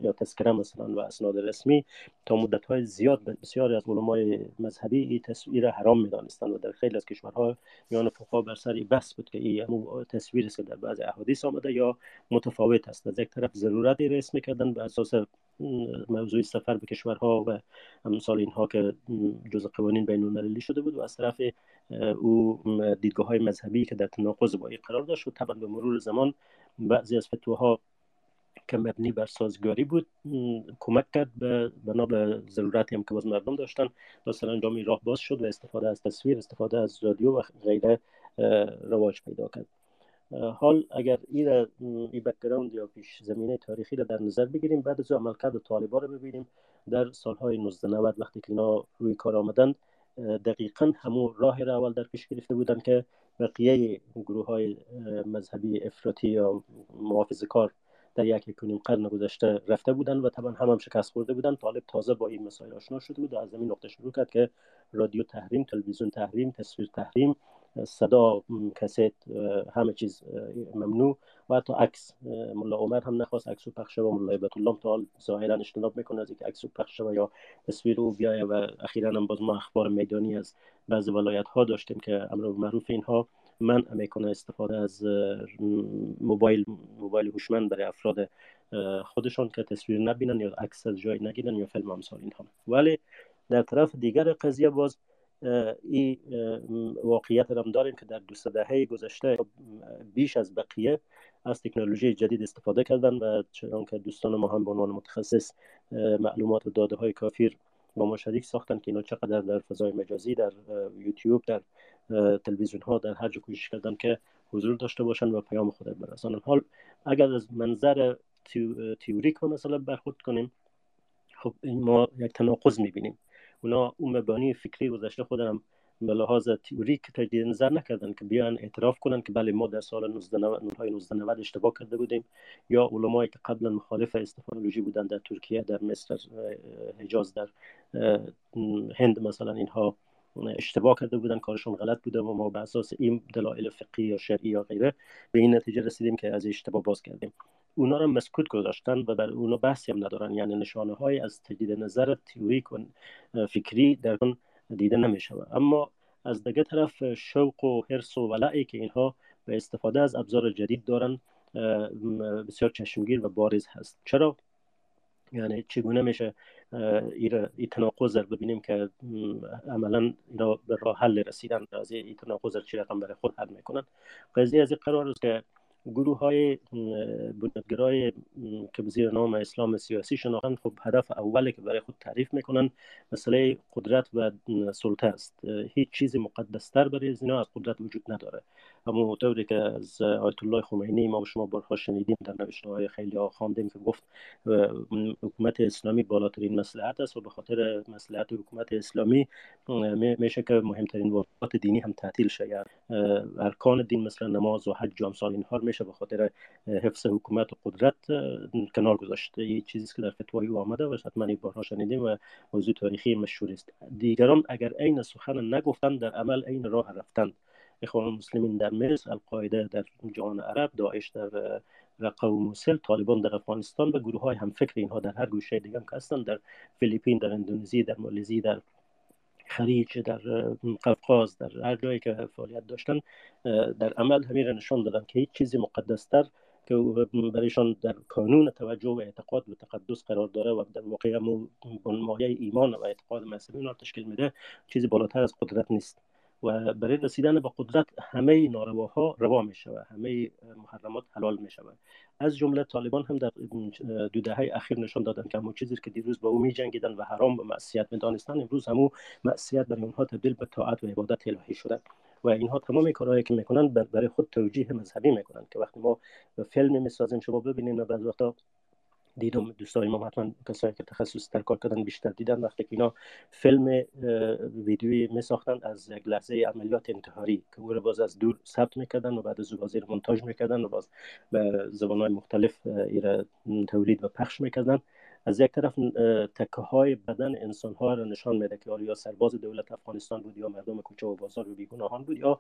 یا تذکره مثلا و اسناد رسمی تا مدت های زیاد بسیاری از علمای مذهبی این تصویر حرام می‌دانستند و در خیلی از کشورها میان فقها بر سر بحث بود که این تصویر است که در بعضی احادیث آمده یا متفاوت است. از یک طرف ضرورتی رسم می‌کردن به اساس موضوع سفر به کشورها و امثال اینها که جز قوانین بین المللی شده بود و از طرف او دیدگاه های مذهبی که در تناقض با این قرار داشت و طبعا به مرور زمان بعضی از فتواها که مبنی بر سازگاری بود. کمک کرد به بنا به ضرورتی هم که باز مردم داشتن. مثلا انجام راه باز شد و استفاده از تصویر استفاده از رادیو و غیره رواج پیدا کرد. حال اگر این ای background یا پیش زمینه تاریخی را در نظر بگیریم بعد از عملکرد طالبان رو ببینیم. در سالهای 1990 وقتی که اینا روی کار آمدند دقیقا همون راه را اول در پیش گرفته بودند که بقیه گروه های مذهبی افراطی یا محافظ کار در یک کنیم قرن گذشته رفته بودن و طبعا هم, هم شکست خورده بودن. طالب تازه با این مسائل آشنا شده بود و از این نقطه شروع کرد که رادیو تحریم تلویزیون تحریم تصویر تحریم صدا کست همه چیز ممنوع. و حتی عکس ملا عمر هم نخواست عکس و پخش و ملا بیت الله تعالی ظاهرا اجتناب می‌کنه از اینکه عکس و پخش و یا تصویر او بیایه و اخیرا هم باز ما اخبار میدانی از بعض ولایت ها داشتیم که امر معروف اینها من می‌کنه استفاده از موبایل موبایل هوشمند برای افراد خودشان که تصویر نبینن یا عکس از جای نگیرن یا فیلم امثال اینها. ولی در طرف دیگر قضیه باز این واقعیت هم داریم که در دو دهه گذشته بیش از بقیه از تکنولوژی جدید استفاده کردن و چون که دوستان ما هم به عنوان متخصص معلومات و داده های کافی با ما شریک ساختن که اینا چقدر در فضای مجازی در یوتیوب در تلویزیون ها در هر جا کوشش کردن که حضور داشته باشن و پیام خود برسانن. حال اگر از منظر تیوریک مثلا برخورد کنیم خب ما یک تناقض می‌بینیم. اونا اون مبانی فکری گذشته خودم به لحاظ تئوریک تجدید نظر نکردن که بیان اعتراف کنن که بله ما در سال 1990 اشتباه کرده بودیم یا علمایی که قبلا مخالف استفانولوژی بودن در ترکیه در مصر حجاز در هند مثلا اینها اشتباه کرده بودن کارشون غلط بوده و ما به اساس این دلایل فقهی یا شرعی یا غیره به این نتیجه رسیدیم که از اشتباه باز کردیم. اونا رو مسکوت گذاشتن و بر اونا بحثی هم ندارن. یعنی نشانه های از تجدید نظر تیوریک و فکری در اون دیده نمیشه اما از دیگه طرف شوق و حرس و ولعی که اینها به استفاده از ابزار جدید دارن بسیار چشمگیر و بارز هست. چرا؟ یعنی چگونه میشه این تناقض رو ببینیم که عملا اینا به راه حل رسیدن از این تناقض چی رقم برای خود حل می‌کنن؟ قضیه از این قرار است که گروه های بنیادگرای که زیر نام اسلام سیاسی شناختن خب هدف اولی که برای خود تعریف می‌کنن مسئله قدرت و سلطه است. هیچ چیز مقدستر برای اینا از قدرت وجود نداره. اما طوری که از آیت الله خمینی ما و شما بارها شنیدیم در نوشته های خیلی ها خواندیم که گفت حکومت اسلامی بالاترین مسلحت است و به خاطر مسلحت حکومت اسلامی میشه که مهمترین واجبات دینی هم تعطیل شه. یعنی ارکان دین مثل نماز و حج و امثال اینها میشه به خاطر حفظ حکومت و قدرت کنار گذاشته یه چیزی که در فتوای او آمده و حتما بارها شنیدیم و موضوع تاریخی مشهور است. دیگران اگر عین سخن نگفتند در عمل عین راه رفتند. اخوان المسلمین در مصر القاعده در جهان عرب داعش در و موسل طالبان در افغانستان و گروه های هم فکر اینها در هر گوشه دیگه که هستند در فیلیپین در اندونزی در مالزی در خلیج در قفقاز در هر جایی که فعالیت داشتن در عمل همین نشان دادن که هیچ چیزی مقدستر که برایشان در کانون توجه و اعتقاد و تقدس قرار داره و در واقع مایه ایمان و اعتقاد مذهبی را تشکیل میده چیزی بالاتر از قدرت نیست. و برای رسیدن به قدرت همه نارواها روا می شود همه محرمات حلال می شود از جمله طالبان هم در دو دهه اخیر نشان دادن که همون چیزی که دیروز با او می جنگیدن و حرام و معصیت می دانستن امروز همو معصیت برای اونها تبدیل به طاعت و عبادت الهی شده. و اینها تمام کارهایی که می‌کنن برای خود توجیه مذهبی می‌کنن که وقتی ما فیلم می‌سازیم شما ببینید و بعض وقتا دیدم دوستای ما حتما کسایی که تخصص در کار کردن بیشتر دیدن وقتی که اینا فیلم ویدیویی می ساختن از یک لحظه عملیات انتحاری که او رو باز از دور ثبت می‌کردن و بعد از او بازی مونتاژ می‌کردن و باز به زبان های مختلف ایره تولید و پخش می‌کردن. از یک طرف تکه های بدن انسان ها را نشان میده که یا سرباز دولت افغانستان بود یا مردم کوچه و بازار و بیگناهان بود یا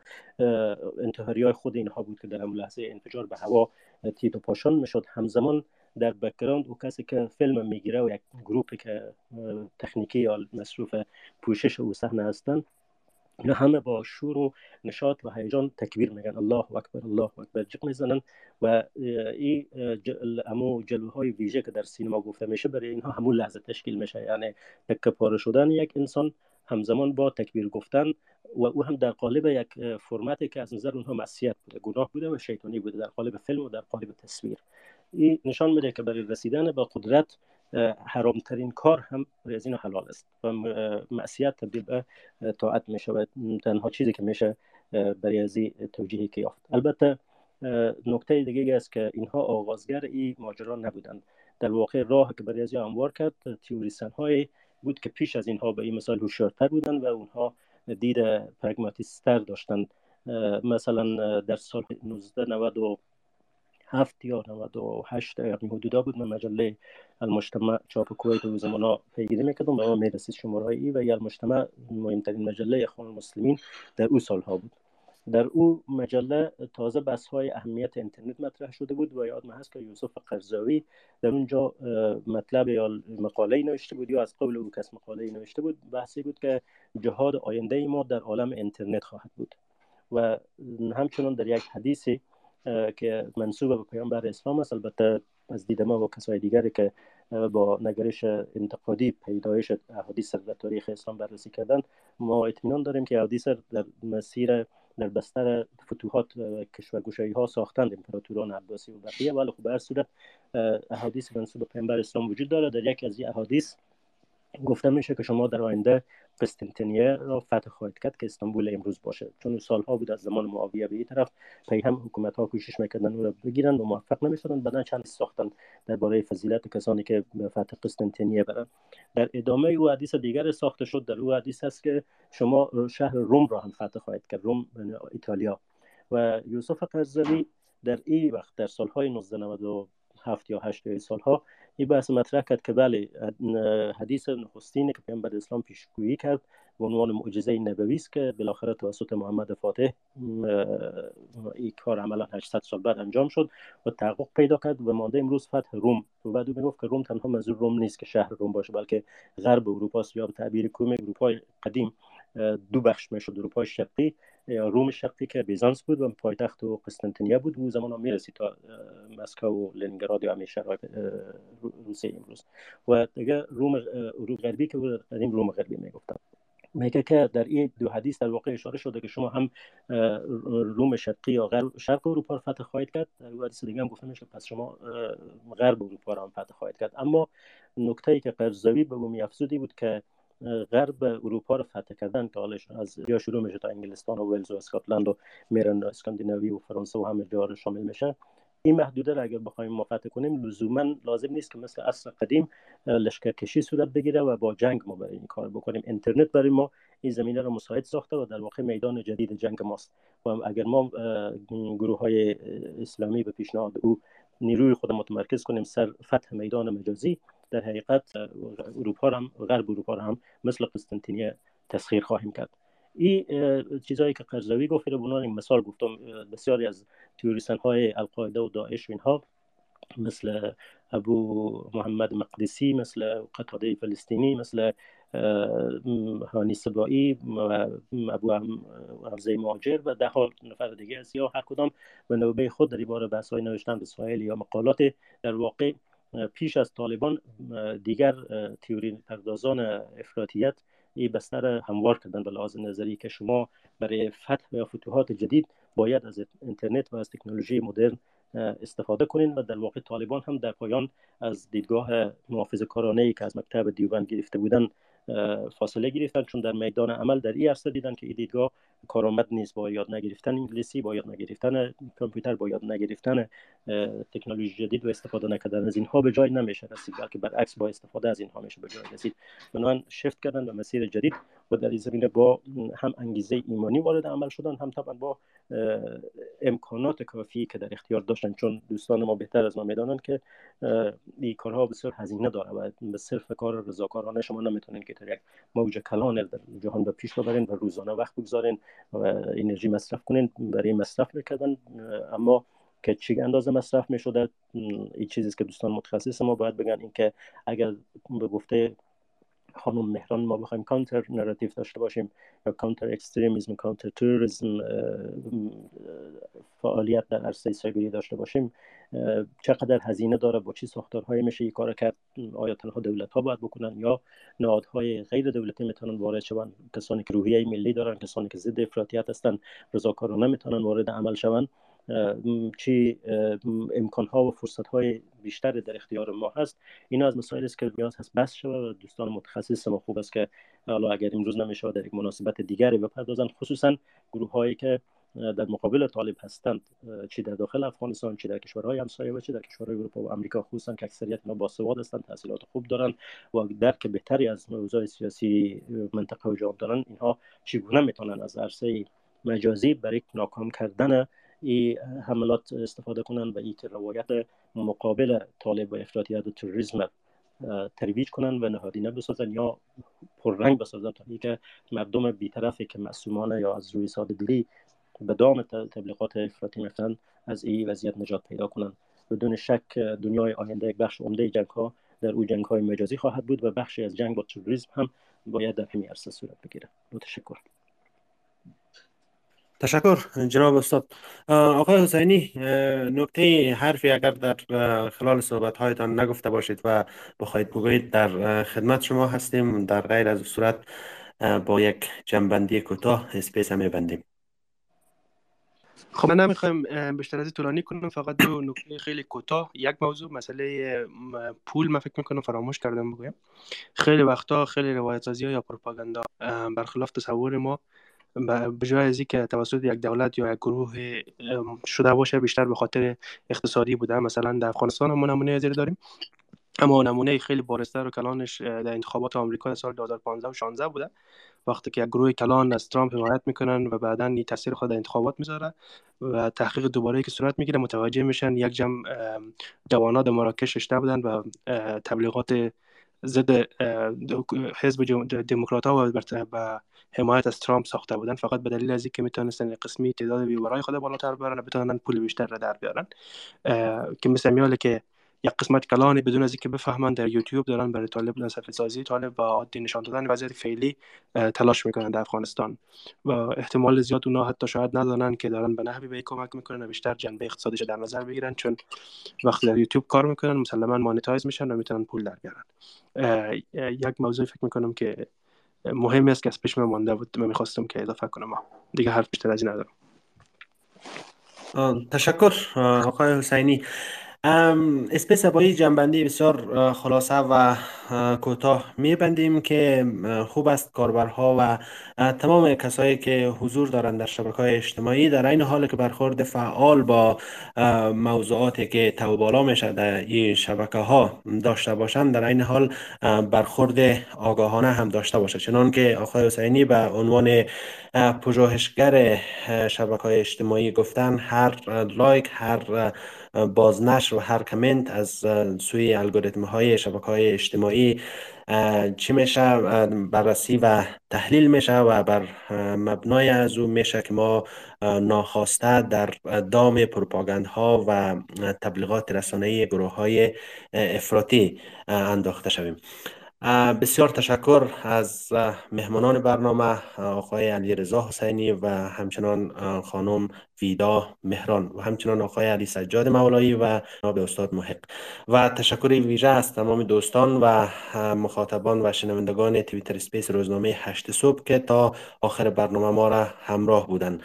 انتحاری های خود اینها بود که در اون لحظه انفجار به هوا تیت و پاشان می‌شد. همزمان در background او کسی که فیلم می‌گیره و یک گروپی که تکنیکی یا مصروف پوشش او صحنه هستند اینا همه با شور و نشاط و هیجان تکبیر میگن. الله اکبر الله اکبر. جیغ می‌زنن و این امو جلوه های ویژه که در سینما گفته میشه برای اینها همون لحظه تشکیل میشه. یعنی تکه پاره شدن یک انسان همزمان با تکبیر گفتن و او هم در قالب یک فرمتی که از نظر اونها معصیت بوده گناه بوده و شیطانی بوده در قالب فیلم و در قالب تصویر. این نشان میده که برای رسیدن به قدرت حرامترین کار هم از این حلال است و معصیت تبدیل به طاعت میشه و تنها چیزی که میشه برای از توجیهی که یافت. البته نکته دیگه است که اینها آغازگر این ماجرا نبودند. در واقع راه که برای از هموار کرد تیوریسن های بود که پیش از اینها به این مثال هوشیارتر بودن و اونها دید پرگماتیستر داشتند. مثلا در سال 1997 یا 98 یعنی حدودا بود من مجله المجتمع چاپ کویت و زمانا پیگیری می‌کردم. و می‌رسید شماره ای و المجتمع مهمترین مجله اخوان المسلمین در او سالها بود. در او مجله تازه بحث های اهمیت اینترنت مطرح شده بود و یاد هست که یوسف قرزاوی در اونجا مطلب یا مقاله نوشته بود یا از قبل او کس مقاله نوشته بود بحثی بود که جهاد آینده ما در عالم اینترنت خواهد بود. و همچنان در یک حدیثی که منصوب به پیامبر اسلام است البته از دید ما و کسای دیگری که با نگرش انتقادی پیدایش احادیث در تاریخ اسلام بررسی کردن ما اطمینان داریم که احادیث در مسیر در بستر فتوحات کشورگشایی ها ساختند. امپراتوران عباسی و بقیه. ولی خب به هر صورت احادیث منصوب به پیامبر اسلام وجود داره. در یک از این احادیث گفته میشه که شما در آینده قسطنطنیه را فتح خواهید کرد که استانبول امروز باشه. چون سالها بود از زمان معاویه به این طرف پی هم حکومت ها کوشش می‌کردن او را بگیرن و موفق نمی‌شدن بعدا چند ساختن درباره فضیلت کسانی که فتح قسطنطنیه برن. در ادامه او حدیث دیگر ساخته شد. در او حدیث هست که شما شهر روم را هم فتح خواهید کرد روم یعنی ایتالیا. و یوسف قرضاوی در این وقت در سالهای 1997 یا 8 سالها این بحث مطرح کرد که بله حدیث نخستینه که پیامبر اسلام پیشگویی کرد به عنوان معجزه نبوی است که بالاخره توسط محمد فاتح این کار عملا 800 سال بعد انجام شد و تحقق پیدا کرد و مانده امروز فتح روم. و بعد می‌گفت که روم تنها منظور روم نیست که شهر روم باشه بلکه غرب اروپا است یا به تعبیر کومه اروپای قدیم دو بخش می‌شد اروپای شرقی روم شرقی که بیزانس بود و پایتخت و قسطنطنیه بود و زمان می‌رسید تا مسکو و لنینگراد و شهرهای روسیه امروز. و دیگه روم غربی که قدیم روم غربی می‌گفتن میگه که در این دو حدیث در واقع اشاره شده که شما هم روم شرقی یا غرب شرق اروپا رو فتح خواهید کرد. در حدیث دیگه هم گفته میشه پس شما غرب اروپا رو هم فتح خواهید کرد. اما نکته ای که قرضاوی به می افزودی بود که غرب اروپا رو فتح کردن که حالش از یا شروع میشه تا انگلستان و ولز و اسکاتلند و میرن اسکاندیناوی و فرانسه و همه جا شامل میشه این محدوده را اگر بخوایم ما فتح کنیم لزوما لازم نیست که مثل اصل قدیم لشکرکشی صورت بگیره و با جنگ ما برای این کار بکنیم. اینترنت برای ما این زمینه را مساعد ساخته و در واقع میدان جدید جنگ ماست. و اگر ما گروه های اسلامی به پیشنهاد او نیروی خود متمرکز کنیم سر فتح میدان مجازی در حقیقت اروپا هم غرب اروپا هم مثل قسطنطینیه تسخیر خواهیم کرد. این چیزهایی که قرضاوی گفت به عنوان مثال گفتم بسیاری از تیوریسن های القاعده و داعش و اینها مثل ابو محمد مقدسی مثل قطاده فلسطینی مثل هانی سبایی و ابو حمزه ماجر و ده نفر دیگه از یا هر کدام به نوبه خود در باره بحث های نوشتن رسائل یا مقالات در واقع پیش از طالبان دیگر تیوری پردازان افراطیت این بستر هموار کردن. به لحاظ نظری که شما برای فتح و فتوحات جدید باید از اینترنت و از تکنولوژی مدرن استفاده کنین و در واقع طالبان هم در پایان از دیدگاه محافظ کارانه ای که از مکتب دیوبند گرفته بودن فاصله گرفتن چون در میدان عمل در این عرصه دیدن که این دیدگاه کارآمد نیست با یاد نگرفتن انگلیسی با یاد نگرفتن کامپیوتر با یاد نگرفتن تکنولوژی جدید و استفاده نکردن از اینها به جای نمیشه رسید بلکه برعکس با استفاده از اینها میشه به جای رسید. بنابراین شفت کردن به مسیر جدید و در این زمینه با هم انگیزه ایمانی وارد عمل شدن هم طبعا با امکانات کافی که در اختیار داشتن. چون دوستان ما بهتر از ما می‌دانن که این کارها بسیار هزینه داره و به صرف کار رضاکارانه شما نمی‌تونین که در یک موج کلان در جهان به پیش ببرین و روزانه وقت بگذارین و انرژی مصرف کنین برای مصرف می‌کردن. اما که چی اندازه مصرف می‌شده؟ این چیزی که دوستان متخصص ما باید بگن. اینکه اگر به گفته خانم مهران ما بخوایم counter narrative داشته باشیم یا counter extremism counter terrorism فعالیت در عرصه سایبری داشته باشیم. چقدر هزینه داره با چی ساختارهایی میشه این کار کرد آیا تنها دولت ها باید بکنن یا نهادهای غیر دولتی می‌تونن وارد شون؟ کسانی که روحیه ملی دارن کسانی که ضد افراطیت هستن رضاکارانه می‌تونن وارد عمل شون؟ چی امکان ها و فرصت های بیشتر در اختیار ما هست. اینا از مسائل است که نیاز هست بس شود و دوستان متخصص ما خوب است که حالا اگر امروز نمیشه در یک مناسبت دیگری بپردازن خصوصا گروه هایی که در مقابل طالب هستند چی در داخل افغانستان چی در کشورهای همسایه و چی در کشورهای اروپا و آمریکا خصوصا که اکثریت اینا باسواد هستند تحصیلات خوب دارند و درک بهتری از موضوع سیاسی منطقه و جهان دارن اینها چگونه می‌تونن از عرصه مجازی برای ناکام کردن این حملات استفاده کنند و این روایت مقابل طالب و افراطیت و تروریسم ترویج کنن و نهادینه بسازن یا پررنگ بسازن. تا اینکه مردم بیطرفی که معصومانه یا از روی ساده دلی به دام تبلیغات افراطی میفتن از این وضعیت نجات پیدا کنن. بدون شک دنیای آینده یک بخش عمده جنگ ها در او جنگ های مجازی خواهد بود و بخشی از جنگ با تروریسم هم باید در همین عرصه صورت بگیره. تشکر. تشکر جناب استاد. آقای حسینی نکته حرفی اگر در خلال صحبت هایتان نگفته باشید و بخواید بگویید در خدمت شما هستیم. در غیر از صورت با یک جنبندی کوتاه اسپیس هم میبندیم. خب من نمی‌خوایم بیشتر از طولانی کنم. فقط دو نکته خیلی کوتاه. یک موضوع مسئله پول. من فکر می‌کنم فراموش کردم بگویم. خیلی وقتا خیلی روایت سازی یا پروپاگاندا برخلاف تصور ما به جای از که توسط یک دولت یا یک گروه شده باشه بیشتر به خاطر اقتصادی بوده. مثلا در افغانستان هم نمونه زیر داریم. اما نمونه خیلی بارستر و کلانش در انتخابات آمریکا سال 2015 و 16 بوده. وقتی که یک گروه کلان از ترامپ حمایت می‌کنن و بعدا این تاثیر خود در انتخابات می‌ذاره و تحقیق دوباره که صورت می‌گیره متوجه میشن یک جمع جوانات در مراکش رشته بودن و تبلیغات ضد حزب دموکرات ها و حمایت از ترامپ ساخته بودن فقط به دلیل از اینکه می‌تونستن قسمی تعداد ویورای خود بالاتر ببرن بتونن پول بیشتر را در بیارن. که مثل میاله که یک قسمت کلانی بدون از اینکه بفهمن در یوتیوب دارن برای طالب صفحه سازی طالب و عادی نشان دادن وضعیت فعلی تلاش می‌کنن در افغانستان. و احتمال زیاد اونا حتی شاید ندانن که دارن به نحوی به کمک می‌کنن و بیشتر جنبه اقتصادیش در نظر بگیرن چون وقتی در یوتیوب کار می‌کنن مسلما مانیتایز میشن و می‌تونن پول در بیارن. یک موضوع فکر می‌کنم که مهمی است که از پیش مانده بود. من می‌خواستم که اضافه کنم. دیگه حرف بیشتر از این ندارم. تشکر آقای حسینی. اسپیس با جنبندی بسیار خلاصه و کوتاه میبندیم که خوب است کاربرها و تمام کسایی که حضور دارند در شبکه های اجتماعی. در این حال که برخورد فعال با موضوعاتی که تو بالا میشه در این شبکه ها داشته باشند در این حال برخورد آگاهانه هم داشته باشه. چنان که آقای حسینی به عنوان پژوهشگر شبکه های اجتماعی گفتن هر لایک هر بازنشر و هر کمنت از سوی الگوریتم های شبکه های اجتماعی چی میشه؟ بررسی و تحلیل میشه و بر مبنای از او میشه که ما ناخواسته در دام پروپاگند ها و تبلیغات رسانه‌ای گروه های افراطی انداخته شویم. بسیار تشکر از مهمانان برنامه آقای علی رضا حسینی و همچنان خانم ویدا مهران و همچنان آقای علی سجاد مولایی و جناب استاد محق. و تشکر ویژه از تمام دوستان و مخاطبان و شنوندگان تویتر سپیس روزنامه هشت صبح که تا آخر برنامه ما را همراه بودند.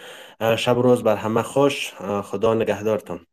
شب و روز بر همه خوش. خدا نگهدارتان.